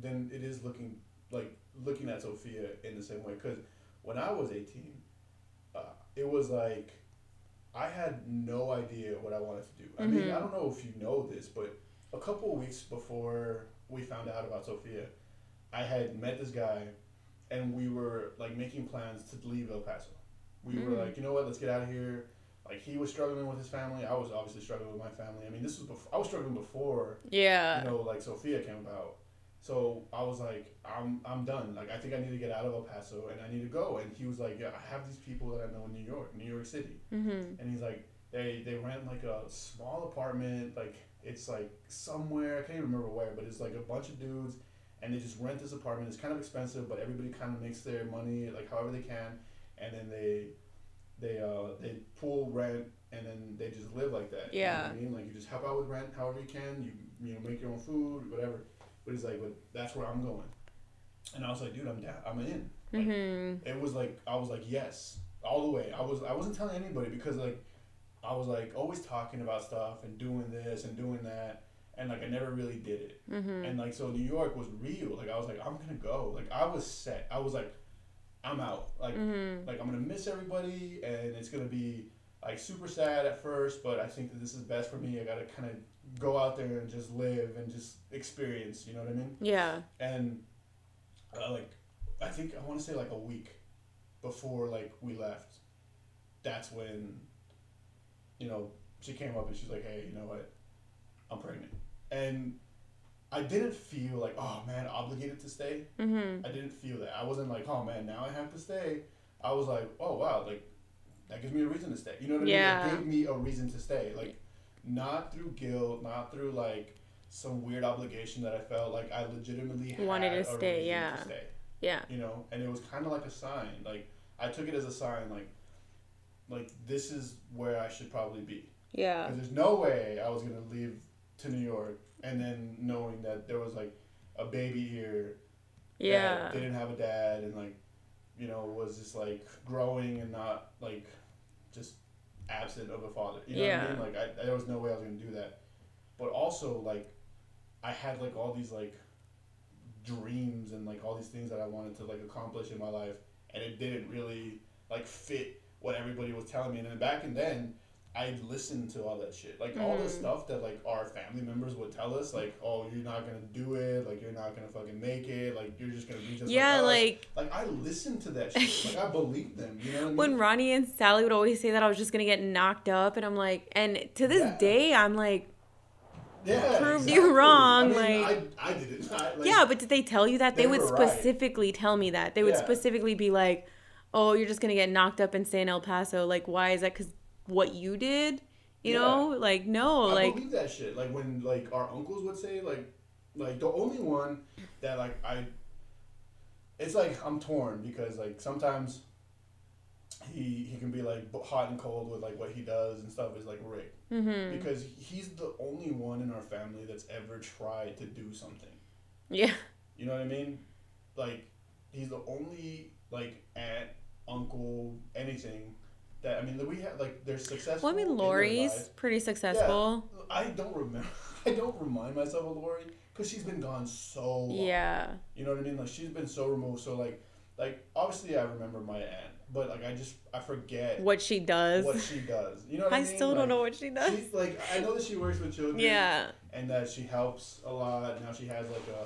than it is looking like looking at Sophia in the same way. Because when I was eighteen, uh, it was like I had no idea what I wanted to do. I mean, Mhm. I don't know if you know this, but a couple of weeks before we found out about Sophia, I had met this guy, and we were like making plans to leave El Paso. We were Mm. like, you know what, let's get out of here. Like he was struggling with his family. I was obviously struggling with my family. I mean, this was before I was struggling before Yeah, you know, like Sophia came about. So I was like, I'm I'm done. Like I think I need to get out of El Paso and I need to go. And he was like, Yeah, I have these people that I know in New York, New York City. mm-hmm. And he's like, they they rent like a small apartment. Like it's like somewhere I can't even remember where, but it's like a bunch of dudes, and they just rent this apartment. It's kind of expensive, but everybody kind of makes their money like however they can, and then they they uh they pool rent and then they just live like that. You know what Yeah. I mean, like you just help out with rent however you can. You you know make your own food, whatever. But he's like, but that's where I'm going. And I was like, dude, I'm down. I'm in. Like, Mm-hmm. it was like I was like yes all the way. I was I wasn't telling anybody because like I was like always talking about stuff and doing this and doing that and like I never really did it. Mm-hmm. And like so New York was real. Like I was like I'm gonna go. Like I was set. I was like I'm out. Like Mm-hmm. like I'm gonna miss everybody and it's gonna be like super sad at first, but I think that this is best for me. I gotta kind of go out there and just live and just experience. You know what I mean? Yeah. and uh, like I think I want to say like a week before like we left, that's when you know she came up and she's like, "Hey, you know what? I'm pregnant," and I didn't feel like, "Oh man, obligated to stay." Mm-hmm. I didn't feel that. I wasn't like, "Oh man, now I have to stay." I was like, "Oh wow, like that gives me a reason to stay." You know what I Yeah. mean? It gave me a reason to stay, like not through guilt, not through like some weird obligation that I felt like I legitimately had Wanted to stay, yeah. To stay, Yeah. you know, and it was kind of like a sign. Like I took it as a sign, like like this is where I should probably be. Yeah. Because there's no way I was gonna leave to New York and then knowing that there was like a baby here Yeah. that didn't have a dad and like you know was just like growing and not like just absent of a father you know what i Yeah. mean like I, there was no way i was gonna do that but also like i had like all these like dreams and like all these things that i wanted to like accomplish in my life and it didn't really like fit what everybody was telling me and then back and then I listened to all that shit, like all the Mm. stuff that like our family members would tell us, like, "Oh, you're not gonna do it, like you're not gonna fucking make it, like you're just gonna be just yeah, like, like Like I listened to that shit. like I believed them. You know I mean? when Ronnie and Sally would always say that I was just gonna get knocked up, and I'm like, and to this Yeah. day, I'm like, yeah, proved you wrong, I mean, like- I, I didn't. I, like, yeah, but did they tell you that? They, they would were right. specifically tell me that. They would Yeah. specifically be like, oh, you're just gonna get knocked up and stay in El Paso. Like, why is that? Because what you did, you Yeah. know? Like, no, I like, believe that shit. Like when like our uncles would say like, like the only one that like I. It's like I'm torn because like sometimes. He he can be like hot and cold with like what he does and stuff is like Rick mm-hmm. because he's the only one in our family that's ever tried to do something. yeah, You know what I mean? Like he's the only like aunt, uncle, anything that I mean we have like they're successful. Well, I mean, Lori's pretty successful. Yeah, I don't remember. I don't remind myself of Lori because she's been gone so long. Yeah. You know what I mean? Like she's been so removed. So like, like obviously I remember my aunt, but like I just I forget What she does. what she does. You know what I, I mean? still don't know what she does. She's like I know that she works with children. Yeah. And that she helps a lot. Now she has like a,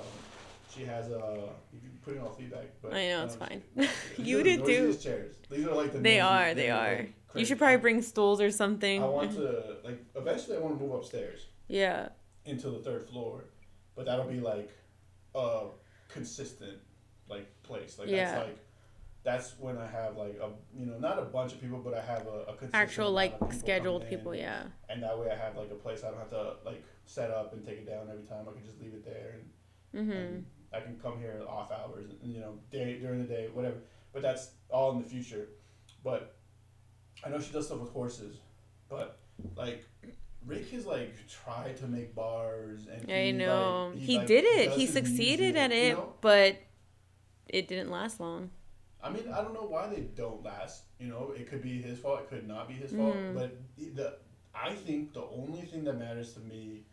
she has a. You can put in all feedback, but I know, it's fine. You are did too. Chairs. These are like the. They are. They they're, like, You should probably bring stools or something. I want to like eventually. I want to move upstairs Yeah. into the third floor, but that'll be like a consistent like place. Like Yeah. that's like that's when I have like a you know not a bunch of people, but I have a, a consistent Actual like people scheduled in, people. Yeah. and that way I have like a place I don't have to like set up and take it down every time. I can just leave it there and, Mhm. and I can come here off hours and you know day during the day whatever. But that's all in the future. But I know she does stuff with horses, but like. Rick has like tried to make bars and I he, know. like, he like, did it. He succeeded music, at you it, know? but it didn't last long. I mean, I don't know why they don't last. You know, it could be his fault. It could not be his fault. Mhm. But the I think the only thing that matters to me,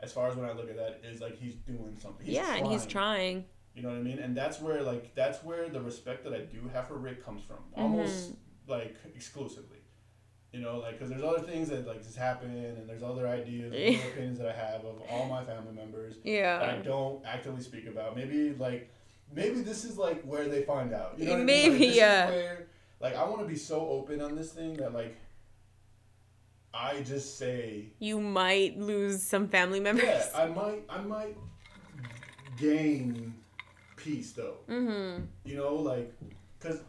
as far as when I look at that, is like he's doing something. He's yeah, and he's trying. You know what I mean? And that's where like that's where the respect that I do have for Rick comes from, almost Mm-hmm. like exclusively. You know, like because there's other things that like just happen, and there's other ideas, and other opinions that I have of all my family members that I don't actively speak about. Maybe like maybe this is like where they find out. You know what I mean? Maybe, Like, yeah. where, like I want to be so open on this thing that like I just say You might lose some family members. yeah. I might I might gain peace though. mm-hmm. You know, like because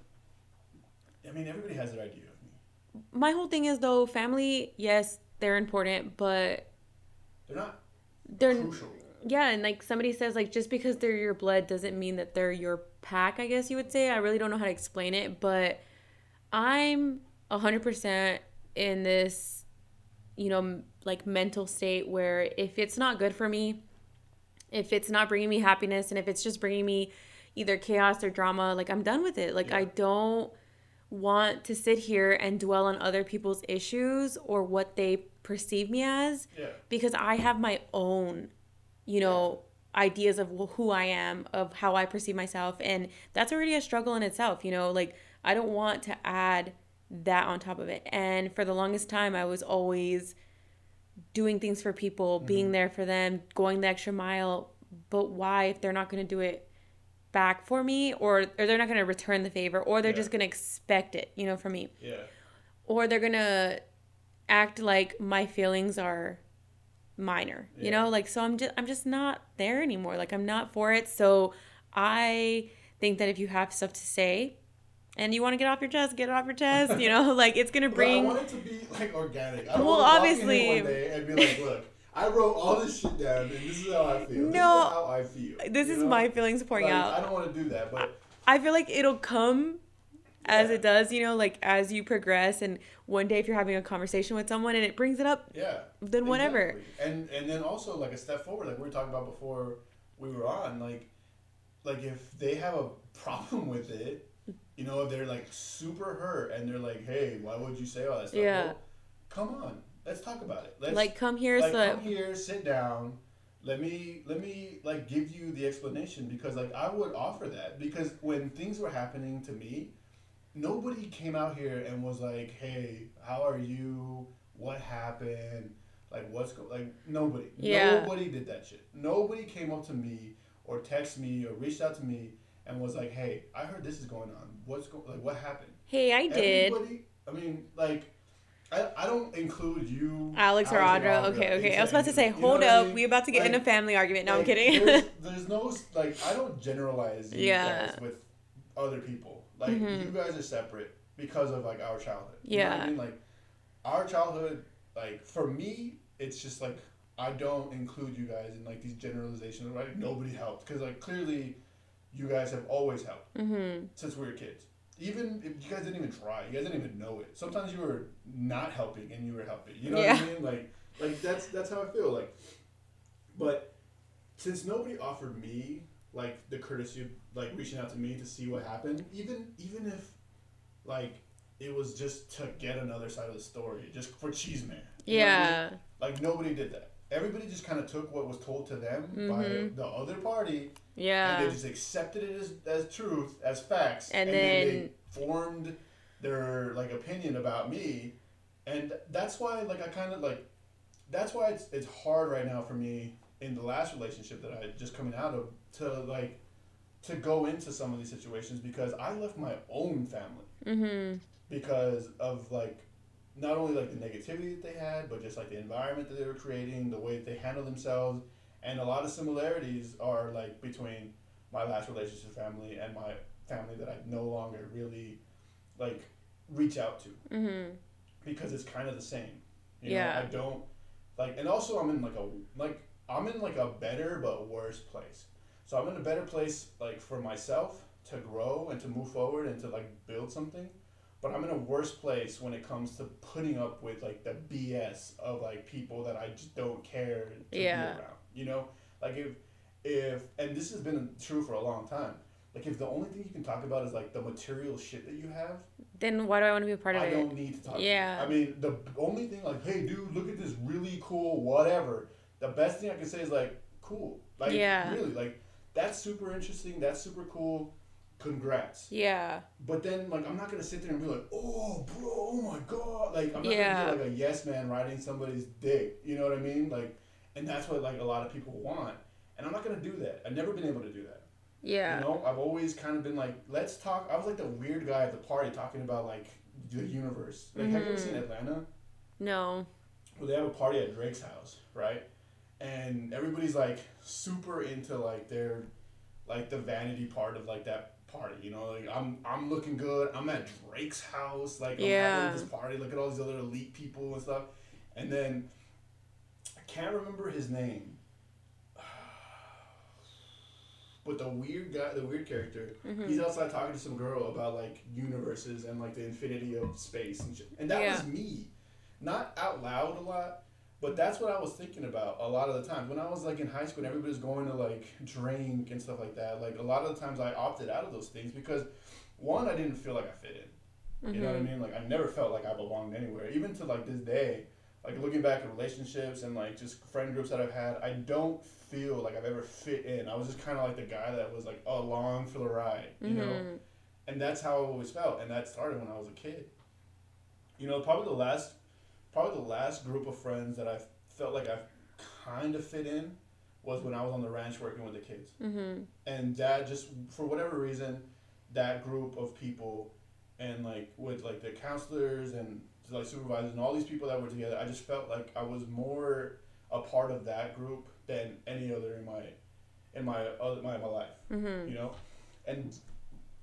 I mean everybody has their idea of me. My whole thing is though, family, yes, they're important, but They're not they're crucial. yeah, and like somebody says, like just because they're your blood doesn't mean that they're your pack. I guess you would say. I really don't know how to explain it, but I'm hundred percent in this, you know, like mental state where if it's not good for me, if it's not bringing me happiness, and if it's just bringing me either chaos or drama, like I'm done with it. Like I don't want to sit here and dwell on other people's issues or what they perceive me as Yeah. because I have my own, you know, ideas of who I am, of how I perceive myself. And that's already a struggle in itself, you know, like I don't want to add that on top of it. And for the longest time, I was always doing things for people, mm-hmm. being there for them, going the extra mile. But why if they're not going to do it back for me or, or they're not going to return the favor or they're Yeah. just going to expect it, you know, from me? Yeah. or they're gonna act like my feelings are minor you know like so i'm just i'm just not there anymore like i'm not for it so i think that if you have stuff to say and you want to get off your chest get it off your chest you know like it's gonna But I bring want it to be like organic. I don't Well, want to walk obviously- one day and be like, "Look, I wrote all this shit down, and this is how I feel. this No. is how I feel." this is know? my feelings pouring Like, out I don't want to do that, but I feel like it'll come as Yeah. it does, you know, like as you progress and one day if you're having a conversation with someone and it brings it up, yeah. then whatever. Exactly. And and then also like a step forward, like we were talking about before we were on, like like if they have a problem with it, you know, if they're like super hurt and they're like, "Hey, why would you say all that stuff?" Yeah. Well, come on, let's talk about it. Let's like come here like so come here, sit down. Let me let me like give you the explanation because like I would offer that because when things were happening to me, nobody came out here and was like, "Hey, how are you? What happened? Like what's go like nobody. Yeah. Nobody did that shit. Nobody came up to me or text me or reached out to me and was like, "Hey, I heard this is going on. What's go like what happened?" hey, I did. Everybody, I mean, like I, I don't include you Alex or and Audra. Okay, okay. I was about to say, exactly. You know hold I up. mean? We about to get in a family argument. No, I'm kidding. There's, there's no like I don't generalize you Yeah. guys with other people. Like Mhm. you guys are separate because of like our childhood. You know what Yeah. I mean? Like our childhood, like for me, it's just like I don't include you guys in like these generalizations. Right? Nobody helped because like clearly, you guys have always helped mm-hmm. since we were kids. Even if you guys didn't even try, you guys didn't even know it. Sometimes you were not helping and you were helping. You know what I mean? Like, like that's that's how I feel. Like, but since nobody offered me like the courtesy of like reaching out to me to see what happened, even even if like it was just to get another side of the story, just for cheese man. Know I mean? Yeah. Like nobody did that. Everybody just kind of took what was told to them Mhm. by the other party, Yeah. and they just accepted it as, as truth, as facts, And they then- formed their like opinion about me, and that's why like I kind of like, that's why it's it's hard right now for me in the last relationship that I just coming out of to like to go into some of these situations because I left my own family Mm-hmm. because of like not only like the negativity that they had, but just like the environment that they were creating, the way that they handled themselves, and a lot of similarities are like between my last relationship family and my family that I no longer really like reach out to Mm-hmm. because it's kind of the same. You Yeah. know, I don't like, and also I'm in like a like I'm in like a better but worse place. So I'm in a better place like for myself to grow and to move forward and to like build something. But I'm in a worse place when it comes to putting up with like the BS of like people that I just don't care to Yeah. be around. You know, like if if and this has been true for a long time. Like if the only thing you can talk about is like the material shit that you have, Then why do I want to be a part of I it? I don't need to talk. Yeah. To. I mean, the only thing like, hey, dude, look at this really cool whatever. The best thing I can say is like, cool. Like, Yeah. really, like that's super interesting. That's super cool. Congrats. Yeah. But then, like, I'm not gonna sit there and be like, oh, bro, oh my god. Like, I'm not Yeah. gonna be like a yes man riding somebody's dick. You know what I mean? Like, and that's what like a lot of people want. And I'm not gonna do that. I've never been able to do that. Yeah. You know, I've always kind of been like, let's talk. I was like the weird guy at the party talking about like the universe. Like, have you ever seen mm-hmm. Atlanta? No. Well, they have a party at Drake's house, right? And everybody's like super into like their, like the vanity part of like that party. You know, like I'm I'm looking good. I'm at Drake's house. Like I'm Yeah. having this party. Look at all these other elite people and stuff. And then I can't remember his name. But the weird guy, the weird character, Mm-hmm. he's outside talking to some girl about like universes and like the infinity of space and shit. And that Yeah. was me. Not out loud a lot, but that's what I was thinking about a lot of the times. When I was like in high school and everybody's going to like drink and stuff like that, like a lot of the times I opted out of those things because one, I didn't feel like I fit in. You know what I mean? Like I never felt like I belonged anywhere. Even to like this day, like looking back at relationships and like just friend groups that I've had, I don't feel like I've ever fit in. I was just kind of like the guy that was like along for the ride, you know. Mm-hmm. And that's how I always felt, and that started when I was a kid. You know, probably the last, probably the last group of friends that I felt like I kind of fit in was when I was on the ranch working with the kids Mm-hmm. and that just for whatever reason that group of people and like with like the counselors and like supervisors and all these people that were together i just felt like i was more a part of that group than any other in my in my other my, my life Mm-hmm. you know and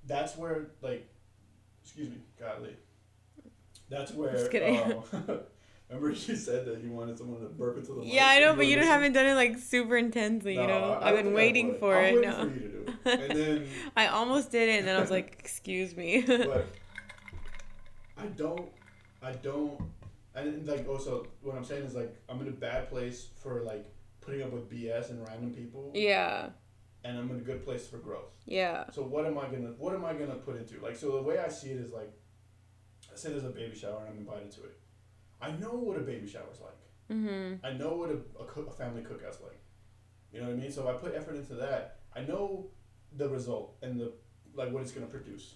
that's where like excuse me golly that's where Just kidding. um, remember you said that you wanted someone to burp into the mic Yeah, I know, but you listening? haven't done it like super intensely. You know, I- I've been waiting for I'm it. waiting No, for you to do it. and then I almost did it, and then I was like, "Excuse me." but I don't, I don't, and like oh, also what I'm saying is like I'm in a bad place for like putting up with BS and random people, yeah, and I'm in a good place for growth. yeah, So what am I gonna, what am I gonna put into? Like so the way I see it is like, say there's a baby shower and I'm invited to it. I know what a baby shower is like. mm-hmm. I know what a, a, cook, a family cookout's like. You know what I mean? So if I put effort into that, I know the result and the like what it's gonna produce.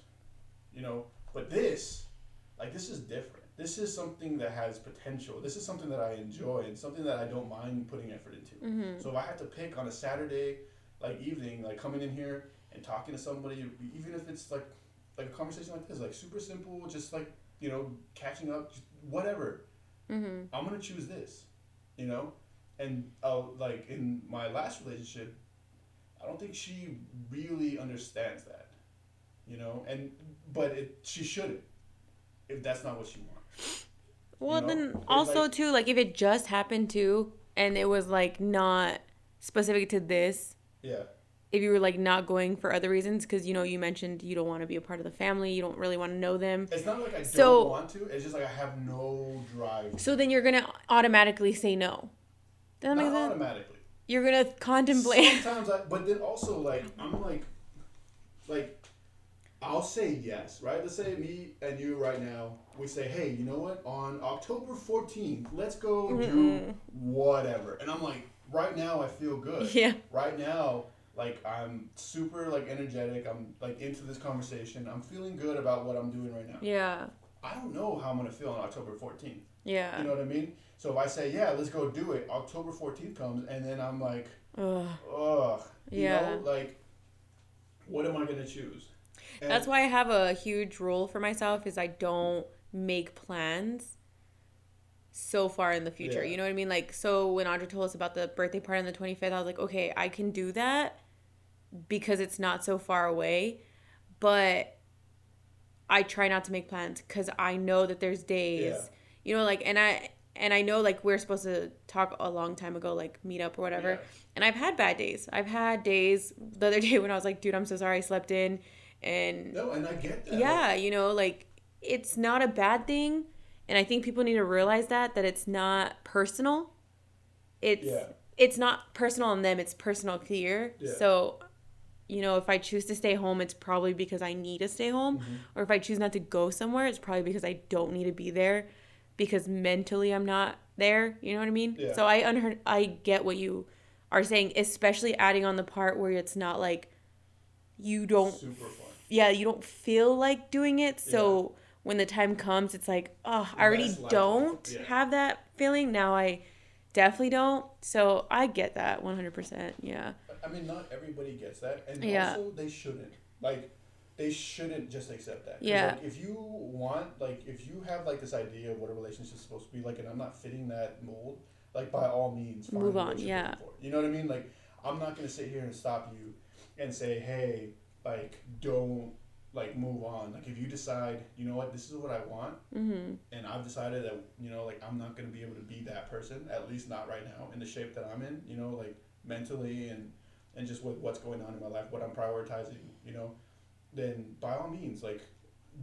You know, but this, like this is different. This is something that has potential. This is something that I enjoy and something that I don't mind putting effort into. Mm-hmm. So if I had to pick on a Saturday, like evening, like coming in here and talking to somebody, even if it's like like a conversation like this, like super simple, just like you know catching up, just whatever. Mm-hmm. I'm gonna choose this, you know, and uh, like in my last relationship, I don't think she really understands that, you know, and but it she shouldn't, if that's not what she wants. Well, know, then also like- too, like if it just happened to, and it was like not specific to this, Yeah, if you were like not going for other reasons, because you know you mentioned you don't want to be a part of the family, you don't really want to know them, it's not like I So- don't want to. It's just like I have no drive. so then you're gonna automatically say no. Does that make sense? automatically. You're gonna contemplate. Sometimes, I, but then also like I'm like, like, I'll say yes, right? Let's say me and you right now, we say, hey, you know what? On October 14th, let's go do Mm-mm. whatever. And I'm like, right now I feel good. Yeah. Right now, like I'm super like energetic. I'm like into this conversation. I'm feeling good about what I'm doing right now. Yeah. I don't know how I'm gonna feel on October 14th. Yeah. You know what I mean? So if I say, yeah, let's go do it, October 14th comes, and then I'm like, Ugh. ugh. You Yeah. know, like, what am I gonna choose? And- That's why I have a huge rule for myself is I don't make plans so far in the future. Yeah. You know what I mean? Like so when Audra told us about the birthday party on the 25th, I was like, "Okay, I can do that because it's not so far away." But I try not to make plans cuz I know that there's days, Yeah. you know, like and I and I know like we're supposed to talk a long time ago like meet up or whatever. Yeah. And I've had bad days. I've had days the other day when I was like, "Dude, I'm so sorry I slept in." And No, and I get that. yeah, you know, like it's not a bad thing, and I think people need to realize that that it's not personal. It's Yeah. it's not personal on them, it's personal here. Yeah. So, you know, if I choose to stay home, it's probably because I need to stay home, Mm-hmm. or if I choose not to go somewhere, it's probably because I don't need to be there because mentally I'm not there, you know what I mean? Yeah. So I unheard I get what you are saying, especially adding on the part where it's not like you don't Super fun. yeah, you don't feel like doing it. So when the time comes, it's like, oh, I already don't Yeah. have that feeling. Now I definitely don't. So I get that 100%. Yeah. I mean, not everybody gets that, and Yeah. also they shouldn't. Like, they shouldn't just accept that. Yeah. Like, if you want, like, if you have like this idea of what a relationship is supposed to be like, and I'm not fitting that mold, like, by all means, Move on, yeah. You know what I mean? Like, I'm not gonna sit here and stop you and say, hey, like, don't like move on. Like, if you decide, you know what, this is what I want, Mm-hmm. and I've decided that you know like I'm not gonna be able to be that person at least not right now in the shape that I'm in you know like mentally and and just with what's going on in my life what I'm prioritizing you know then by all means like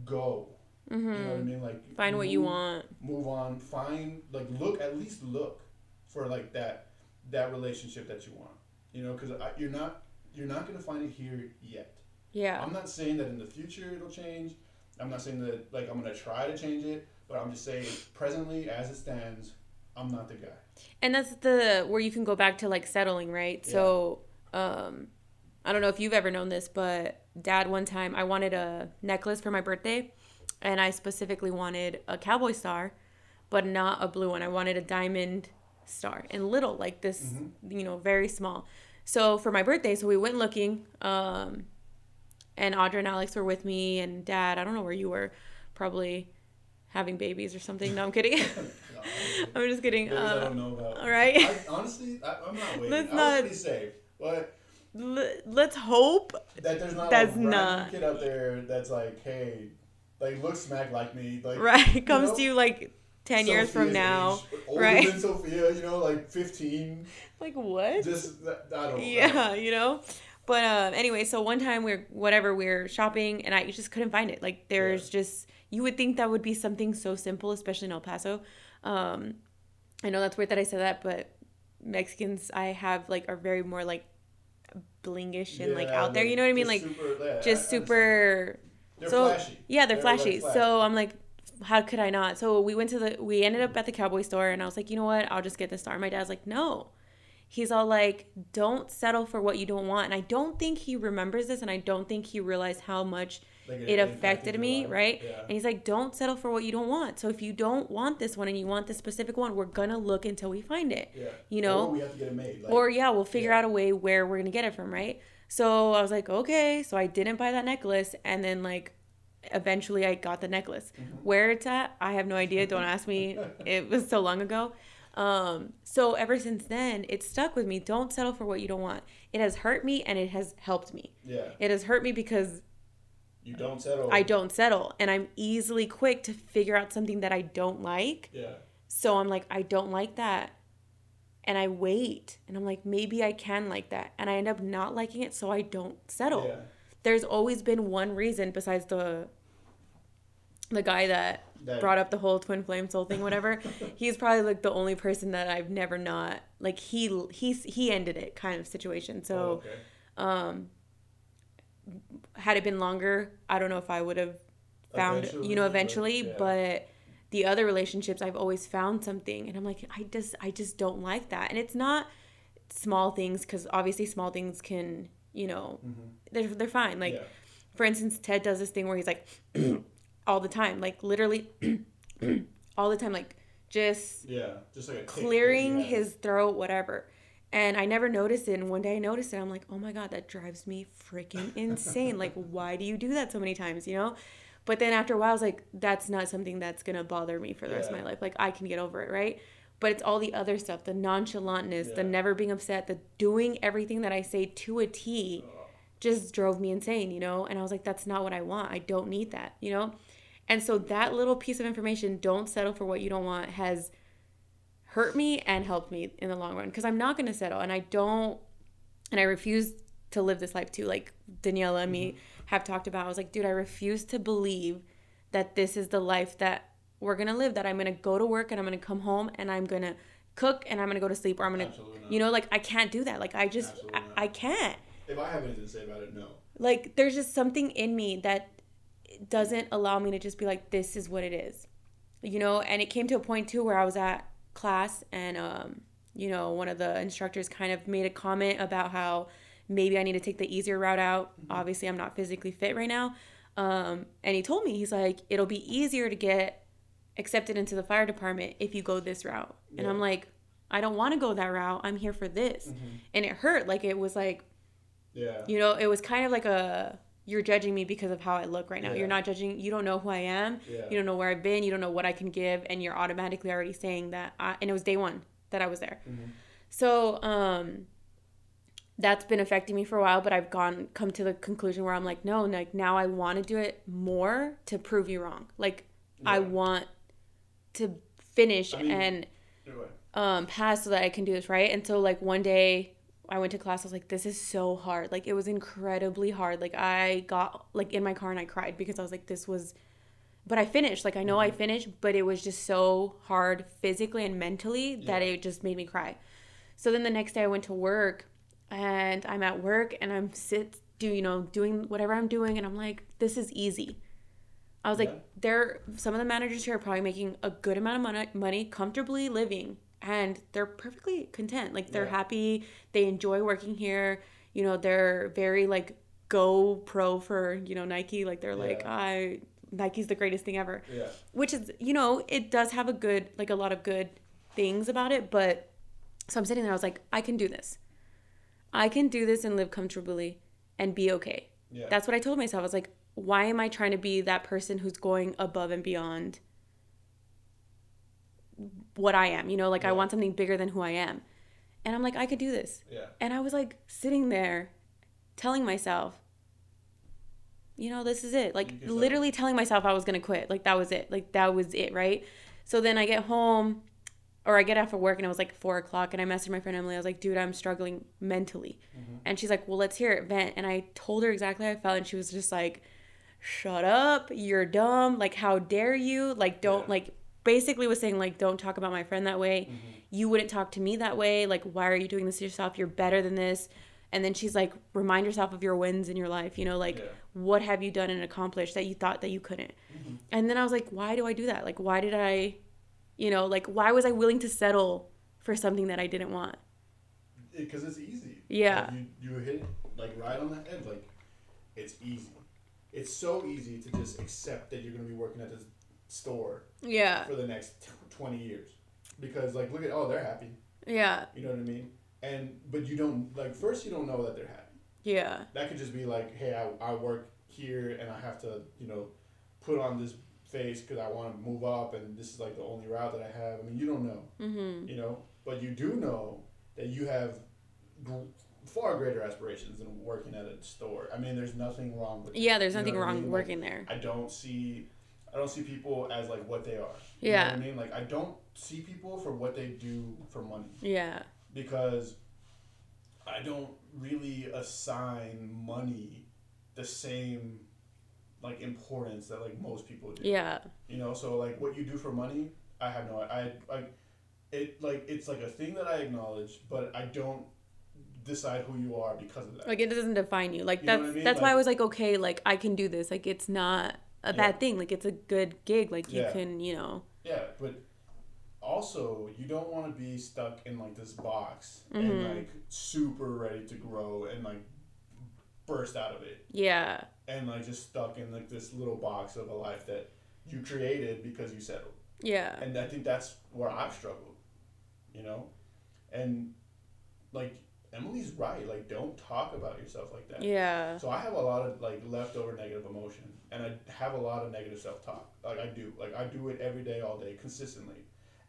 go Mm-hmm. you know what I mean like Find what you want. move on find like look at least look for like that that relationship that you want you know because you're not you're not gonna find it here yet Yeah. I'm not saying that in the future it'll change. I'm not saying that like I'm gonna try to change it, but I'm just saying presently as it stands, I'm not the guy. And that's the where you can go back to like settling, right? So, um, I don't know if you've ever known this, but dad one time I wanted a necklace for my birthday, and I specifically wanted a cowboy star, but not a blue one. I wanted a diamond star and little, like this, you know, very small. So for my birthday, so we went looking, um, and Audra and Alex were with me, and dad. I don't know where you were, probably having babies or something. No, I'm kidding. I'm just kidding. I Uh, don't know about. all right. I, honestly, I, I'm not waiting. Let's I not- was pretty safe, but L- let's hope that there's not That's a random not- kid out there that's like, hey, like looks smack like me, like right comes know, to you like 10 years from now age, older right? than Sophia, you know, like 15. like what Just I don't. know. yeah you know but um anyway so one time we're whatever we're shopping and i just couldn't find it like there's just you would think that would be something so simple especially in el paso um i know that's weird that i said that but mexicans i have like are very more like blingish and like out there you know what i mean? like super, yeah, just super They're so flashy. yeah they're, like, flashy. so i'm like how could i not? So we went to the we ended up at the cowboy store and i was like you know what? I'll just get the star. My dad's like no. He's all like don't settle for what you don't want. And i don't think he remembers this and i don't think he realized how much Like, it affected your me life. right Yeah. and he's like don't settle for what you don't want so if you don't want this one and you want this specific one we're gonna look until we find it Yeah. you know Or we have to get it made. Like, or yeah, we'll figure yeah. out a way where we're gonna get it from, right? So I was like, okay. So I didn't buy that necklace, and then like, eventually I got the necklace. Mm-hmm. Where it's at, I have no idea. Don't ask me. It was so long ago. Um, so ever since then, it's stuck with me. Don't settle for what you don't want. It has hurt me, and it has helped me. yeah. It has hurt me because You don't settle. I don't settle, and I'm easily quick to figure out something that I don't like. Yeah. So I'm like, I don't like that. And I wait. And I'm like, maybe I can like that. And I end up not liking it, so I don't settle. Yeah. There's always been one reason besides the the guy that That- brought up the whole twin flame soul thing, whatever. he's probably like the only person that I've never not like he he's he ended it kind of situation. So Oh, okay. um had it been longer, I don't know if I would have found you know Eventually, eventually, but- yeah. but the other relationships I've always found something and I'm like I just I just don't like that. And it's not small things cuz obviously small things can, you know, they're they're fine. Like Mm-hmm. yeah. for instance, Ted does this thing where he's like all the time, like literally all the time like just Yeah. Just like a tick that you clearing his throat, whatever. And I never noticed it. And one day I noticed it. I'm like, oh my God, that drives me freaking insane. like, why do you do that so many times, you know? But then after a while, I was like, that's not something that's going to bother me for the rest of my life. Like, I can get over it, right? But it's all the other stuff the nonchalantness, the never being upset, the doing everything that I say to a T just drove me insane, you know? And I was like, that's not what I want. I don't need that, you know? And so that little piece of information, don't settle for what you don't want, has hurt me and helped me in the long run. Because I'm not going to settle and I don't and I refuse to live this life too like Daniela and me mm-hmm. have talked about. I was like dude I refuse to believe that this is the life that we're going to live that I'm going to go to work and I'm going to come home and I'm going to cook and I'm going to go to sleep or I'm going to you know like I can't do that. Like I just I. I can't. If I have anything to say about it, no. like there's just something in me that doesn't allow me to just be like this is what it is. You know and it came to a point too where i was at class and um you know one of the instructors kind of made a comment about how maybe i need to take the easier route out. Obviously i'm not physically fit right now. Um and he told me he's like it'll be easier to get accepted into the fire department if you go this route. And i'm like i don't want to go that route. I'm here for this. And it hurt. Like it was like Yeah. you know, it was kind of like a you're judging me because of how I look right now. Yeah. You're not judging. You don't know who I am. Yeah. You don't know where I've been. You don't know what I can give, and you're automatically already saying that. I, and it was day one that I was there. Mhm. So um, that's been affecting me for a while. But I've gone come to the conclusion where I'm like, no, like now I want to do it more to prove you wrong. Like I want to finish I mean- and um pass so that I can do this right. And so like one day I went to class, I was like, this is so hard. Like it was incredibly hard. Like I got like in my car and I cried because I was like, this was but I finished. Like I know I mm-hmm. finished, but it was just so hard physically and mentally that Yeah. it just made me cry. So then the next day I went to work and I'm at work and I'm sit do you know doing whatever I'm doing and I'm like, this is easy. I was like, Yeah. they're some of the managers here are probably making a good amount of money, money comfortably living, and they're perfectly content. Like they're Yeah. happy, they enjoy working here. You know, they're very like go pro for you know Nike. Like they're like, I Nike's the greatest thing ever Yeah. which is you know it does have a good like a lot of good things about it but so i'm sitting there i was like i can do this i can do this and live comfortably and be okay Yeah. that's what i told myself i was like why am i trying to be that person who's going above and beyond what i am you know like i want something bigger than who i am and i'm like i could do this yeah. and I was like sitting there telling myself, you know, this is it. Like You can settle. literally telling myself I was going to quit. Like that was it. Like that was it, right? So then I get home or I get off of work and it was like four o'clock and I messaged my friend Emily. I was like, dude, I'm struggling mentally. Mm-hmm. And she's like, well, let's hear it vent. And I told her exactly how I felt. And she was just like, shut up. You're dumb. Like, how dare you? Like, don't, Yeah. like, basically was saying, like, don't talk about my friend that way. Mm-hmm. You wouldn't talk to me that way. Like, why are you doing this to yourself? You're better than this. And then she's like, remind yourself of your wins in your life. You know, like, Yeah. what have you done and accomplished that you thought that you couldn't? Mm-hmm. And then I was like, why do I do that? Like, why did I, you know, like, why was I willing to settle for something that I didn't want? Because it's easy. Yeah. Like, you, you hit it like right on the head. Like it's easy. It's so easy to just accept that you're gonna be working at this store Yeah. for the next t- twenty years, because like look at oh they're happy. Yeah. You know what I mean? And but you don't like first you don't know that they're happy. Yeah. That could just be like hey I, I work here and I have to you know put on this face because I want to move up and this is like the only route that I have. I mean you don't know. Mm-hmm. you know but you do know that you have gr- far greater aspirations than working at a store i mean there's nothing wrong with Yeah, there's nothing what I wrong mean? working there. i don't see i don't see people as like what they are you Yeah. know what i mean like i don't see people for what they do for money Yeah. because i don't really assign money the same like importance that like most people do. Yeah. You know, so like what you do for money, I have no I I it like it's like a thing that I acknowledge, but I don't decide who you are because of that. Like it doesn't define you. Like You that's I mean? that's why I was like, okay, like I can do this. Like it's not a Yeah. bad thing. Like it's a good gig. Like you Yeah. can, you know. Yeah, but also you don't want to be stuck in like this box Mhm. and like super ready to grow and like burst out of it Yeah. and like just stuck in like this little box of a life that you created because you settled. Yeah. And I think that's where I've struggled, you know? And like Emily's right, like don't talk about yourself like that. Yeah. So I have a lot of like leftover negative emotion, and I have a lot of negative self talk. Like I do, like I do it every day, all day, consistently,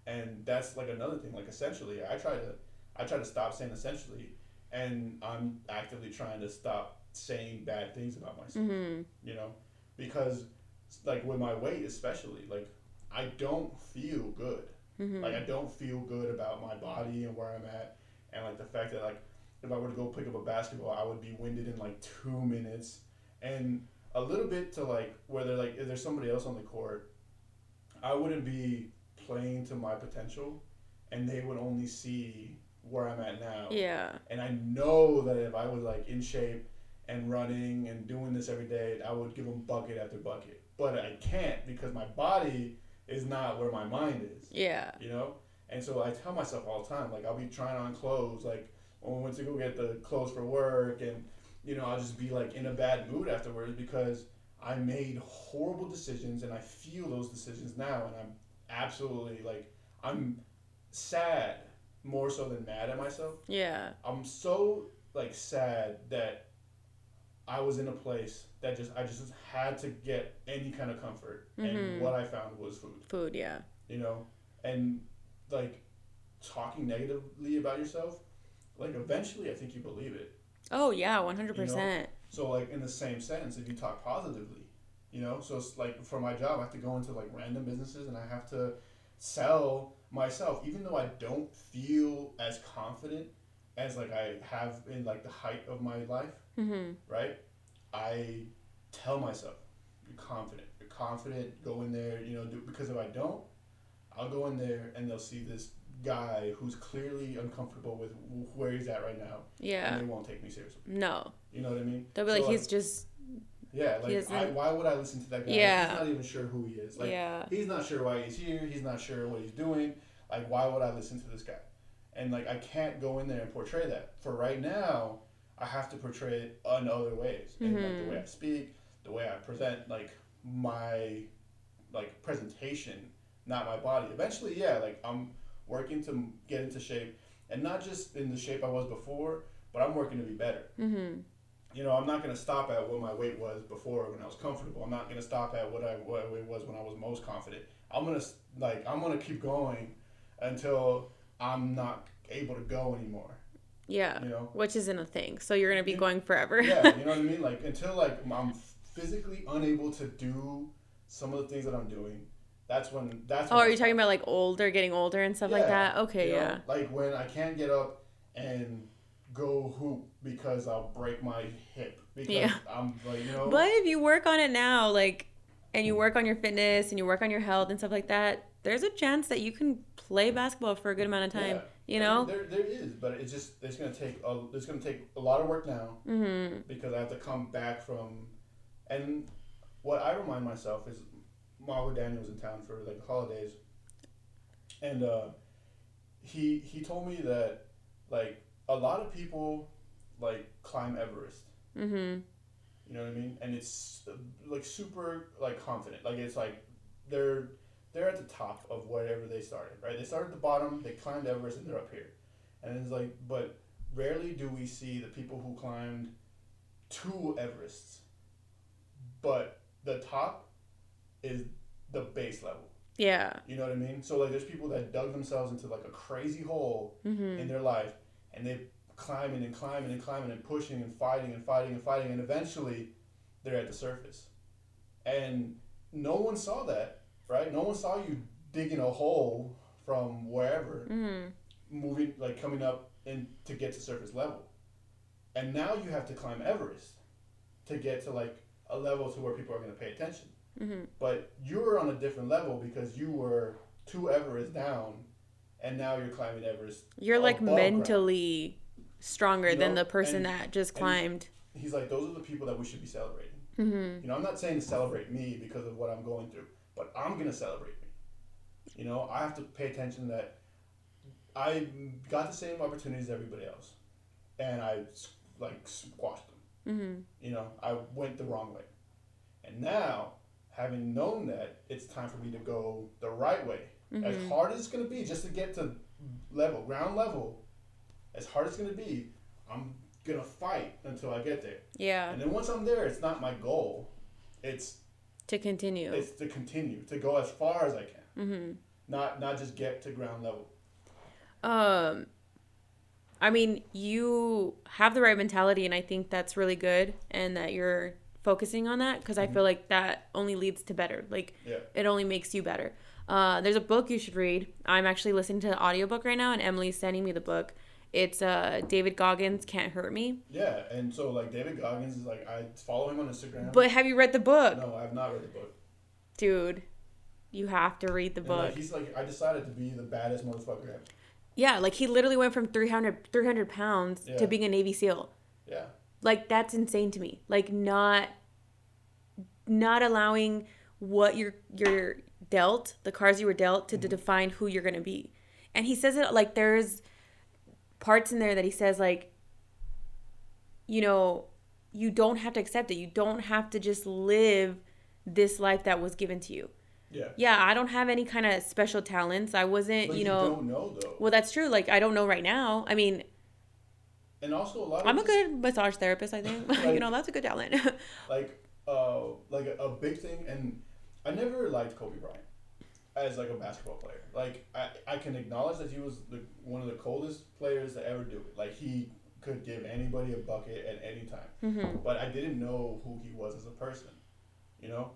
and that's like another thing. Like essentially, I try to, I try to stop saying essentially, and I'm actively trying to stop saying bad things about myself. Mhm. You know, because like with my weight, especially, like I don't feel good. Mhm. Like I don't feel good about my body and where I'm at, and like the fact that like if I were to go pick up a basketball, I would be winded in like two minutes, and a little bit to like whether like if there's somebody else on the court, I wouldn't be playing to my potential, and they would only see where I'm at now. Yeah. And I know that if I was like in shape and running and doing this every day, I would give them bucket after bucket. But I can't because my body is not where my mind is Yeah. you know and so i tell myself all the time like i'll be trying on clothes like when we went to go get the clothes for work and you know i'll just be like in a bad mood afterwards because i made horrible decisions and i feel those decisions now and i'm absolutely like i'm sad more so than mad at myself Yeah. i'm so like sad that i was in a place that just i just had to get any kind of comfort Mhm. and what i found was food Food. Yeah. you know, and like talking negatively about yourself, like eventually I think you believe it. Oh yeah. One hundred percent. So like in the same sentence, if you talk positively, you know, so it's like for my job, I have to go into like random businesses and I have to sell myself, even though I don't feel as confident as like I have in like the height of my life, Mhm. right? I tell myself, you're confident. You're confident. Go in there, you know, do, because if I don't, I'll go in there and they'll see this guy who's clearly uncomfortable with where he's at right now, Yeah. and they won't take me seriously. No. You know what I mean? They'll be So, like, he's just. yeah, like I, why would I listen to that guy? Yeah. He's not even sure who he is. Like yeah. he's not sure why he's here. He's not sure what he's doing. Like why would I listen to this guy? And like I can't go in there and portray that. For right now, I have to portray it in other ways. And like the way mm-hmm. I speak, the way I present, like my like presentation, not my body. Eventually, yeah, like I'm working to get into shape, and not just in the shape I was before, but I'm working to be better Mhm. you know, I'm not going to stop at what my weight was before when I was comfortable. I'm not going to stop at what I what it was when I was most confident. I'm going to like I'm going to keep going until I'm not able to go anymore. Yeah. You know. Which isn't a thing. So you're gonna be going forever. Yeah, you know what I mean? Like until like I'm physically unable to do some of the things that I'm doing. That's when that's oh, when are you talking about like older, getting older and stuff like that? Okay. You know, Yeah. Like when I can't get up and go hoop because I'll break my hip because Yeah. I'm like you know But if you work on it now, like, and you work on your fitness and you work on your health and stuff like that, there's a chance that you can play basketball for a good amount of time. Yeah. You I mean, know? there, there is, but it's just it's gonna take a it's gonna take a lot of work now Mm-hmm. because I have to come back from, and what I remind myself is, Margo Daniels in town for like the holidays, and uh, he he told me that like a lot of people like climb Everest. Mm-hmm. You know what I mean? And it's like super like confident. Like it's like they're they're at the top of wherever they started, right? They started at the bottom, they climbed Everest, and they're up here. And it's like, but rarely do we see the people who climbed two Everests, but the top is the base level. Yeah. You know what I mean? So like, there's people that dug themselves into like a crazy hole Mm-hmm. in their life and they climbing and climbing and climbing and pushing and fighting and fighting and fighting and eventually they're at the surface and no one saw that right no one saw you digging a hole from wherever Mm-hmm. moving like coming up and to get to surface level and now you have to climb everest to get to like a level to where people are going to pay attention. Mm-hmm. But you were on a different level because you were two Everest down, and now you're climbing Everest. You're like above ground. mentally stronger You than the person and- that just climbed. He's like, those are the people that we should be celebrating. Mm-hmm. You know, I'm not saying to celebrate me because of what I'm going through, but I'm gonna celebrate me. You know, I have to pay attention that I got the same opportunities as everybody else, and I like squashed them. Mm-hmm. You know, I went the wrong way, and now having known that, it's time for me to go the right way. As Mm-hmm. hard as it's gonna be, just to get to level, ground level, as hard as it's gonna be, I'm gonna fight until I get there. Yeah, And then once I'm there, it's not my goal. It's to continue. it's to continue to go as far as I can, Mm-hmm. not not just get to ground level. Um, I mean, you have the right mentality, and I think that's really good, and that you're focusing on that because I feel like that only leads to better. Like, Yeah. it only makes you better. Uh, there's a book you should read. I'm actually listening to the audiobook right now, and Emily's sending me the book. It's uh, David Goggins, Can't Hurt Me. Yeah, and so like David Goggins is like I follow him on Instagram. But have you read the book? no, I have not read the book. Dude, you have to read the And, book. like he's like I decided to be the baddest motherfucker ever. yeah, like he literally went from 300, 300 pounds Yeah. to being a Navy SEAL. Yeah, like that's insane to me. Like not not allowing what you're you're dealt the cards you were dealt to, to mm-hmm. define who you're gonna be. And he says it like there's parts in there that he says like you know you don't have to accept it. You don't have to just live this life that was given to you. Yeah. yeah i don't have any kind of special talents. I wasn't you you, know know though. well that's true. Like i don't know right now. I mean and also a lot of i'm a good massage therapist i think you know that's a good talent like uh like a, a big thing and I never liked Kobe Bryant as like a basketball player. Like I, I can acknowledge that he was the, one of the coldest players to ever do it. Like he could give anybody a bucket at any time. hmm But I didn't know who he was as a person, you know.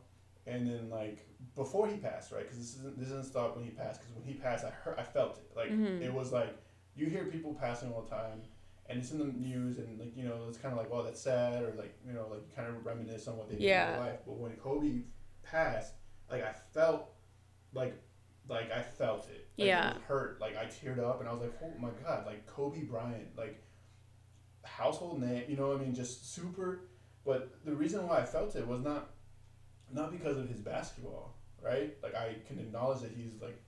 And then like before he passed, right? Because this isn't this didn't stop when he passed. Because when he passed, I heard I felt it. Like Mhm. it was like you hear people passing all the time, and it's in the news, and like you know it's kind of like oh that's sad, or like you know like kind of reminisce on what they did in their life. But when Kobe passed, like I felt like like I felt it. Like, Yeah. It hurt. Like I teared up, and I was like, oh my god, like Kobe Bryant, like household name. You know what I mean? Just super. But the reason why I felt it was not not because of his basketball, right? Like I can acknowledge that he's like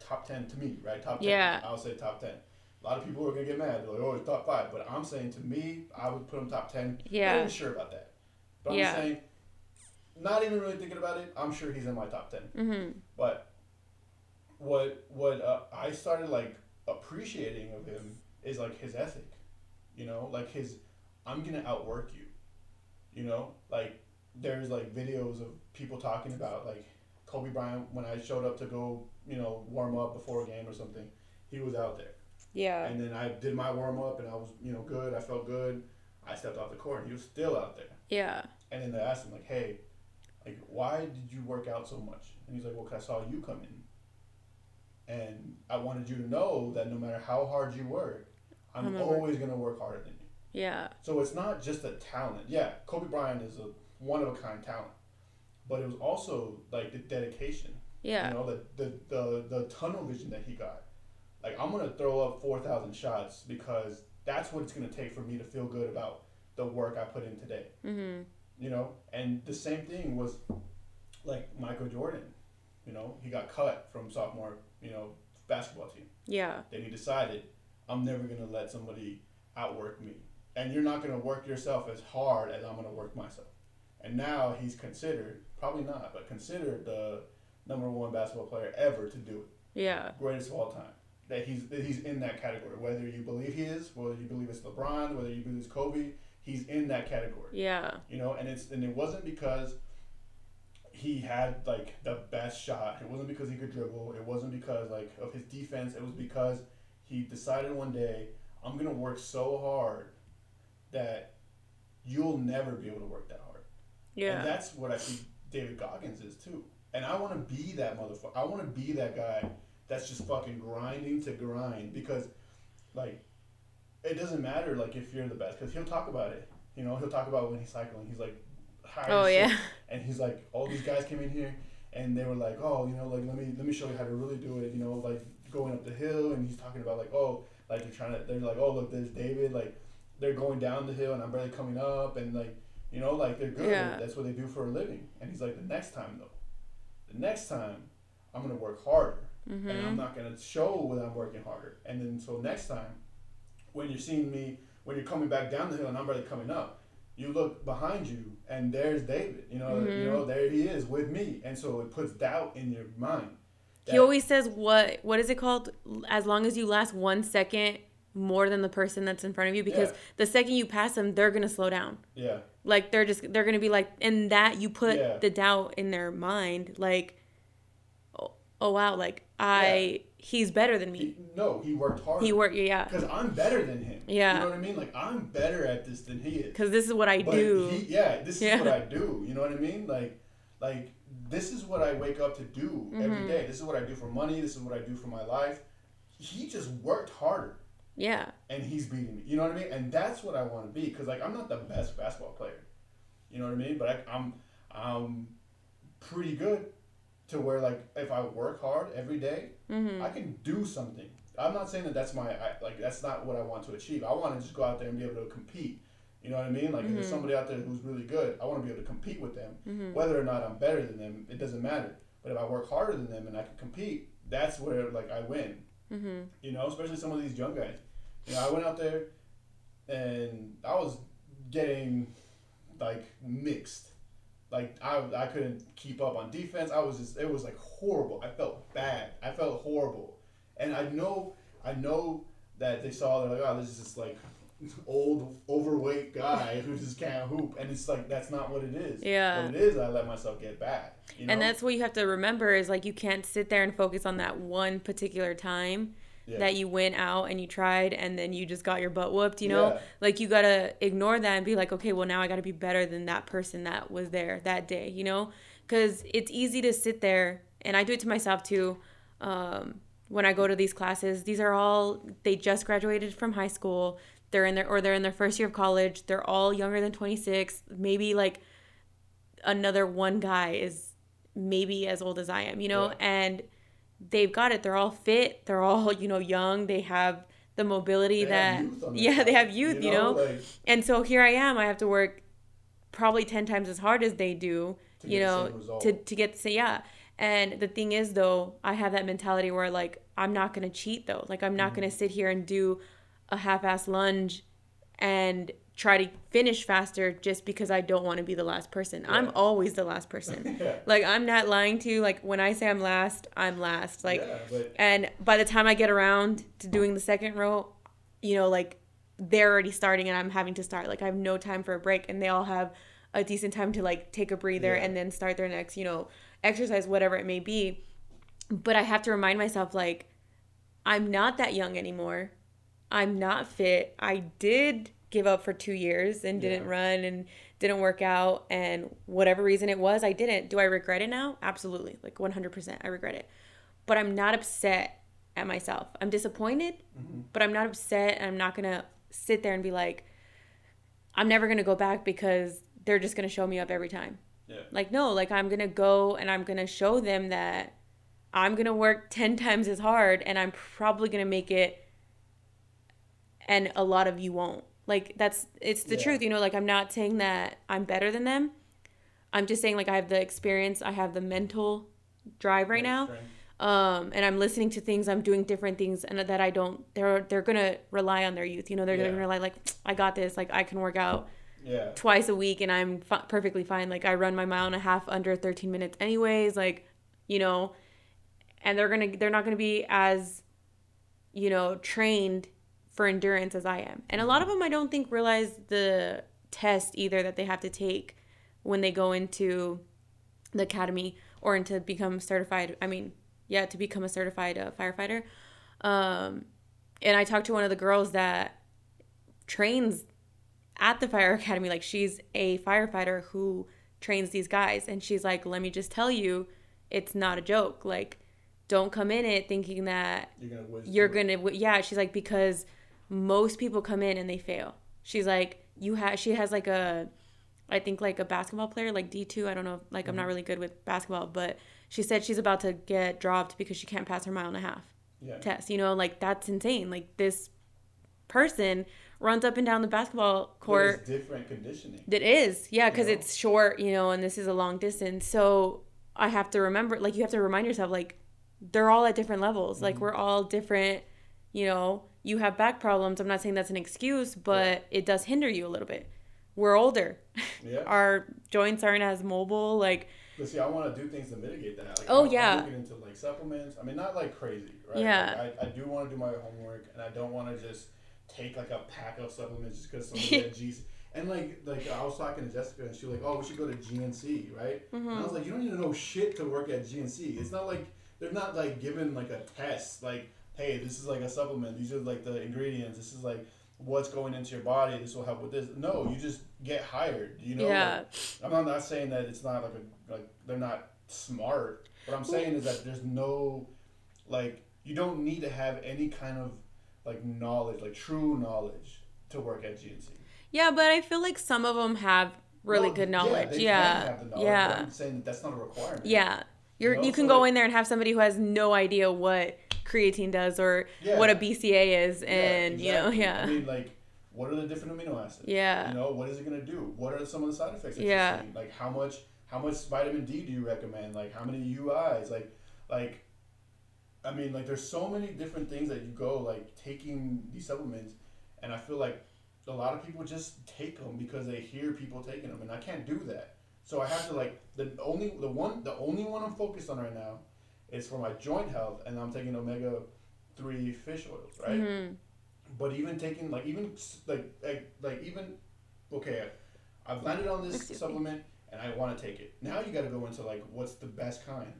top ten to me, right? Top ten. Yeah. I'll say top ten. A lot of people are gonna get mad. They're like, oh, he's top five. But I'm saying to me, I would put him top ten. Yeah. I'm not sure about that. But Yeah. I'm saying, not even really thinking about it. I'm sure he's in my top ten. Mm-hmm. But what what uh, I started like appreciating of him is like his ethic, you know, like his I'm gonna outwork you, you know, like there's like videos of people talking about like Kobe Bryant when I showed up to go you know warm up before a game or something, he was out there, Yeah. and then I did my warm up and I was you know good, I felt good, I stepped off the court and he was still out there. Yeah. And then they asked him like, "Hey, like, why did you work out so much?" And he's like, "Well, 'cause I saw you come in, and I wanted you to know that no matter how hard you work, I'm, I'm always gonna work harder than you." Yeah. So it's not just a talent. Yeah, Kobe Bryant is a one of a kind talent, but it was also like the dedication. Yeah. You know, the the the, the tunnel vision that he got. Like I'm gonna throw up four thousand shots because that's what it's gonna take for me to feel good about the work I put in today. Mm-hmm. you know? And the same thing was like michael jordan. You know? He got cut from sophomore you know basketball team. Yeah. then he decided i'm never going to let somebody outwork me. And you're not going to work yourself as hard as i'm going to work myself. And now he's considered probably not but considered the number one basketball player ever to do it. Yeah. greatest of all time that he's that he's in that category. Whether you believe he is whether you believe it's lebron whether you believe it's kobe he's in that category. Yeah. you know and it's and it wasn't because he had like the best shot. It wasn't because he could dribble. It wasn't because like of his defense. It was because he decided one day i'm gonna work so hard that you'll never be able to work that hard. Yeah. and that's what i think david goggins is too. And i want to be that motherfucker i want to be that guy that's just fucking grinding to grind because like it doesn't matter like if you're the best because he'll talk about it you know he'll talk about when he's cycling he's like high. Oh, shit. yeah. And he's like, all these guys came in here, and they were like, oh, you know, like let me let me show you how to really do it. You know, like going up the hill, and he's talking about like, oh, like they're trying to, they're like, oh, look, there's David, like they're going down the hill, and I'm barely coming up, and like, you know, like they're good. Yeah. That's what they do for a living. And he's like, the next time though, the next time, I'm gonna work harder Mm-hmm. and I'm not gonna show that I'm working harder. And then so next time, when you're seeing me, when you're coming back down the hill and I'm already coming up, you look behind you and there's David. You know, you Mhm. know there he is with me, and so it puts doubt in your mind. He always says what what is it called? As long as you last one second more than the person that's in front of you, because Yeah. the second you pass them, they're gonna slow down. yeah, Like they're just they're gonna be like, and that you put Yeah. the doubt in their mind, like, oh, oh wow, like I he's better than me. he, no, he worked hard. He worked, yeah, because I'm better than him. Yeah. you know what I mean. Like I'm better at this than he is. because this is what I But do. He, yeah, this is what I do. You know what I mean? Like, like this is what I wake up to do Mm-hmm. every day. This is what I do for money. This is what I do for my life. He just worked harder, yeah, and he's beating me. You know what I mean? And that's what I want to be. Cause like I'm not the best basketball player. You know what I mean? But I, I'm, I'm pretty good to where like if I work hard every day, hmm I can do something. I'm not saying that that's my I, like that's not what I want to achieve. I want to just go out there and be able to compete. You know what I mean? Like if there's Mhm. somebody out there who's really good, I want to be able to compete with them. hmm Whether or not I'm better than them, it doesn't matter. But if I work harder than them and I can compete, that's where like I win. hmm You know, especially some of these young guys. You know, I went out there and I was getting like mixed. Like I, I couldn't keep up on defense. I was just it was like horrible. I felt bad. I felt horrible. And I know I know that they saw they're like, oh, this is just like old overweight guy who just can't hoop and it's like that's not what it is. Yeah. What it is I let myself get bad. You know? And that's what you have to remember is like you can't sit there and focus on that one particular time Yeah. that you went out and you tried and then you just got your butt whooped, you know? Yeah. Like you gotta ignore that and be like, okay, well now I gotta be better than that person that was there that day, you know? Because it's easy to sit there, and I do it to myself too. Um, when I go to these classes, these are all they just graduated from high school. They're in their or they're in their first year of college. They're all younger than 26. Maybe like another one guy is maybe as old as I am, you know? Yeah. And they've got it. They're all fit. They're all, you know, young. They have the mobility They that yeah, they have youth, you know? Like, And so here I am. I have to work probably 10 times as hard as they do, To you know, to, to get to say, yeah. And the thing is, though, I have that mentality where, like, I'm not going to cheat, though. Like, I'm not mm-hmm. going to sit here and do a half ass lunge and try to finish faster just because I don't want to be the last person. I'm always the last person. yeah. like, I'm not lying to you. Like, when I say I'm last, I'm last. Like, yeah, but and by the time I get around to doing the second row, you know, like they're already starting and I'm having to start. Like I have no time for a break and they all have a decent time to like take a breather Yeah. and then start their next, you know, exercise, whatever it may be. But I have to remind myself like I'm not that young anymore. I'm not fit. I did give up for 2 years and didn't Yeah. run and didn't work out and whatever reason it was, I didn't. Do I regret it now? Absolutely. Like 100% I regret it but I'm not upset at myself. I'm disappointed, Mhm. but I'm not upset. And I'm not gonna sit there and be like, I'm never gonna go back because they're just gonna show me up every time. yeah. Like, no, like I'm gonna go and I'm gonna show them that I'm gonna work 10 times as hard and I'm probably gonna make it, and a lot of you won't. Like, that's it's the Yeah. truth, you know. Like, I'm not saying that I'm better than them. I'm just saying, like, I have the experience, I have the mental drive right now um, and I'm listening to things, I'm doing different things, and that I don't. They're they're gonna rely on their youth. You know, they're Yeah. gonna rely like I got this. Like I can work out Yeah. twice a week, and I'm fi- perfectly fine. Like I run my mile and a half under 13 minutes, anyways. Like, you know, and they're gonna they're not gonna be as, you know, trained for endurance as I am. And a lot of them I don't think realize the test either that they have to take when they go into the academy or into become certified. I mean, yeah, to become a certified uh, firefighter. Um, and I talked to one of the girls that trains at the fire academy. Like she's a firefighter who trains these guys, and she's like, "Let me just tell you, it's not a joke. Like, don't come in it thinking that You're gonna you're gonna yeah she's like because most people come in and they fail she's like you have she has like a I think like a basketball player, like D two. I don't know, like I'm not Mhm. really good with basketball, but she said she's about to get dropped because she can't pass her mile and a half Yeah. test. You know, like that's insane. Like this person runs up and down the basketball court. it's different conditioning. It is, yeah, because know? it's short, you know, and this is a long distance. So I have to remember, like, you have to remind yourself, like, they're all at different levels. Like, Mhm. we're all different, you know. You have back problems. I'm not saying that's an excuse, but it does hinder you a little bit. We're older. Yeah. Our joints aren't as mobile. Like, But see, I want to do things to mitigate that. Like, Oh, I'm, yeah. I'm looking into like supplements. I mean, not like crazy, right? Yeah. Like, I, I do want to do my homework, and I don't want to just take like a pack of supplements just because somebody at GC. And like, like I was talking to Jessica, and she was like, "Oh, we should go to GNC, right?" And I mhm. was like, "You don't need to know shit to work at GNC. It's not like they're not like given like a test. Like, hey, this is like a supplement. These are like the ingredients. This is like." What's going into your body? This will help with this. No, you just get hired. You know, yeah. like, I'm not, not saying that it's not like a like they're not smart. What I'm saying is that there's no like you don't need to have any kind of like knowledge, like true knowledge, to work at GNC. Yeah, but I feel like some of them have really good Yeah, knowledge. Yeah. the knowledge, Yeah. I'm saying that that's not a requirement. Yeah. You're, You know, you can so, go like- in there and have somebody who has no idea what creatine does or Yeah. what a BCA is, Yeah, and you know, yeah, I mean, like, what are the different amino acids? yeah, You know, what is it gonna do? What are some of the side effects? That Yeah. Like, how much how much vitamin D do you recommend? Like, how many UIs? Like, like, I mean, like, there's so many different things that you go like taking these supplements, and I feel like a lot of people just take them because they hear people taking them, and I can't do that. So I have to like the only the one the only one I'm focused on right now is for my joint health, and I'm taking omega three fish oils, right? Mhm. But even taking like even like like, like even okay, I've landed on this Excuse me. supplement and I want to take it. Now you got to go into like what's the best kind.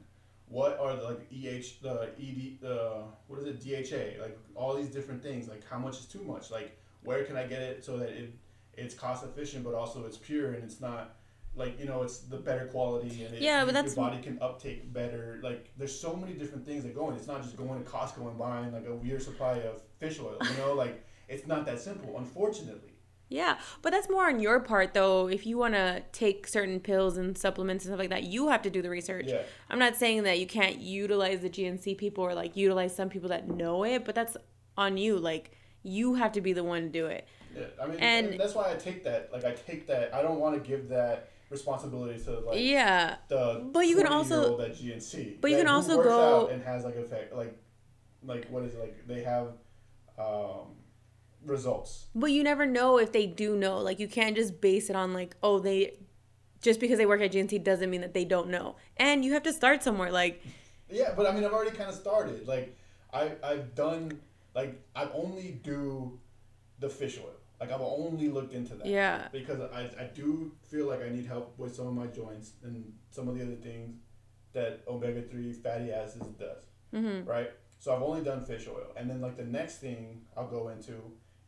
What are the like EH the ED the what is it DHA like all these different things like how much is too much like where can I get it so that it it's cost efficient but also it's pure and it's not like you know it's the better quality and it, Yeah, but your body can uptake better like there's so many different things that go in it's not just going to Costco and buying like a weird supply of fish oil you know like it's not that simple unfortunately yeah. But that's more on your part, though. If you want to take certain pills and supplements and stuff like that, you have to do the research. yeah I'm not saying that you can't utilize the GNC people or like utilize some people that know it, but that's on you. Like you have to be the one to do it. yeah I mean And- and that's why I take that like I take that I don't want to give that responsibility to like yeah. the But you can also- 20-year-old at GNC. but you can also go- out and has like effect like like what is it like they have um, results. But you never know if they do know. Like you can't just base it on like, oh, they just because they work at GNC doesn't mean that they don't know. And you have to start somewhere. Like Yeah, but I mean I've already kind of started. Like I I've done like I only do the fish oil. Like I've only looked into that. yeah. Because I, I do feel like I need help with some of my joints and some of the other things that omega three fatty acids does. Mhm. right? So I've only done fish oil, and then like the next thing I'll go into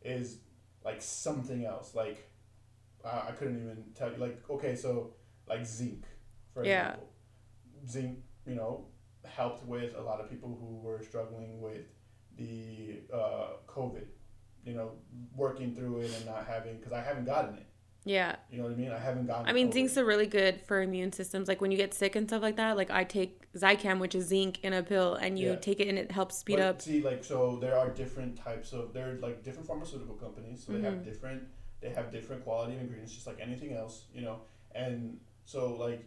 is like something else. Like uh, I couldn't even tell you. Like okay, so like zinc, for Yeah. example. Zinc, you know, helped with a lot of people who were struggling with the uh, COVID. You know, working through it and not having because I haven't gotten it. Yeah. You know what I mean? I haven't gotten. I mean, zinc's are really good for immune systems. Like when you get sick and stuff like that, like I take Zicam, which is zinc in a pill, and you Yeah. take it and it helps speed But up. See, like, so there are different types of there's like different pharmaceutical companies, so they have Mhm. different they have different quality of ingredients, just like anything else, you know. And so like,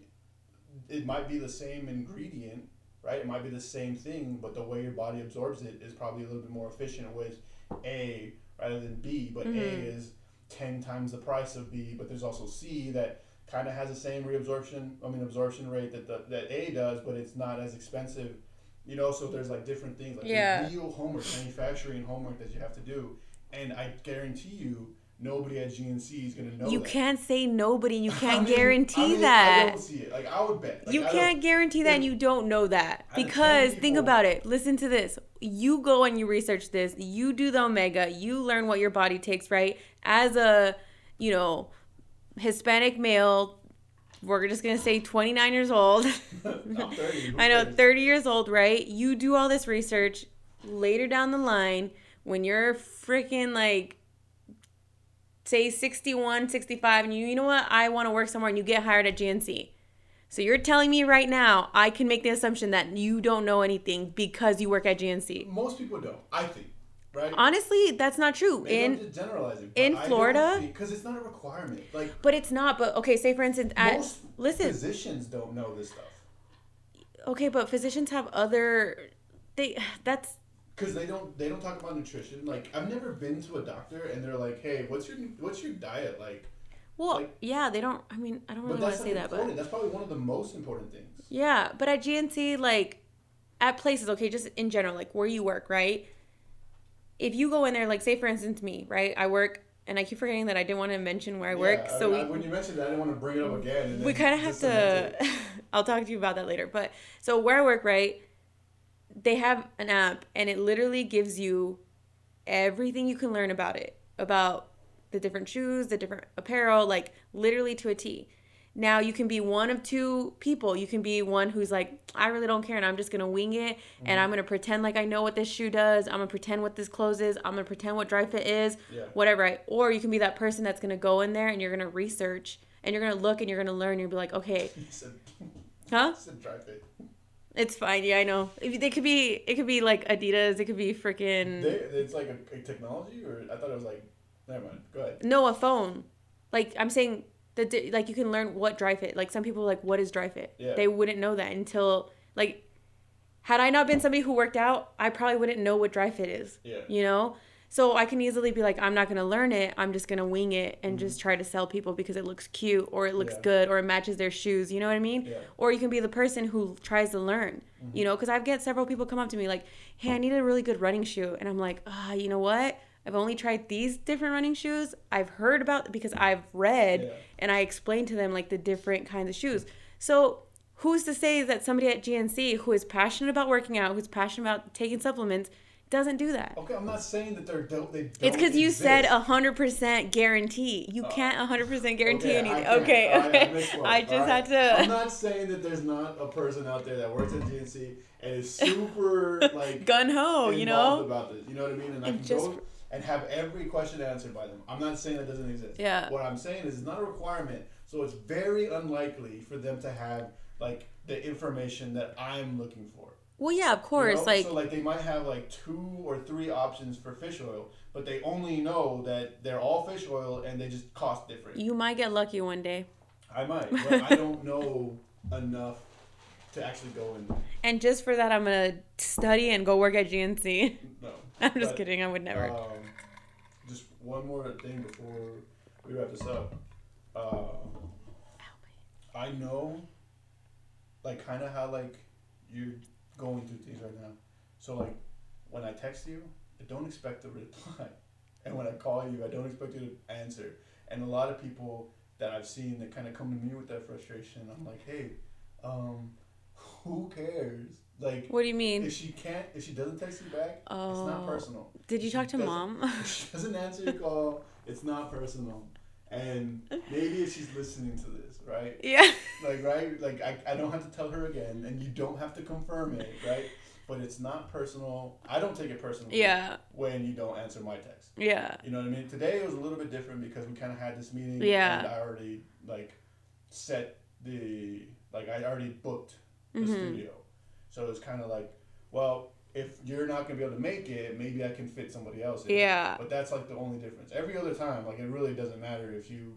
it might be the same ingredient, right? It might be the same thing, but the way your body absorbs it is probably a little bit more efficient with A rather than B. But A Mhm. is ten times the price of B, but there's also C that kind of has the same reabsorption. I mean, absorption rate that the, that A does, but it's not as expensive. You know, so there's like different things, like Yeah. real homework, manufacturing homework that you have to do, and I guarantee you, nobody at GNC is gonna know. you that. can't say nobody. You can't mean- guarantee I mean, I that. don't see it. Like I would bet. Like, you I can't guarantee that and you don't know that Out of 10 because think about it listen to this you go and you research this you do the omega you learn what your body takes right as a you know hispanic male we're just gonna say 29 years old I'm 30. i know 30 years old right you do all this research later down the line when you're freaking like say 61, 65, and you, you know what? I want to work somewhere and you get hired at GNC. So you're telling me right now, I can make the assumption that you don't know anything because you work at GNC. Most people don't. I think, right? Honestly, that's not true. Maybe In generalizing. in Florida- because it's not a requirement. Like but it's not. But okay, say for instance, at listen, physicians don't know this stuff okay, but physicians have other. They that's because they don't they don't talk about nutrition. Like I've never been to a doctor and they're like, hey, what's your what's your diet like? well, Like- yeah. They don't. I mean, I don't really want to say that, but. That's probably one of the most important things. Yeah, but at GNC, like at places, okay, just in general, like where you work, right? If you go in there, like say for instance me, right? I work, and I keep forgetting that I didn't want to mention where I work, so I, we when you mentioned that, I didn't want to bring it up again. We kind of have to. I'll talk to you about that later. But so where I work, right? They have an app, and it literally gives you everything you can learn about it, about the different shoes, the different apparel, like literally to a T. Now you can be one of two people. You can be one who's like, I really don't care, and I'm just gonna wing it, and mm-hmm. I'm gonna pretend like I know what this shoe does. I'm gonna pretend what this clothes is. I'm gonna pretend what Dri-FIT is, Yeah. whatever. Right? Or you can be that person that's gonna go in there and you're gonna research and you're gonna look and you're gonna learn. And you'll be like, okay, huh? Dri-FIT. It's fine. Yeah, I know. If- They could be. It could be like Adidas. It could be freaking. They, it's like a, a technology, or I thought it was like. Never mind. Go ahead. No, a phone. Like I'm saying, the like you can learn what Dri-FIT. Like some people are like, what is Dri-FIT? Yeah. They wouldn't know that until like, had I not been somebody who worked out, I probably wouldn't know what Dri-FIT is. Yeah. You know. So I can easily be like, I'm not gonna learn it. I'm just gonna wing it and just try to sell people because it looks cute or it looks Mm-hmm. Yeah. good or it matches their shoes. You know what I mean? Yeah. Or you can be the person who tries to learn. You know, because I've get several people come up to me like, "Hey, I need a really good running shoe," and I'm like, "Ah, you know what? I've only tried these different running shoes. I've heard about because I've read Yeah. and I explained to them like the different kinds of shoes. So who's to say that somebody at GNC who is passionate about working out, who's passionate about taking supplements, doesn't do that? Okay, I'm not saying that they're don't. They don't It's because you said a hundred percent guarantee. You uh, can't a hundred percent guarantee I anything. can't. Okay, All right, I okay. I just right? had to. I'm not saying that there's not a person out there that works at GNC and is super like Gun ho, you know. about this. You know what I mean? And I can just- go and have every question answered by them. I'm not saying that doesn't exist. Yeah. What I'm saying is it's not a requirement, so it's very unlikely for them to have like the information that I'm looking for. Well, yeah, of You course. know? Like so like they might have like two or three options for fish oil, but they only know that they're all fish oil and they just cost different. you might get lucky one day. I might, but I don't know enough to actually go in. And just for that, I'm gonna study and go work at GNC. No. I'm just But, kidding. I would never. Um, just one more thing before we wrap this up. Uh, I know, like, kind of how like you're going through things right now. So like, when I text you, I don't expect a reply, and when I call you, I don't expect you to answer. And a lot of people that I've seen that kind of come to me with that frustration, I'm like, hey, um, who cares? Like, what do you mean? if she can't, if she doesn't text you back, it's Oh. not personal. Did you She talk to mom? She doesn't answer your call, it's not personal. And maybe if she's listening to this, right? yeah. Like, right? Like, I, I don't have to tell her again, and you don't have to confirm it, right? But it's not personal. I don't take it personally Yeah. when you don't answer my text. Yeah. You know what I mean? Today it was a little bit different because we kind of had this meeting. Yeah. And I already, like, set the, like, I already booked the Mhm. studio. So it's kind of like, well, if you're not gonna be able to make it, maybe I can fit somebody else in. Yeah. But that's like the only difference. Every other time, like it really doesn't matter if you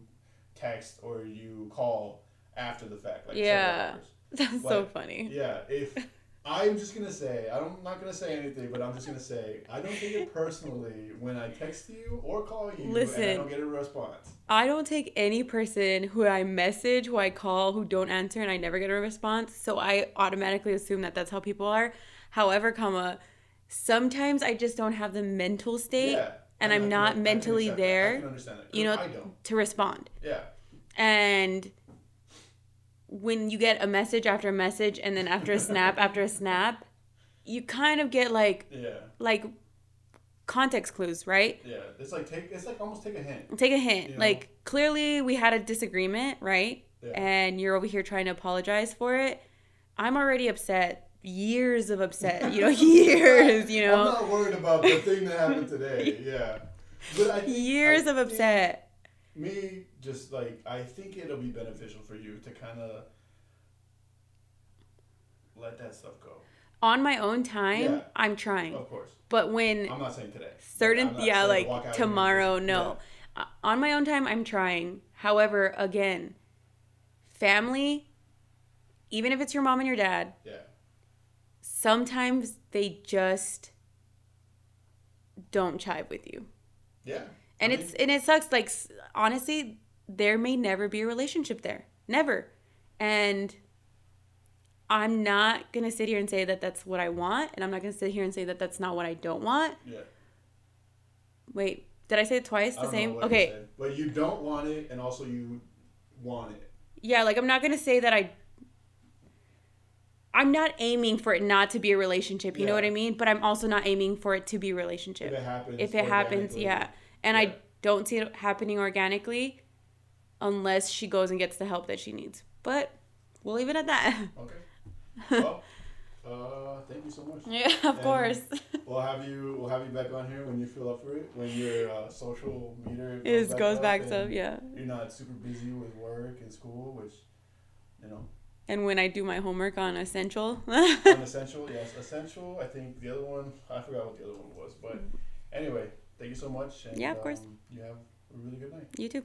text or you call after the fact. Like Yeah. That's so funny. Yeah. If I'm just gonna say, I'm not gonna say anything, but I'm just gonna say, I don't take it personally when I text you or call you and I don't get a response. I don't take any person who I message, who I call, who don't answer, and I never get a response. So I automatically assume that that's how people are. However, comma, sometimes I just don't have the mental state Yeah. And I'm not mentally. There, you know, I don't. to respond. Yeah. And when you get a message after a message and then after a snap after a snap, you kind of get like Yeah. like context clues, right? Yeah. It's like take. It's like almost take a hint. Take a hint. You know? Like clearly we had a disagreement, right? Yeah. And you're over here trying to apologize for it. I'm already upset. Years of upset, you know, years, you know. I'm not worried about the thing that happened today. Yeah. But I think, Years I of upset. me, just like I think it'll be beneficial for you to kind of let that stuff go. On my own time, Yeah. I'm trying. Of course, But when I'm not saying today. certain I'm yeah like walk tomorrow no Uh, on my own time i'm trying however again family even if it's your mom and your dad Yeah. Sometimes they just don't chive with you Yeah. and I it's mean, and it sucks like honestly there may never be a relationship there never and i'm not gonna sit here and say that that's what i want and i'm not gonna sit here and say that that's not what i don't want yeah. wait did i say it twice the same you okay said, but you don't want it, and also you want it. yeah like i'm not gonna say that i i'm not aiming for it not to be a relationship you know what i mean but i'm also not aiming for it to be a If relationship it happens. if it happens yeah and Yeah. i don't see it happening organically unless she goes and gets the help that she needs but we'll leave it at that Okay. Well, uh, thank you so much. yeah of And- course We'll have you. We'll have you back on here when you feel up for it. When your uh, social meter goes up back to and yeah You're not super busy with work and school, which you know, and when i do my homework on essential on essential, yes, essential. I think the other one. I forgot what the other one was, but anyway, thank you so much. And, Yeah, of course. Um, you have a really good night. you too